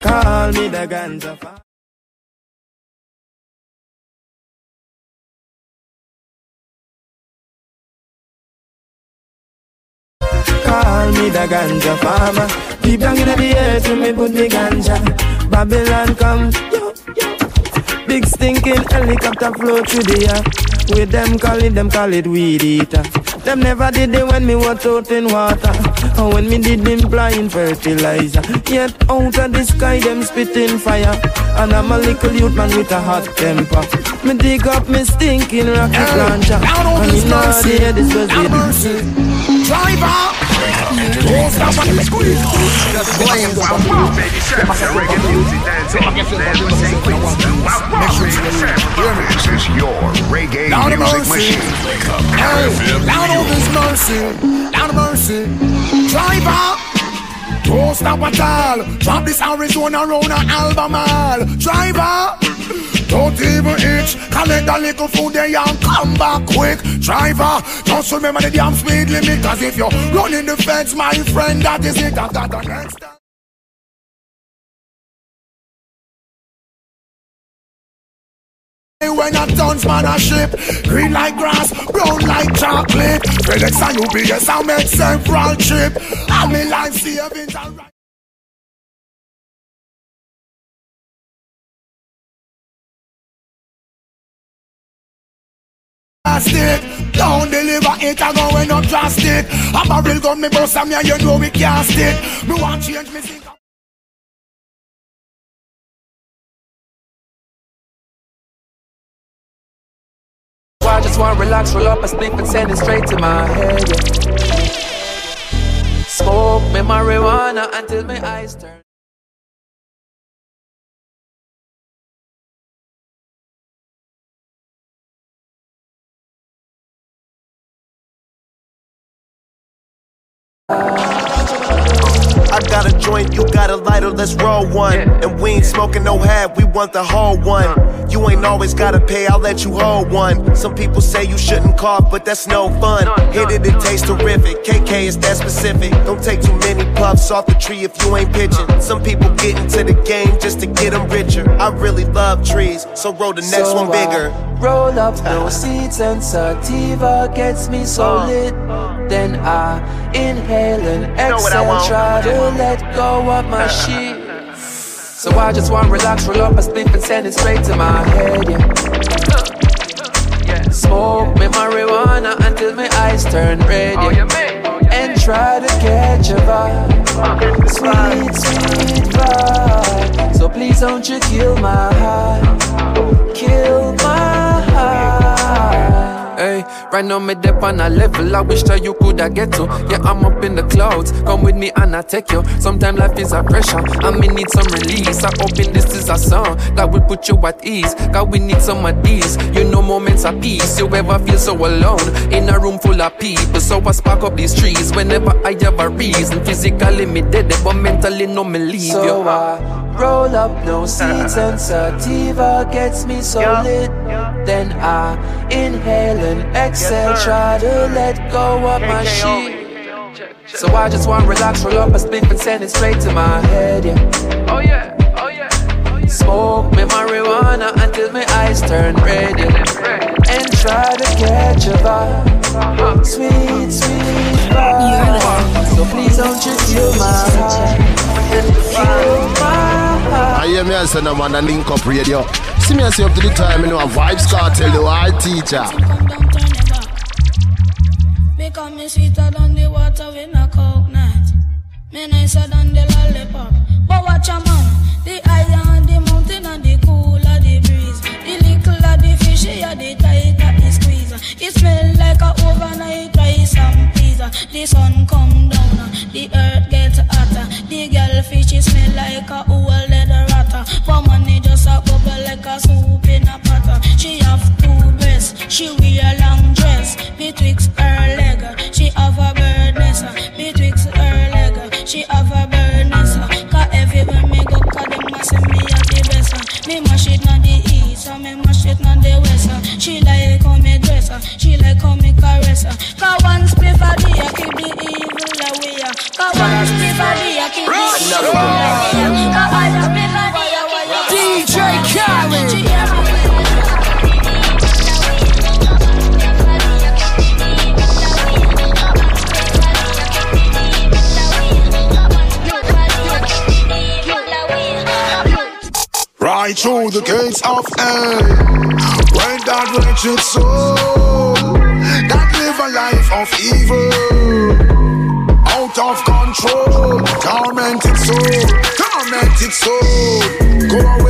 Call me the ganja Call me the ganja farmer. Deep down in the earth, me put me ganja. Babylon come. Big stinking helicopter flow through the air. With them call it, them call it weed eater. Them never did it when me was out in water. Or when me did them blind fertilizer. Yet out of the sky, them spitting fire. And I'm a little youth man with a hot temper. Me dig up me stinking rocket launcher. And me know this was it. Driver! And This is your reggae Down music machine. Hey, down on this mercy, down to mercy. Driver, don't stop at all. Drop this Arizona round an Albemarle. Driver, don't even itch. Collect a little food there and come back quick. Driver, just remember the damn speed limit. Cause if you're running the fence, my friend, that is it. I've got an extra. When a tons man a ship Green like grass, brown like chocolate FedEx and UPS I make several trip All me life savings and right Plastic, don't deliver it, I go end up drastic. I'm a barrel gun me and me and you know we can't stick. Me want change me think. Just wanna relax, roll up a sleep and send it straight to my head. Yeah. Smoke me marijuana until my eyes turn. I got a joint, you got a lighter, let's roll one. And we ain't smoking no half, we want the whole one. You ain't always gotta pay, I'll let you hold one. Some people say you shouldn't cough, but that's no fun. Hit it, it tastes terrific. KK is that specific. Don't take too many puffs off the tree if you ain't pitching. Some people get into the game just to get them richer. I really love trees, so roll the next So one bigger. I roll up no seeds and sativa gets me so uh. lit. Then I inhale and know what I exhale, want. try to let go of my shit. So I just wanna relax, roll up a sleep and send it straight to my head. Yeah. Smoke me marijuana until my eyes turn red. Yeah. And try to catch a vibe. Sweet, sweet vibe. So please don't you kill my heart, Kill my high. Hey, Right now me dip on a level I wish that you coulda get to. Yeah, I'm up in the clouds. Come with me and I take you. Sometimes life is a pressure. I may need some release. I hoping this is a song that will put you at ease. God, we need some of these. You know moments of peace. You ever feel so alone in a room full of people? So I spark up these trees whenever I have a reason. Physically me dead, but mentally no me leave So you. I roll up no seeds and sativa gets me so lit. Then I inhale and exhale, try to let go of my shit. So I just want relax, roll up a spliff and send it straight to my head, yeah. Oh yeah, oh yeah. Oh, yeah. Smoke me marijuana until my eyes turn red, yeah. And try to catch a vibe, sweet, sweet vibe. So please don't you kill my heart, kill my heart. I hear me and say no man a link up radio. See me as say up to the time, you know, a vibes cartel, the hard teacher. Because me sweeter than the water with a coconut. Me nicer than the lollipop. But watch a man, the higher the mountain and the cooler the breeze. The little of the fishy and the tighter the squeeze. It smell like a overnight rice and peas. The sun come down, the earth get hotter. The girl fishy smell like a old a soup in a pot. She have two breasts, she wear a long dress betwixt her leg. She have a bird nest betwixt her leg. She have a bird nest. Cause everywhere me go, cause them a say me a the best. Me mash it on the east, and me mash it on the west. She like how me dress, she like how me caress. Cause one the a keep the evil away. Cause one the a keep the evil away. Cause one split for the a DJ Khaled. Right through the gates of hell. Went that wretched soul That live a life of evil. Out of control Tormented soul Tormented soul. Go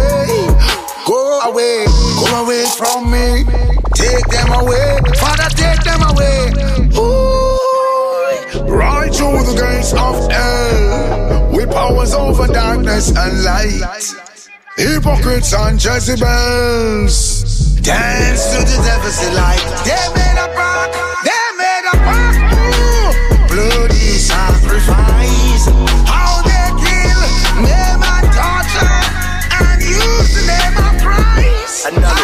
them away. Father take them away. Ooh, Right through the gates of hell. With powers over darkness and light. Hypocrites and Jezebels. Dance to the devil's delight. They made a pact. They made a pact. Ooh, Bloody sacrifice. How they kill Name and torture And use the name of Christ. Another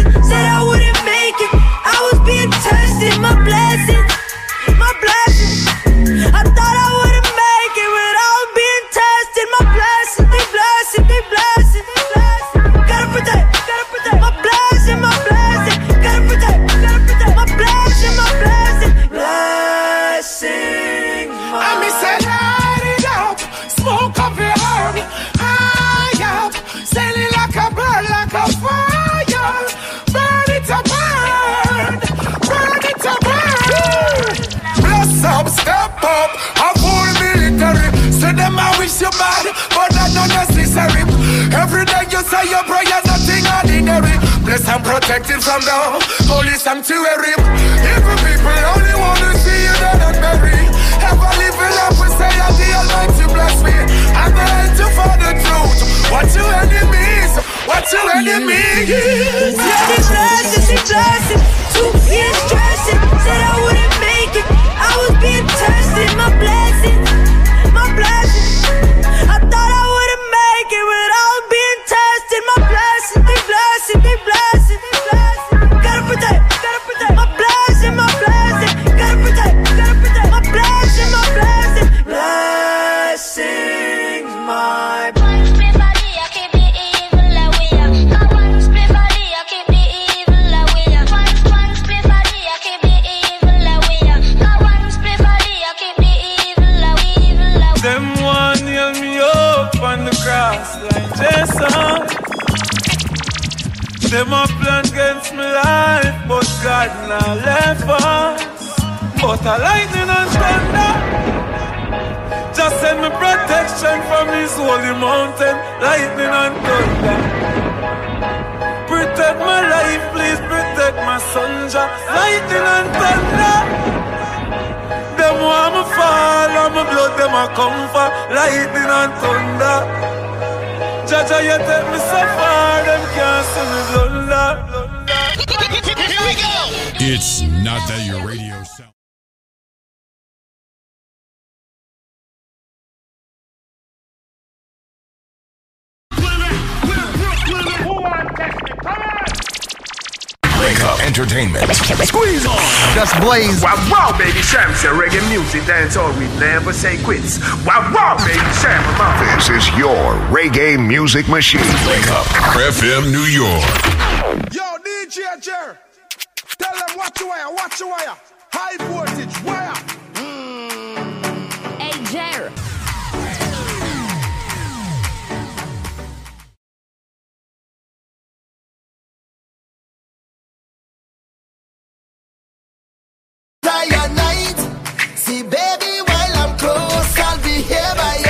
stressing. Bless and protected from the holy sanctuary. Even people only want to see you dead and buried. Ever living up, we say that the Almighty bless me. I'm the held to for the truth. What you enemies? What you enemies? Yeah, they blasted. Two years God now left us, but a lightning and thunder. Just send me protection from this holy mountain, lightning and thunder. Protect my life, please protect my son, Lightning and thunder. Them want me fall, and my blood them a come for lightning and thunder. Jaja, you take me so far, them can't see me blunder. It's not that your radio sound. Entertainment. Squeeze on. Just blaze. Wow, wow, baby sham, reggae music, dance all we never say quits. Wow, wow, baby sham, This is your reggae music machine. Wake up, FM New York. Yo, DJ Jerry. Tell them watch your wire, watch your wire. High voltage wire. Mm. Hey, Jer. Night. See, baby, while I'm close, I'll be here by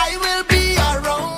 I will be around.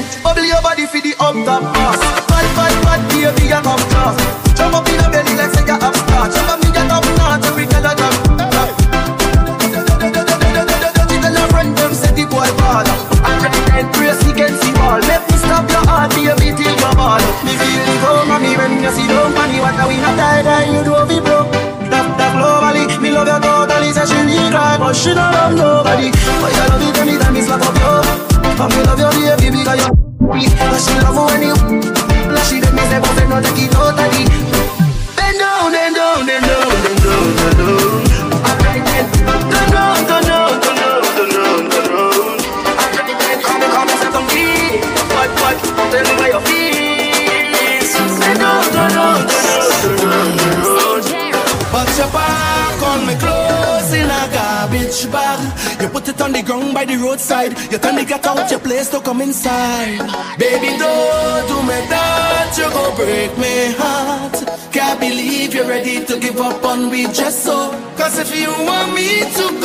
oh You tell me get out your place to come inside. Baby, don't do me that. You're gonna break my heart. Can't believe you're ready to give up on me just so. Cause if you want me to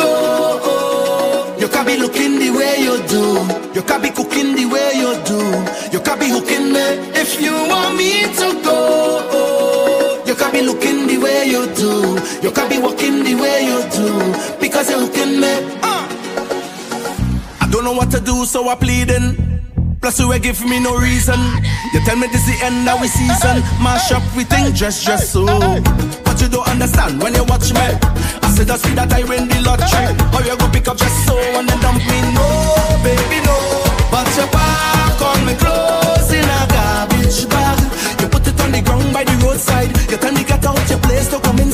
so I pleading. Plus you ain't give me no reason. You tell me this the end of we season. Mash up we think dress dress so. But you don't understand when you watch me. I said I see that I win the lottery. how you go pick up just so and then dump me. No, baby, no. But you park on me clothes in a garbage bag. You put it on the ground by the roadside. You tell me get out your place to come in.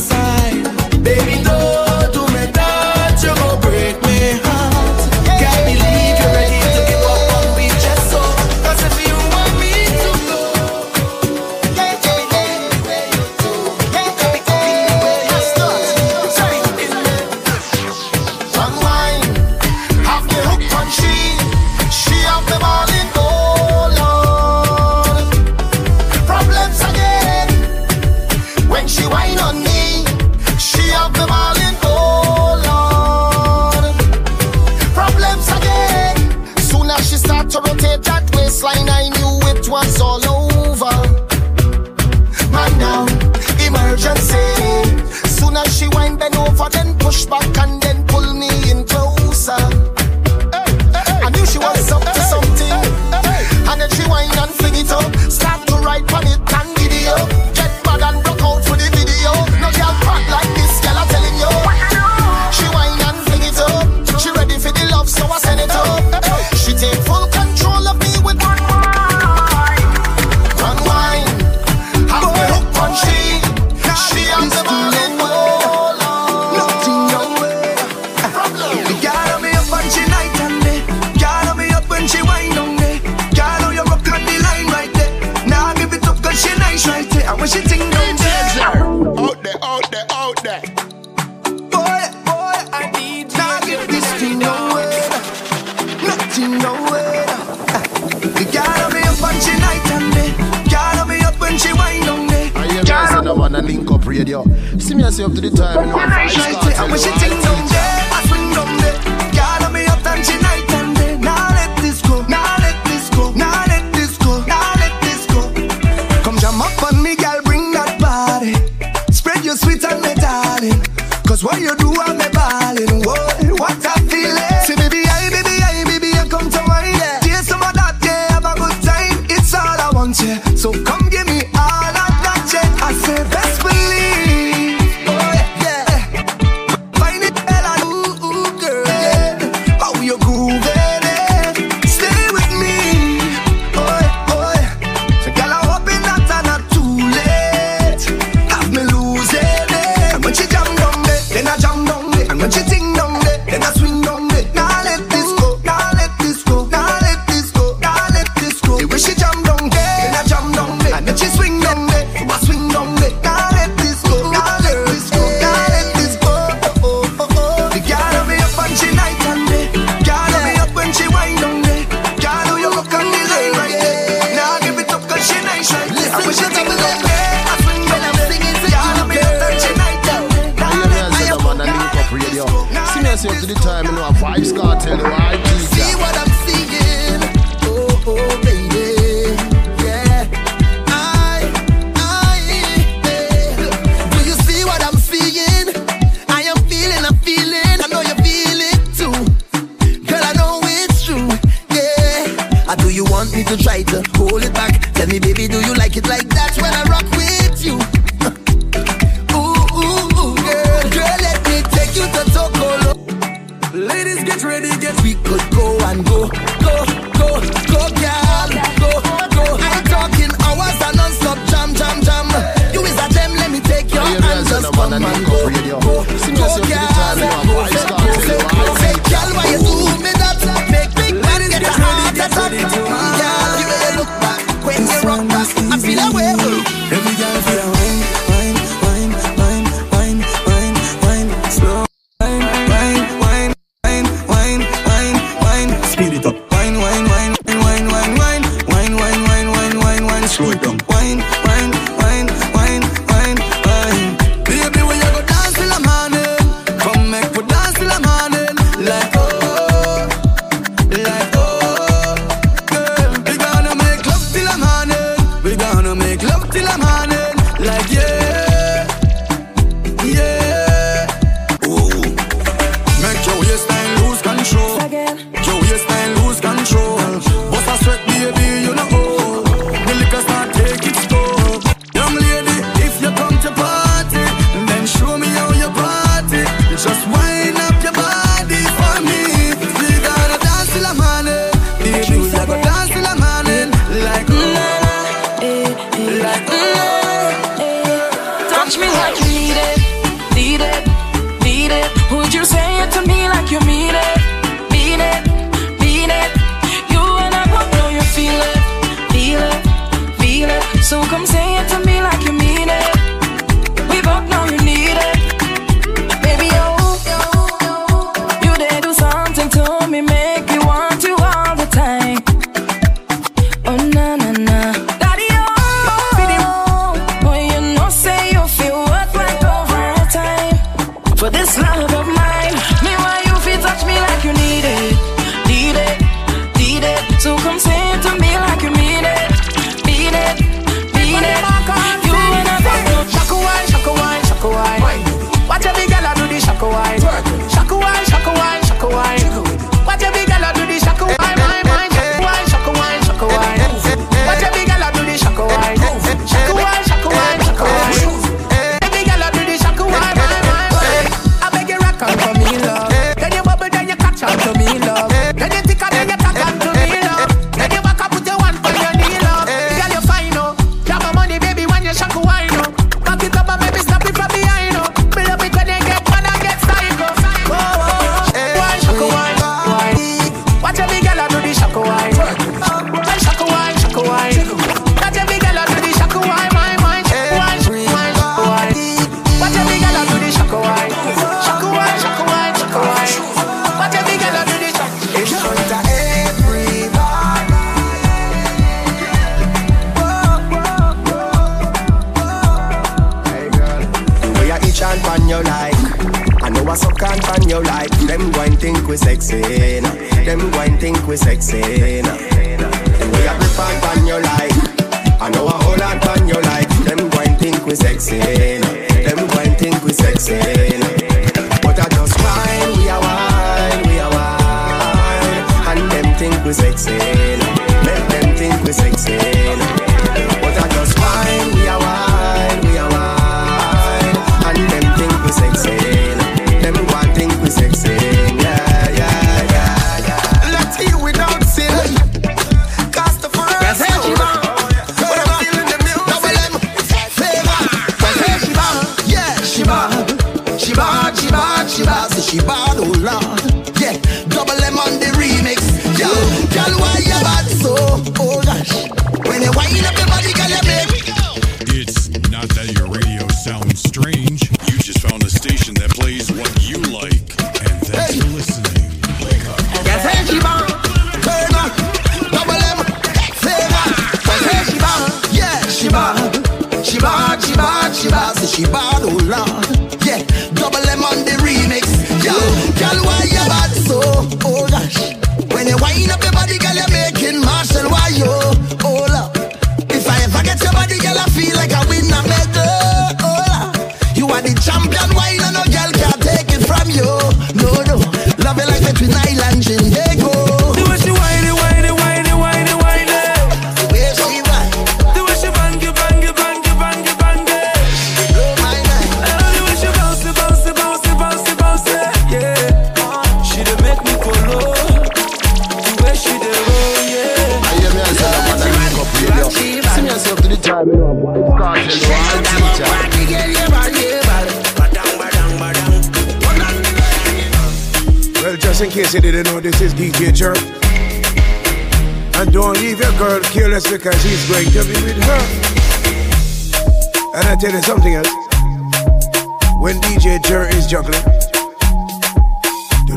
hold it back. Tell me, baby, do you like it like that when I rock with you? <laughs> ooh, ooh, ooh, girl, girl, let me take you to Tokolo. Ladies, get ready, get. We could go and go, go, go, go, girl, go, go. I'm talking hours and non-stop jam, jam, jam. You is a gem, let me take your hand, just come and go, go, go, girl.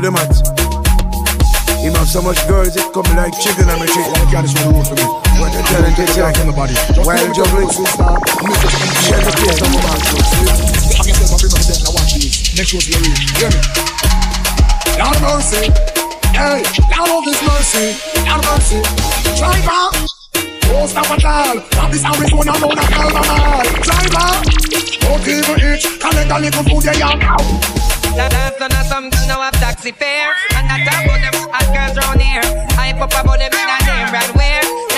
Do the math. Him have so much girls, it come like chicken on my chicken. Like God is one for me. What the talent is like in the body. While juggling, shut the place on my mouth. I guess that's what people say. Now watch this. Next show's your real. Hear me? Lord mercy. Hey, Lord of His mercy. Lord mercy. Driver. Oh, stop at all. Pop this Arizona road and Albemarle. Driver. Don't give a itch. Collect a little food, yeah, yeah. That's not something now have taxi fare. And not about them hot girls round here. I pop about them in a name right where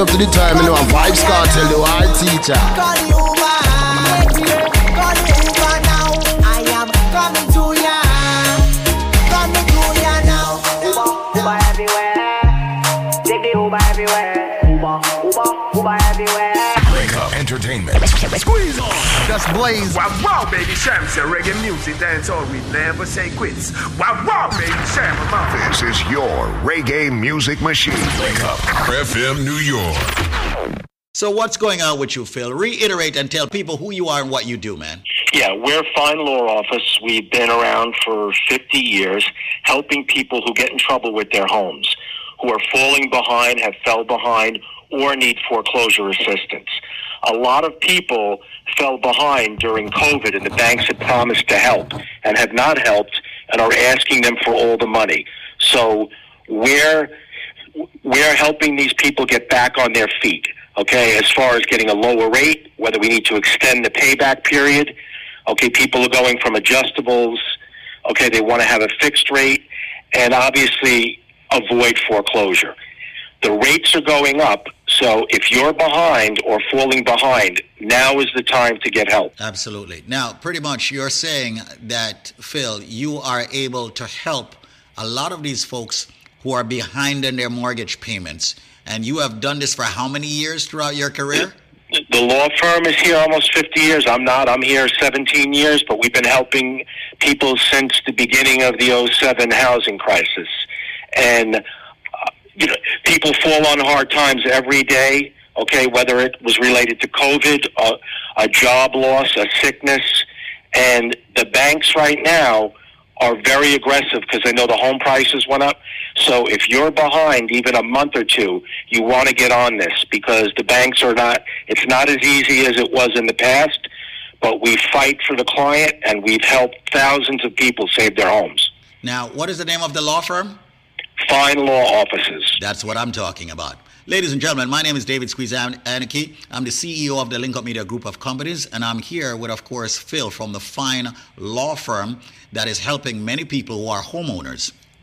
See me music machine. Wake up. FM New York. So what's going on with you, Phil? Reiterate and tell people who you are and what you do, man. Yeah, we're Fine Law Office. We've been around for 50 years helping people who get in trouble with their homes, who are falling behind, have fell behind, or need foreclosure assistance. A lot of people fell behind during COVID and the banks had promised to help and have not helped and are asking them for all the money. So we're we're helping these people get back on their feet. Okay, as far as getting a lower rate, whether we need to extend the payback period. Okay, people are going from adjustables. Okay, they want to have a fixed rate, and obviously avoid foreclosure. The rates are going up, so if you're behind or falling behind, now is the time to get help. Absolutely. Now, pretty much you're saying that, Phil, you are able to help a lot of these folks who are behind in their mortgage payments. And you have done this for how many years throughout your career? The law firm is here almost 50 years. I'm not. I'm here 17 years, but we've been helping people since the beginning of the 07 housing crisis. And uh, you know, people fall on hard times every day. Okay, whether it was related to COVID, a, a job loss, a sickness, and the banks right now are very aggressive because they know the home prices went up. So if you're behind even a month or two, you want to get on this because the banks are not. It's not as easy as it was in the past, but we fight for the client and we've helped thousands of people save their homes. Now, what is the name of the law firm? Fine Law Offices. That's what I'm talking about. Ladies and gentlemen, my name is David Squeeze Anarchy. I'm the CEO of the Link Up Media Group of Companies, and I'm here with, of course, Phil from the Fine Law Firm that is helping many people who are homeowners.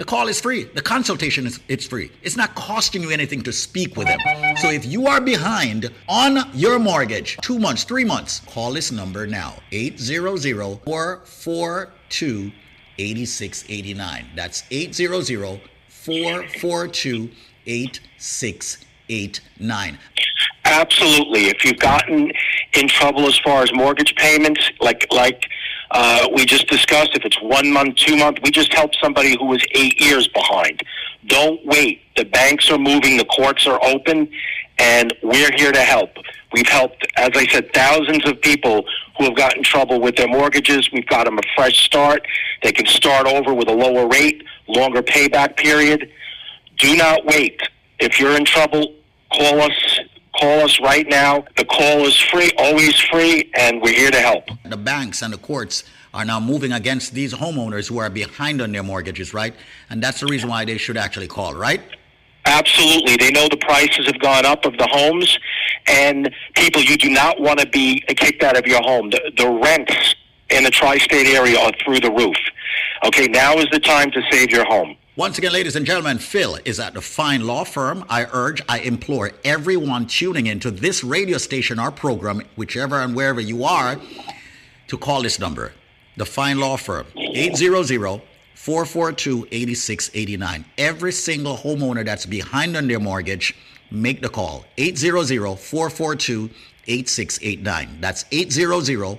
the call is free. The consultation is it's free. It's not costing you anything to speak with them. So if you are behind on your mortgage, two months, three months, call this number now. 800-442-8689. That's 800-442-8689. Absolutely. If you've gotten in trouble as far as mortgage payments, like like uh, we just discussed, if it's one month, two month, we just helped somebody who was eight years behind. Don't wait. The banks are moving, the courts are open, and we're here to help. We've helped, as I said, thousands of people who have gotten trouble with their mortgages. We've got them a fresh start. They can start over with a lower rate, longer payback period. Do not wait. If you're in trouble, call us Call us right now. The call is free, always free, and we're here to help. The banks and the courts are now moving against these homeowners who are behind on their mortgages, right? And that's the reason why they should actually call, right? Absolutely. They know the prices have gone up of the homes, and people, you do not want to be kicked out of your home. The, the rents in the tri state area are through the roof. Okay, now is the time to save your home. Once again, ladies and gentlemen, Phil is at the fine law firm. I urge, I implore everyone tuning into this radio station, our program, whichever and wherever you are, to call this number. The fine law firm, 800 442 8689. Every single homeowner that's behind on their mortgage, make the call. 800 442 8689. That's 800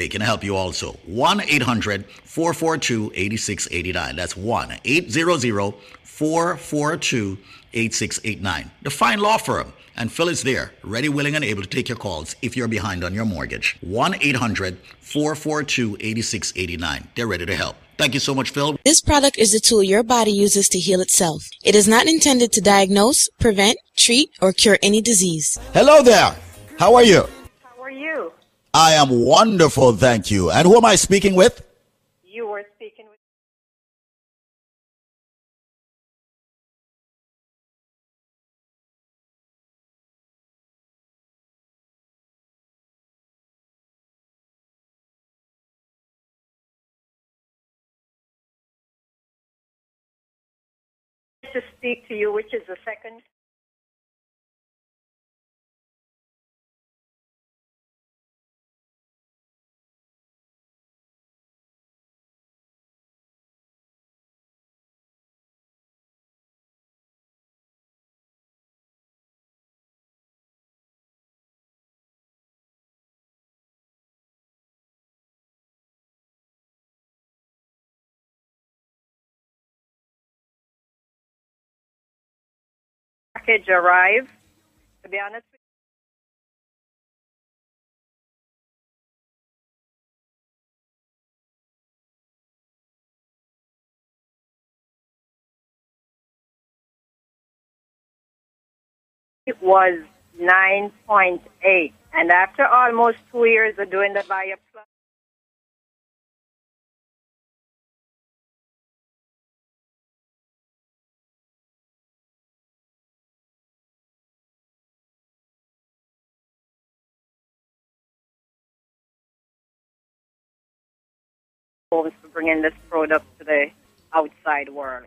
they can help you also. 1 800 442 8689. That's 1 800 442 8689. The Fine Law Firm. And Phil is there, ready, willing, and able to take your calls if you're behind on your mortgage. 1 800 442 8689. They're ready to help. Thank you so much, Phil. This product is a tool your body uses to heal itself. It is not intended to diagnose, prevent, treat, or cure any disease. Hello there. How are you? I am wonderful, thank you. And who am I speaking with? You were speaking with. To speak to you, which is the second. Package arrive. To be honest it was 9.8. And after almost two years of doing the buyer plus, bringing this product to the outside world.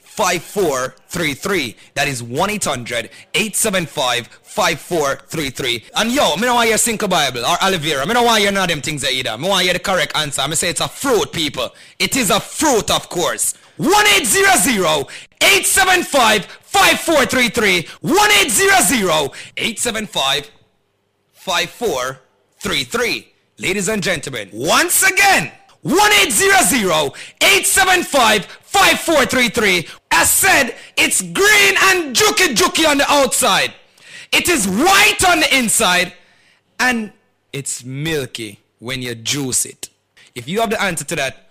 5433. That is 1 800 875 5433. And yo, me don't want you a Bible or aloe vera. Me don't want you know them things either. Me want you the correct answer. I say it's a fruit, people. It is a fruit, of course. 1 800 875 5433. 1 800 875 5433. Ladies and gentlemen, once again, 1-800-875-5433. As said, it's green and juky juky on the outside. It is white on the inside. And it's milky when you juice it. If you have the answer to that,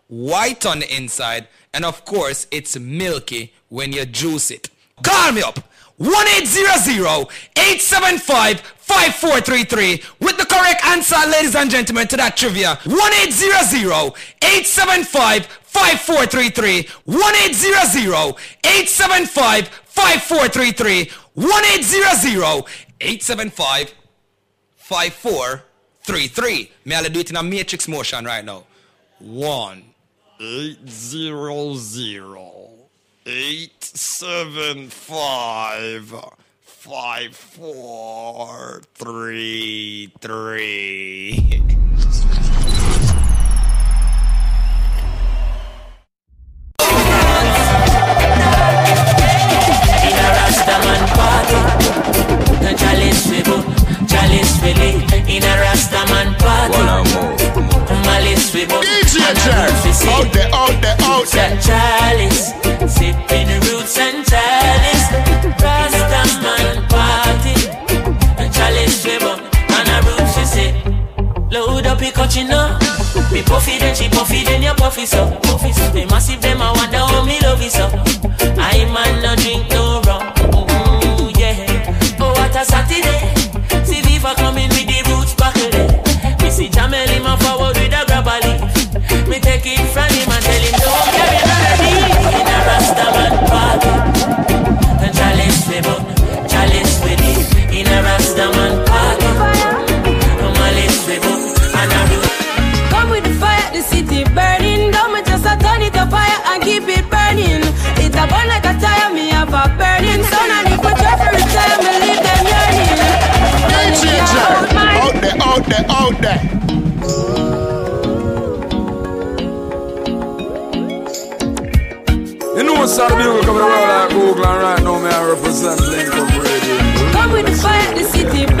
white on the inside, and of course it's milky when you juice it. Call me up 1-800-875-5433 with the correct answer, ladies and gentlemen, to that trivia. 1-800-875-5433. 1-800-875-5433. 1-800-875-5433. May I do it in a matrix motion right now? One. Eight zero zero eight seven five five four three three. In a Rastaman party, the chalice we chalice we. In a Rastaman party, malice we book, DJ and see. out there, out there, out there. Chalice, sipping roots and chalice. Rastaman party, the chalice we book, and a roof we see. Load up your cochino. Me puffy then she puffy then you puffy so. Puffy so. Me massive them I wonder how me love you so. I man no drink no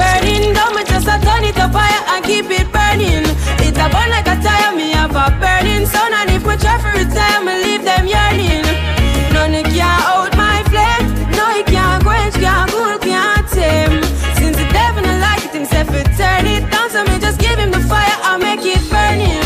burning. Don't me just a turn it a fire and keep it burning. It a burn like a tire, me have a burning. Son and if we try for retire, me leave them yearning. None can out my flame. No, it can't quench, can't cool, can't tame. Since the devil don't like it, himself it turn it down. So me just give him the fire and make it burn him.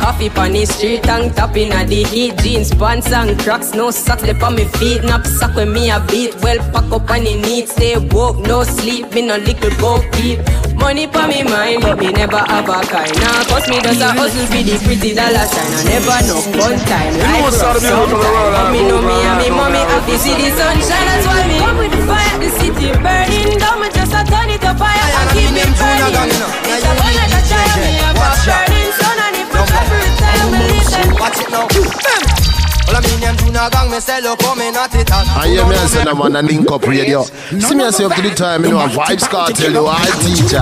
Coffee pon the street, tongue tapping at the heat. Jeans, pants and cracks, no left on me feet. Nap sack when me a beat. Well, pack up on the neat. Stay woke, no sleep. Me no liquid go keep. Money pa me mind, but me never have a kind. Nah, cause me just a hustle for the pretty dollar sign. I never know fun time. You know Life what's rough the bugle coming sometime. around But me know me and me now, mommy I have to see the sunshine. That's why me come with the fire, the city burning. Don't me just a turn it a fire and keep me burning. It's a burn like a child, me a burning sun and if try for retire, me them. Watch it now. Well, I mean, them tuna gang, me sell up, coming at it. I hear me and say them on a link up radio. See me and say up to the time, you know, a vibes cartel, you I teacher.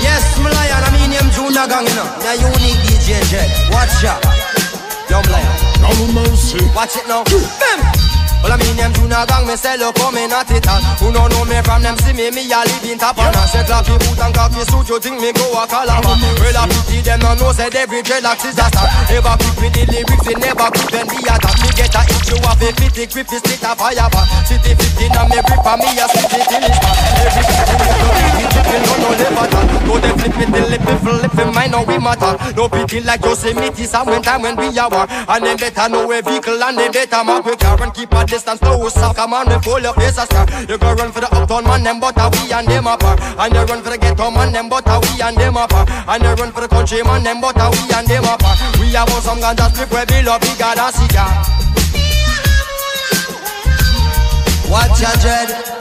Yes, me lion, I mean, them tuna gang, you know. Now, unique DJ Jet. Watch out. Young lion. No mercy. Watch it now. Bam. Well, I mean, them tuna gang, me sell up, coming at it. And who no know me from them, see me, me a live in top. And I say, clappy boot and coffee suit, you think me go a calabar. Mm-hmm. Well, I pity them, no know, said every dreadlocks is a star. Never quick with the lyrics, it never could then be attack. Me get a itch, you have a fitty grip, it's split a fire bar. City 15 and me grip, and me a split it till it's back. Every time you go, we chicken, no, no, never that. Go they flip it, they lip it, flip it, mine, no, we matter. No pity like Yosemite, some when time when we are war. And them better know a vehicle, and them better mark with car and keep a distance, no stop. Come on, we pull your face a star. You go run for the uptown man, them but we and them apart. And you run for the ghetto man, them but we and them apart. And you run for the country man, them but we and them apart. We have some ganja strip where we love bigger than cigar. Watch your dread.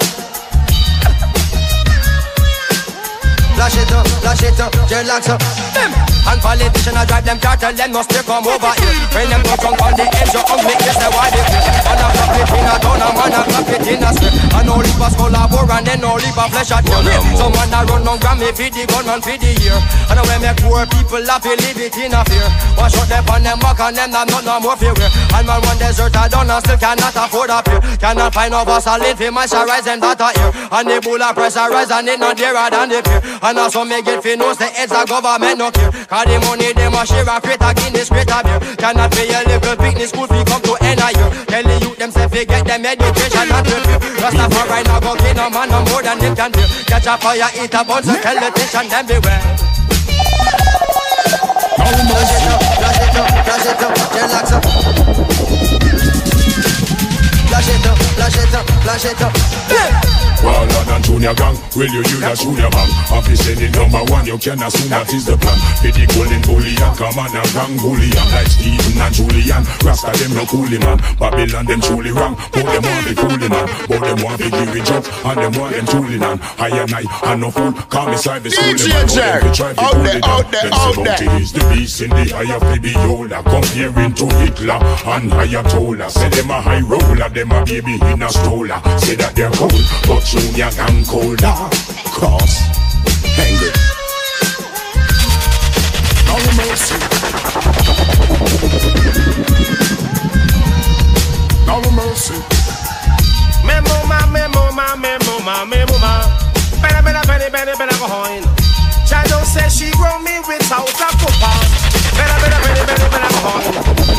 Flash it up, flash it up, dreadlocks up. Them and politicians I drive them car, tell them must come over here. When them go drunk on the edge, you hungry, yes, they why they feel. And I clap it in a town, and man I clap it in a square. And no leave a skull a bore, and then no leave a flesh at your rear. Someone a run on Grammy for the gunman for the year. And when make poor people happy, live it in a fear. Wash out them on them back, and them not no more fear. And man one desert I done, and still cannot afford a peer. Cannot find no vaseline for moisturize them that a ear. And the bull a pressurize, and it not dearer than the fear. And also me get fi know the heads of government no care. Cause the money them a share a crate a Guinness crate a beer. Cannot pay a little picnic school fee come to end a year. Tell the youth them say fi get them education and prepare. Rastafari no go give no man no more than them can do. Catch a fire, eat a bun, so tell the teacher them beware. Flash it up, flash it up, flash it up, dreadlocks up. Flash it up, flash it up, flash it up. Waller than Junior Gong, will you you that Junior man? Officer the number one, you can assume that is the plan. Be the golden bullion, come on a gang bullion like Stephen and Julian. Rasta them no coolie man, Babylon them truly wrong. But them want be coolie man, but them want be give it jump, and them want them truly man. I and I, I no fool, call me side the school DJ man. Jack, out there, out there, out there. Is the beast in the eye of the beholder, comparing to Hitler and Ayatollah. Say them a high roller, them a baby in a stroller. Say that they're cold, but Junior Gong colder. Cross, angry. No mercy. No mercy. Memo ma, memo ma, memo ma, memo ma. Better, better, better, better, better go on. Shadow says she grow me without a cooper. Better, better, better, better, better go on.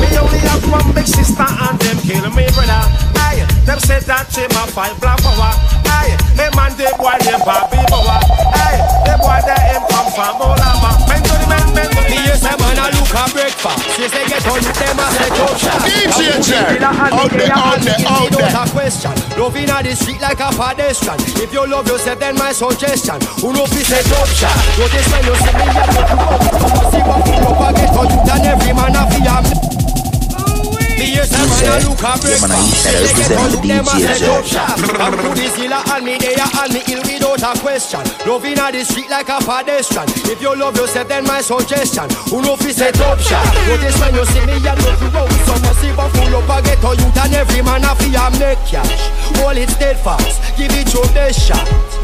Me only have one big sister and them kill me brother. Aye, them say that she my five black power. Aye, them man they boy them Bobby Bower. Aye, they boy they him come from Olama. Men to the men, men to the Me yes, a man a look a breakfast. Yes, they get on them a set up shop. DJ Jack, out there, out there, out there. a question. Love in the street like a pedestrian. If you love yourself, then my suggestion. Who know fi set up shop? Notice when you see me, you look up. Come see what you up a get for you than every man a fi am. Me yes, a man a look a breakfast. Yes, they get on them a set up shop. Come to the zilla and me there and me ill without a question. Love in the street like a pedestrian. If you love yourself, then my suggestion. Who know fi set up shop? Notice when you see me, you look up. Some a see full up a get for you than every man a fi am make cash. Hold it steadfast, give it your best shot.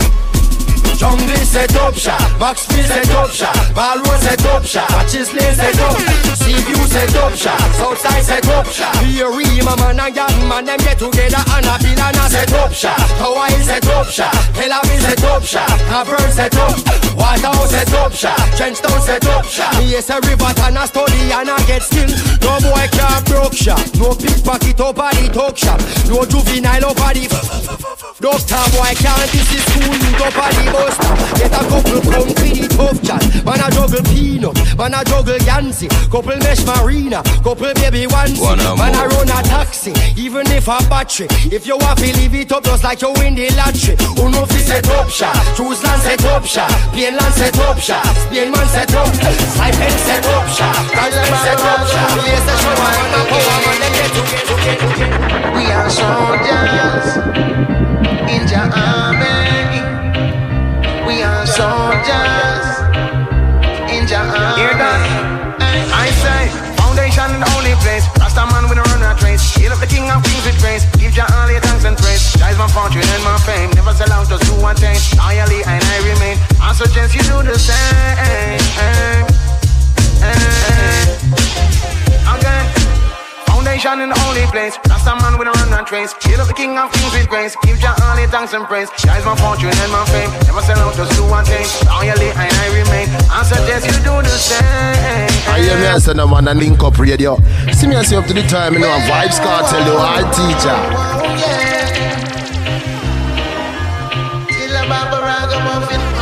Set up shop, Max Free set up shop, Ballroom set up shop, Patches Set up, set up shop, Southside set up shop, Beery, my man and young man them get together and a banana set up shop, Hawaii set up shop, Tel Aviv set up shop, Auburn set up, Waterhouse set up shop, Trenchtown set up shop, yes a river and a study and I get skill, no boy can't broke shop, no pickpocket at the talk shop, no juvenile at the Doctor boy can't this is school, you up at the bus stop. Get a couple come to the tough chat. Man a juggle peanut, man a juggle Yancy. Mesh marina, couple baby onesie. One and Man a run a taxi, even if a battery. If you want to leave it up just like you win the lottery. Who know fi set up shop? Choose land set up shop. Plain land set up shop. Spain man set up. Stipend set up shop. College set up shop. Place the show man a power man them get together. together. We are soldiers in the army. We are soldiers Hail the king of kings with grace. Give Jah all your thanks and praise. Rise my fortune and my fame. Never sell out just do to attain. Loyally and I remain. I suggest you do the same. Foundation in the only place. Rasta man with a run rat race. Hail up the king of kings with grace. Give Jah all your thanks and praise. Rise my fortune and my fame. Never sell out just to attain. Loyally and I remain. I suggest you do the same. I hear me and say no man and link up radio. See me and see up to the time, you know, and Vibes Cartel, you I teacher. Till a Baba Ragamuffin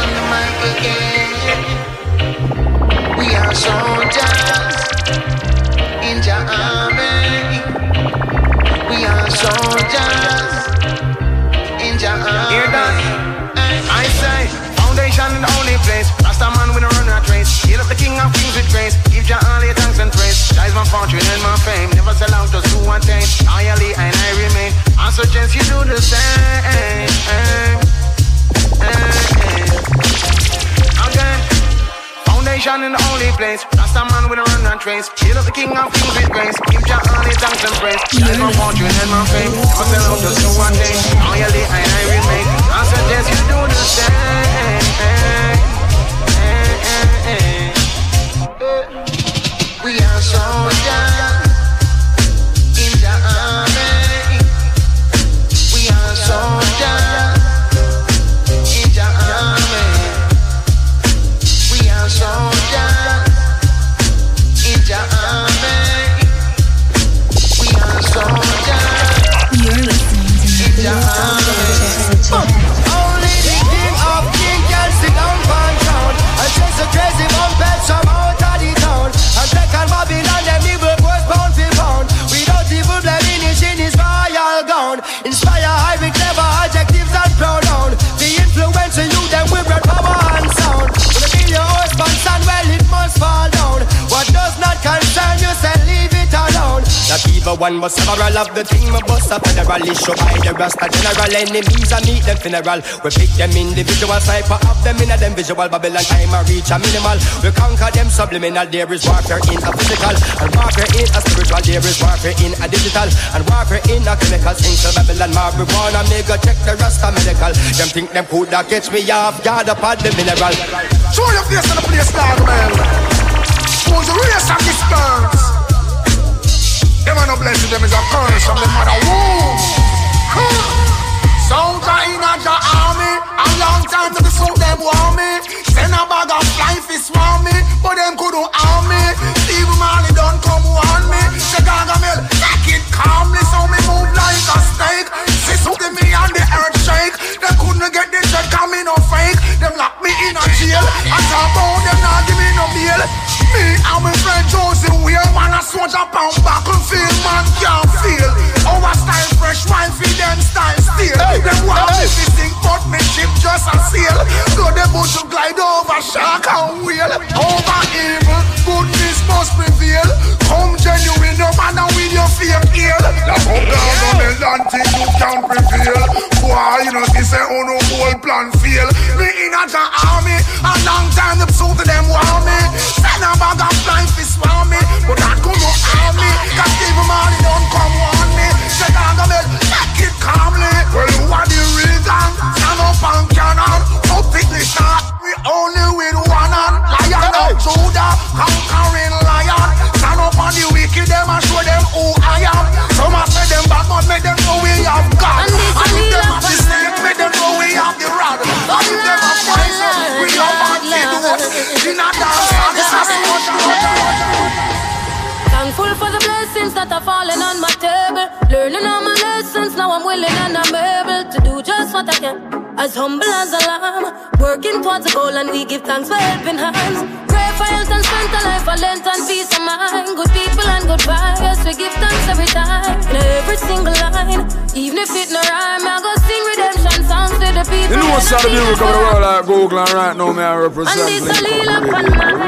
soldiers in army. Hear that? I say, foundation in the only place. Rasta man with a run rat race. Hail up the king of kings with grace. Give Jah all your thanks and praise. Rise my fortune and my fame. Never sell out just to attain. Loyally and I remain. I suggest you do the same. Eh, eh. Eh, Again foundation in the only place. Rasta man with a run and trace. Hail up the king of kings with grace. Give Jah honor, thanks and praise. Shine my fortune and my fame. Never sell out just to one day. Loyally I, I remain. I suggest you do the same. Evil one but several of the team of us a federal issue. By the rasta general enemies I meet them funeral. We pick them individual sniper of them in a them visual Babylon. Time I reach a minimal. We conquer them subliminal. There is warfare in a physical and warfare in a spiritual. There is warfare in a digital and warfare in a chemical things to Babylon marijuana me go check the rasta medical. Them think them coulda catch me off guard upon the mineral. Show your face in the place dog man. Who's the race this birds them are no blessing, them is a curse from the mother womb. Soldier in a ja army, a long time to the soul them want me. Send a bag of fly fish want me, but them couldn't harm me. Steve Marley don't come warn me. Chicago Mill, take it calmly, so me move like a snake. See something me and the earth shake. Them couldn't get the check, coming no fake. Them lock me in a jail. I talk about them not give me no bail. Me and my friend Josie Weir Man a soldier pound battlefield Man can't feel. Our style fresh wine feed them style steel. Hey, Them want hey. me to sink but me ship just a sail So them want to glide over shark and whale. Over evil goodness must prevail. Come genuine no matter with your fake heel That's how government and thing you can prevail. Boy you know this oh no whole plan fail. Me in a army A long time the pursuit of them want me. Send a bag of flying fish want me. But that come no harm me. Cause Steve Marley don't come on me. Say dog a bell, take it calmly. Well you are the reason. Stand up and cannon. Up it the shot. We only with one hand. Lion of Judah Conquering lion. Stand up on the wicked Them and show them who I am. Some a say them bad But make them know we have God. And if them have the snake Make them know we have the rod. And if them have poison We have antidote In a dance that are falling on my table. Learning all my lessons, now I'm willing and I'm able to do just what I can. As humble as a lamb, working towards a goal, and we give thanks for helping hands. Pray for health and strength, a life, a length and peace of mind. Good people and good vibes, we give thanks every time. In every single line, even if it no rhyme, You know what's out of music over the world like Google and right now, me I represent And this a lila pan mine.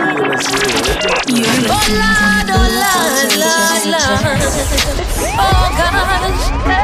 Oh Lord, oh Lord, Lord, Lord. Oh gosh.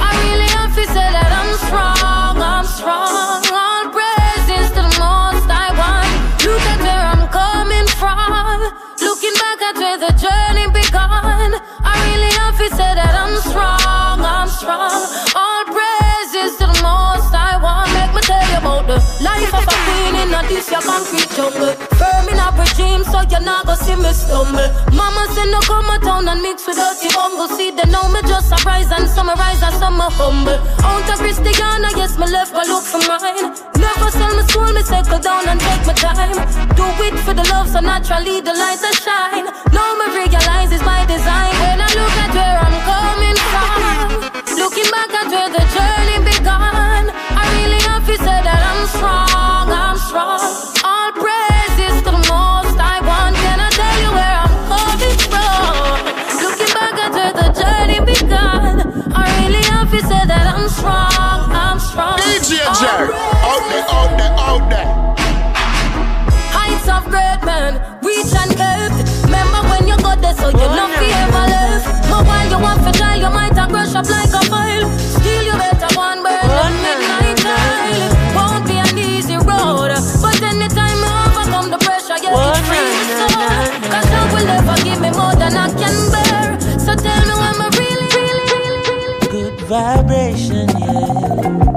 strong, All the most. Look at where I'm coming from. Looking back at where the journey began, I really have to say that I'm strong, I'm strong. This your concrete jungle. Firm in a regime, so you're not gonna see me stumble. Mama said no come a town and mix with dirty humble. See they know me just a rise and summarize and some humble. Out of Christiana, yes me left go look for mine. Never sell my soul, me settle down and take my time. Do it for the love, so naturally the light that shine. Now me realize it's by design. When I look at where I'm coming from, looking back at where the journey So you oh, not fear my life. But while you want to try, you might have brush up like a pile. Still, you better one bird oh, than midnight child. Won't be an easy road. But anytime you overcome the pressure, you oh, it free your soul. Cause love will never give me more than I can bear. So tell me when I really, really, really, really. Good vibration, yeah.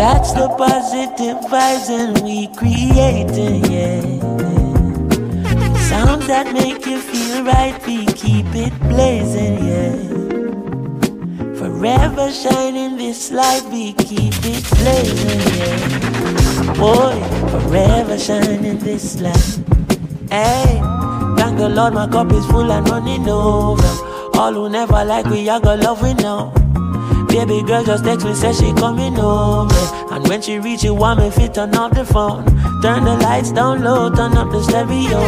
That's the positive vibes and we creating, yeah. Sounds that make you feel right, we keep it blazing, yeah. Forever shining this light, we keep it blazing, yeah. Boy, forever shining this light. Hey, thank the Lord, my cup is full and running over. All who never like we, I got love we know. Baby girl just text me, says she coming over. And when she reach you, want me fit turn off the phone. Turn the lights down low, turn up the stereo.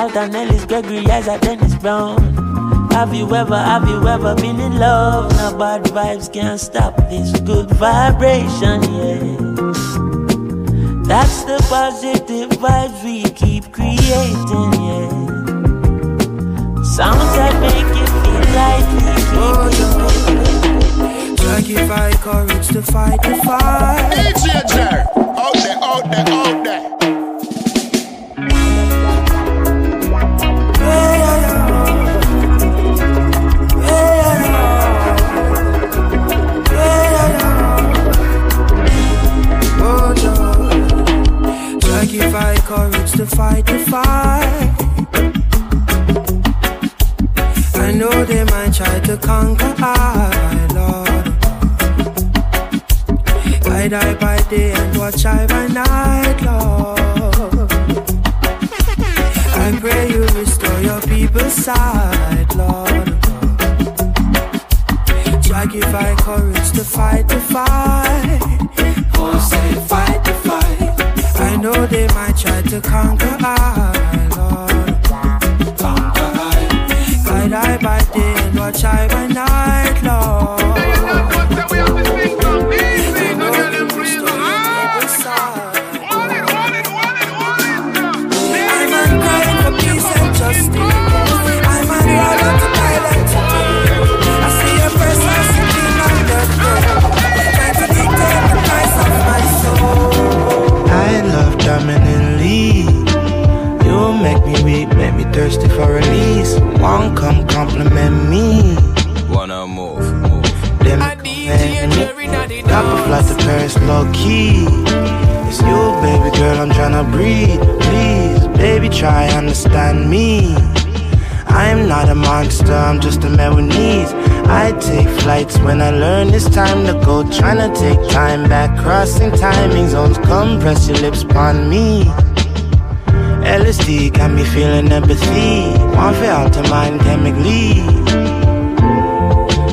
Alton Ellis, Gregory, Isaac, Dennis Brown. Have you ever, have you ever been in love? Now bad vibes can't stop this good vibration, yeah. That's the positive vibes we keep creating, yeah. Sounds that make you feel like we keep oh, Sacrifice courage to fight the fight. DJ Jerry, out there, out there, out there. Sacrifice courage to fight the fight. I know they might try to conquer I, I die by day and watch I by night, Lord. I pray you restore your people's sight, Lord. Jah give I courage to fight the fight. Oh, say fight the fight. I know they might try to conquer I, Lord. Conquer I. I die by day and watch I by night, Lord. Thirsty for release. One come compliment me. Wanna move, move. Them me. Got the flight to Paris low key. It's you, baby girl, I'm tryna breathe. Please, baby, try understand me. I'm not a monster, I'm just a man with needs. I take flights when I learn it's time to go. Tryna take time back, crossing timing zones. Come press your lips upon me. LSD got me feeling empathy. One for out to mind chemically.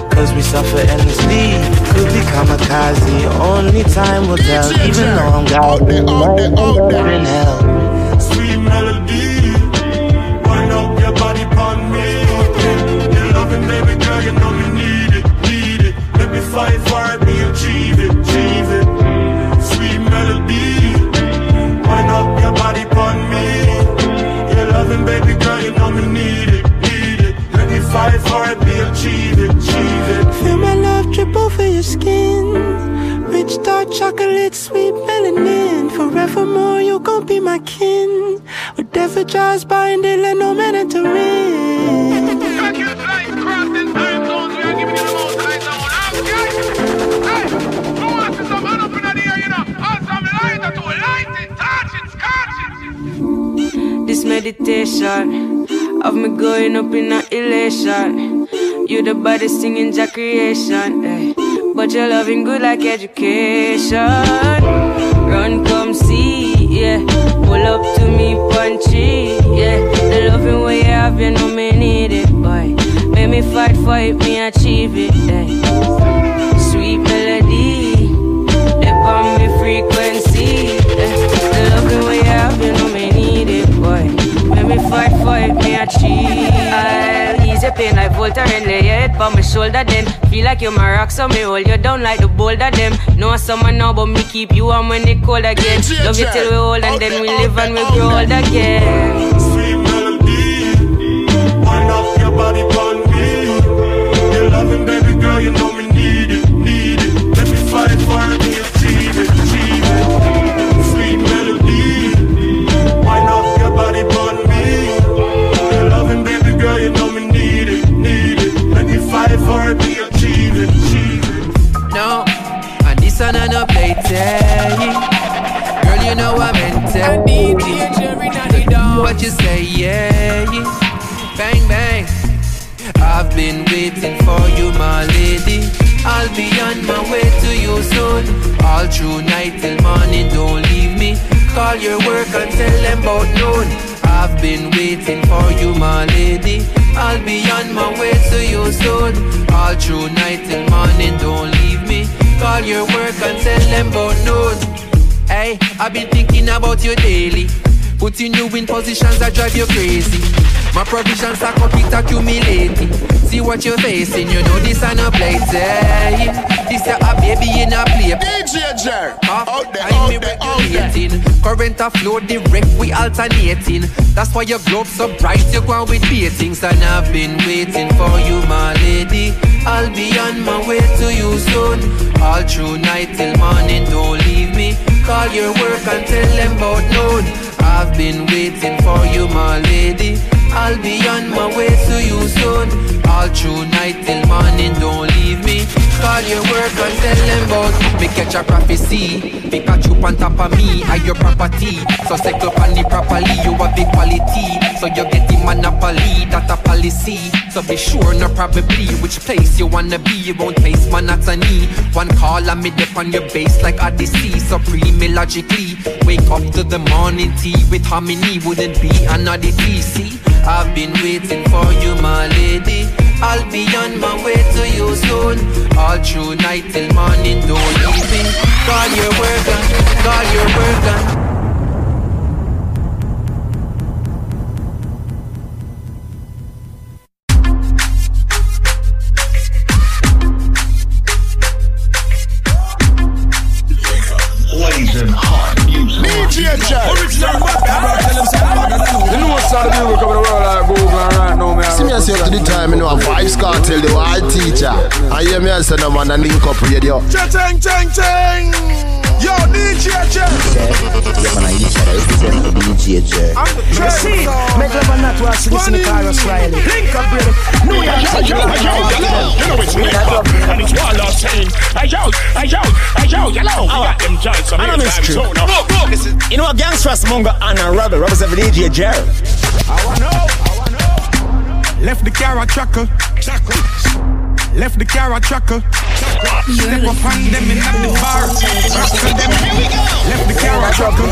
Cause we suffer endlessly. Could be kamikaze. Only time will tell. Even though I'm God, up in hell. Sweet melody. Wind up your body upon me. You're loving, baby girl, you know me need it, need it. Let me fight my kin. Let no man enter in. This meditation of me going up in a elation. You the body singing your creation, eh. But you're loving good like education. Run, come see, yeah. Pull up to me, punchy, yeah. The loving way you have, you know me need it, boy. Make me fight for it, me achieve it, eh. Sweet melody, they on me frequency, eh. The loving way you have, you know me need it, boy. Make me fight for it, me achieve. I'll ease your like Volta and lay your head on my shoulder. Then feel like you're my rock, so me hold you down like the boulder. Them know summer now, but me keep you warm when it cold again. Love you till we old and then we live and we grow old again. Sweet melody. Wind up your body upon me. You're loving, baby girl, you know me for it, we achieve. No, and this one I no play Girl, you know I meant it. I need the. What you say, yeah, bang bang. I've been waiting for you, my lady. I'll be on my way to you soon. All through night till morning, don't leave me. Call your work and tell them about noon. I've been waiting for you, my lady. I'll be on my way to you soon. All through night till morning, don't leave me. Call your work and tell them about noon. Hey, I've been thinking about you daily. Putting you in positions that drive you crazy. My provisions up, it accumulating. See what you're facing, you know this ain't a place. Hey, this a, a baby in a play. DJ Jer, out there, I'm out there, out regulating. Current a flow direct, we alternating. That's why your globe so bright, you go with beatings. And I've been waiting for you, my lady. I'll be on my way to you soon. All through night till morning, don't leave me. Call your work and tell them about noon. I've been waiting for you, my lady. I'll be on my way to you soon. All through night till morning, don't leave me. Call your work and tell them about me catch a prophecy. Pikachu on top of me, I your property. So settle on the properly, you have the quality. So you get the monopoly, that a policy. So be sure, no probably, which place you wanna be. You won't taste monotony. One call and me dip on your base like Odyssey. Supreme logically. Wake up to the morning tea with harmony. Wouldn't be another TC. I've been waiting for you, my lady. I'll be on my way to you soon. All through night till morning, don't me. Call your worker, call your. Blazing I hear me and say, no man, and link up radio. Cheng, cheng, cheng. Yo, DJ Jer. Yeah, man, I each other represent the DJ Jer. I'm the You see, make love and not watch listen to Carlos Riley. Link up, brother. New York Yo, yo, yo, yo, you know it's Wake Up, and it's Waller saying, hey yo, hey yo, hey yo, yellow, we got them giants of I know here it's time true. zone. Now, look, look, this is You know, a gangster's mongo and a rebel represent the DJ Jerry. Left the car a tracker. Left the car a tracker. Step up on them in the bar. Rockle them. Left the car a tracker.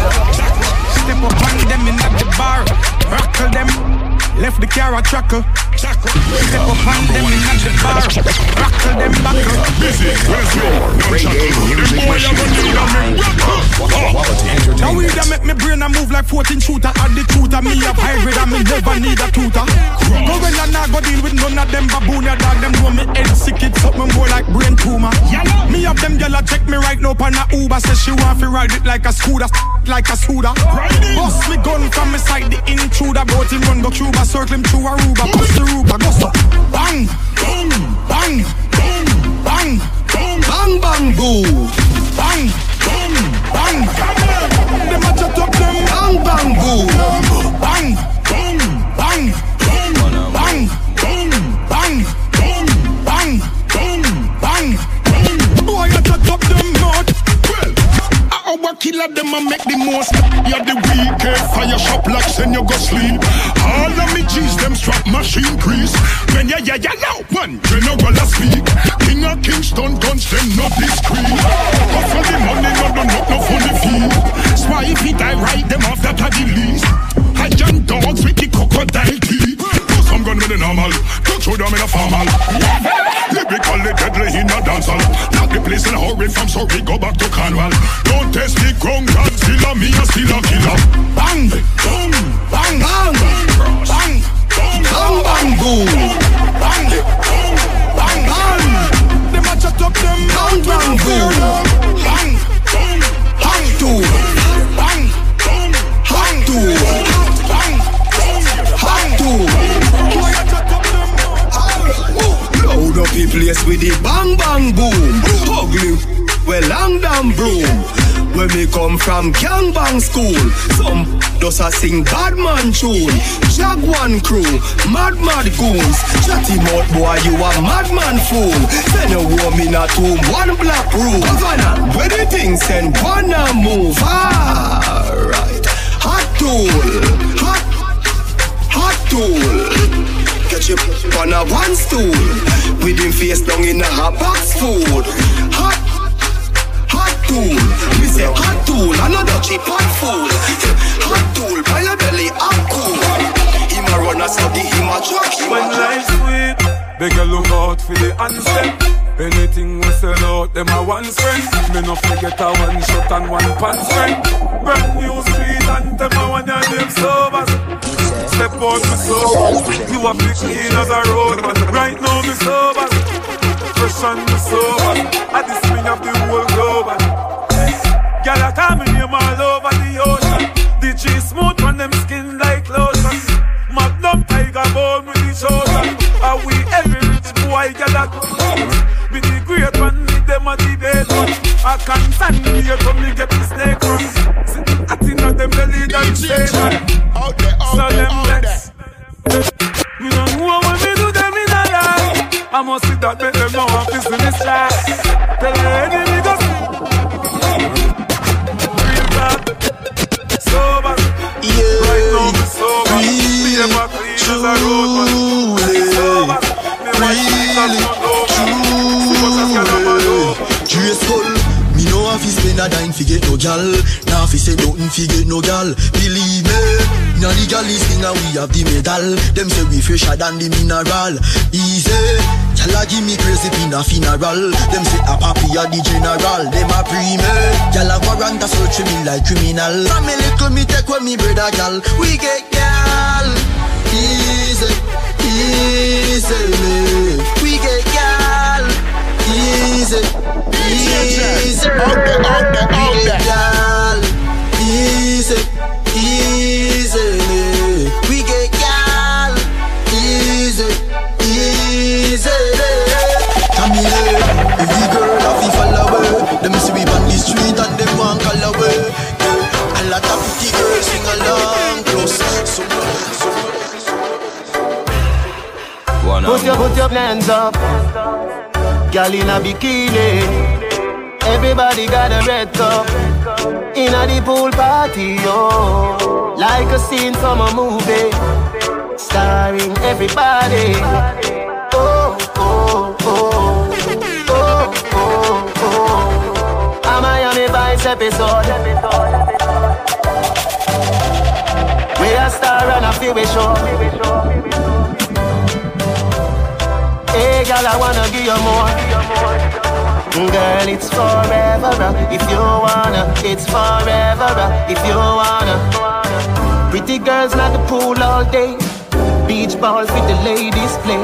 Step up on them in the bar. Rockle them. Left the car a tracker. Step up on them in at the bar. Rockle them back. Busy, where's your reggae music machine? Now we that make me brain a move like 14 shooter. Add the tutor, me have hybrid and me never need a tutor. Go when I nah go deal with none of them baboon ya dog. Them know me head sick, it's something more like brain tumor. Me have them gyal a check me right now on a Uber. Say she want fi ride it like a scooter, like a scooter. Bust me gun from me side, the intruder. Boat him run go Cuba, circle him through Aruba Bust the Ruba, go so Bang, bang, bang, bang, bang, bang, boo. Bang, bang, bang. Them a chat up them. Bang, bang, boo. Bang, bang, bang, bang, Our killer them a make the most You're the weekend fire shop like send you go sleep. All of me G's them strap machine crease When ya ya ya now one general a speak. King of Kingston guns them not discreet. But for the money no no no no funny fee Spy if he die right them off that a the I young dogs with the crocodile teeth. Some gun with the normal. Touch show them in a formal. Lyrically deadly in a dancehall the place in a hurry from Surrey go back to Cornwall Don't test the ground still a me a still a killer Bang, bang, bang, bang, bang, bang, bang, boom Bang, bang, bang Them a chat up them Bang, bang, boom Bang, Bang, two bang, Bang, two the place with the bang bang boom. Ugly, well long damn broom. Where me come from, gangbang school. Some does a sing bad man tune. Jaguan crew, mad mad goons. Chatty mouth boy, you a madman fool. Send a woman a tomb, one black room. Governor, where the things send one move. Alright, hot tool, hot, hot tool. You on a one stool. With him face down in a hot box food. Hot, hot tool. We say hot tool, another cheap hot fool. Hot tool, by your belly, I'm cool. Him a run a study, him a truck, When life's sweet Beg you look out for the answer Anything we sell out, them a one friend. Me no forget a one shot and one pants friend. Brand new sweet and them a one your name sobers. Step out me sober, you a big clean as a road man. Right now me sober, fresh and me sober. I this me of the whole globe. Girl I call me name all over the ocean. The G smooth on them skin like lotion. Magnum tiger bone with the chosen. Are we every rich boy girl that? I can't stand here to me get the snake run. I think of them belly than shade man. So them vex. You don't know what me do them in a life. I must see that make them know I'm pissing this life. Tell the enemy go Real bad. Sober. Yeah. Right now me sober. Me ever clean as a road man. Sober. Me watch Me know have spend a dime fi get no gal. Now fi say nothing fi get no gal. Believe me Now the gal is thing we have the medal. Them say we fresher than the mineral. Easy Gal a give me crazy pin a funeral. Them say a papi a the general. Them a pre me Gal a warrant a search me like criminal. Family little me take with me brother gal. We get gal. Easy Easy We get Easy, easy, out there, out there, out there. Girl. Easy, easy, we get gal. Easy, easy. Come here, every girl have to follow her. Them see we on the street and them want call away. A lot of pretty girls sing along close. So, so, Put your, put your hands up Girl in a bikini. Everybody got a red cup. In a the pool party, yo Like a scene from a movie. Starring everybody. Oh, oh, oh. Oh, oh, oh. A Miami Vice episode. We a star and a feel show Hey, girl, I wanna give you more. Girl, it's forever. uh, If you wanna, it's forever. uh, If you wanna. Pretty girls like the pool all day. Beach balls with the ladies play.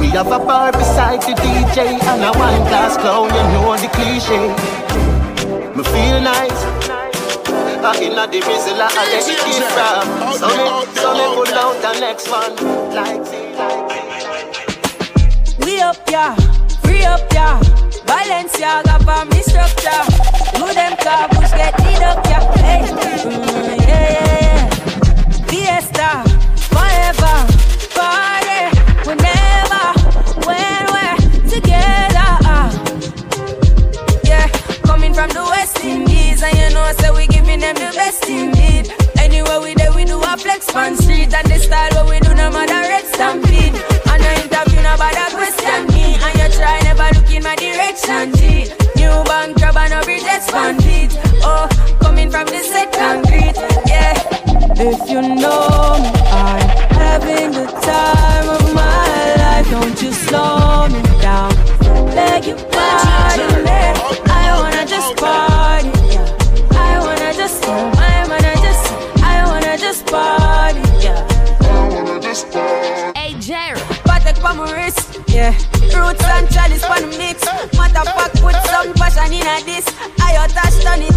We have a bar beside the DJ and a wine glass clown. You know the cliche. Me feel nice. I inna the middle, I get the kid from. So me, so me pull out the next one. Like, up, yeah, free up, yeah. Balenciaga for me structure. Do them cabos get lit up, yeah. Hey, mm, yeah, yeah, yeah. Fiesta, forever, party, whenever, when we're together. ah. Yeah, coming from the West Indies, and you know, so we giving them the best indeed. Anywhere we there, we do a flex on street, and the style what we do, no matter red stampede. And interview, nobody question me, and you try never look in my direction, G. New bank job and rejects on beat. Oh, coming from the set concrete, yeah. If you know me, I'm having the time of my life. Don't you slow me down. Beg you pardon me. I wanna just party. Yeah. Roots and chalice pa the mix. Matter fuck put some passion in a this. I touch turn it up.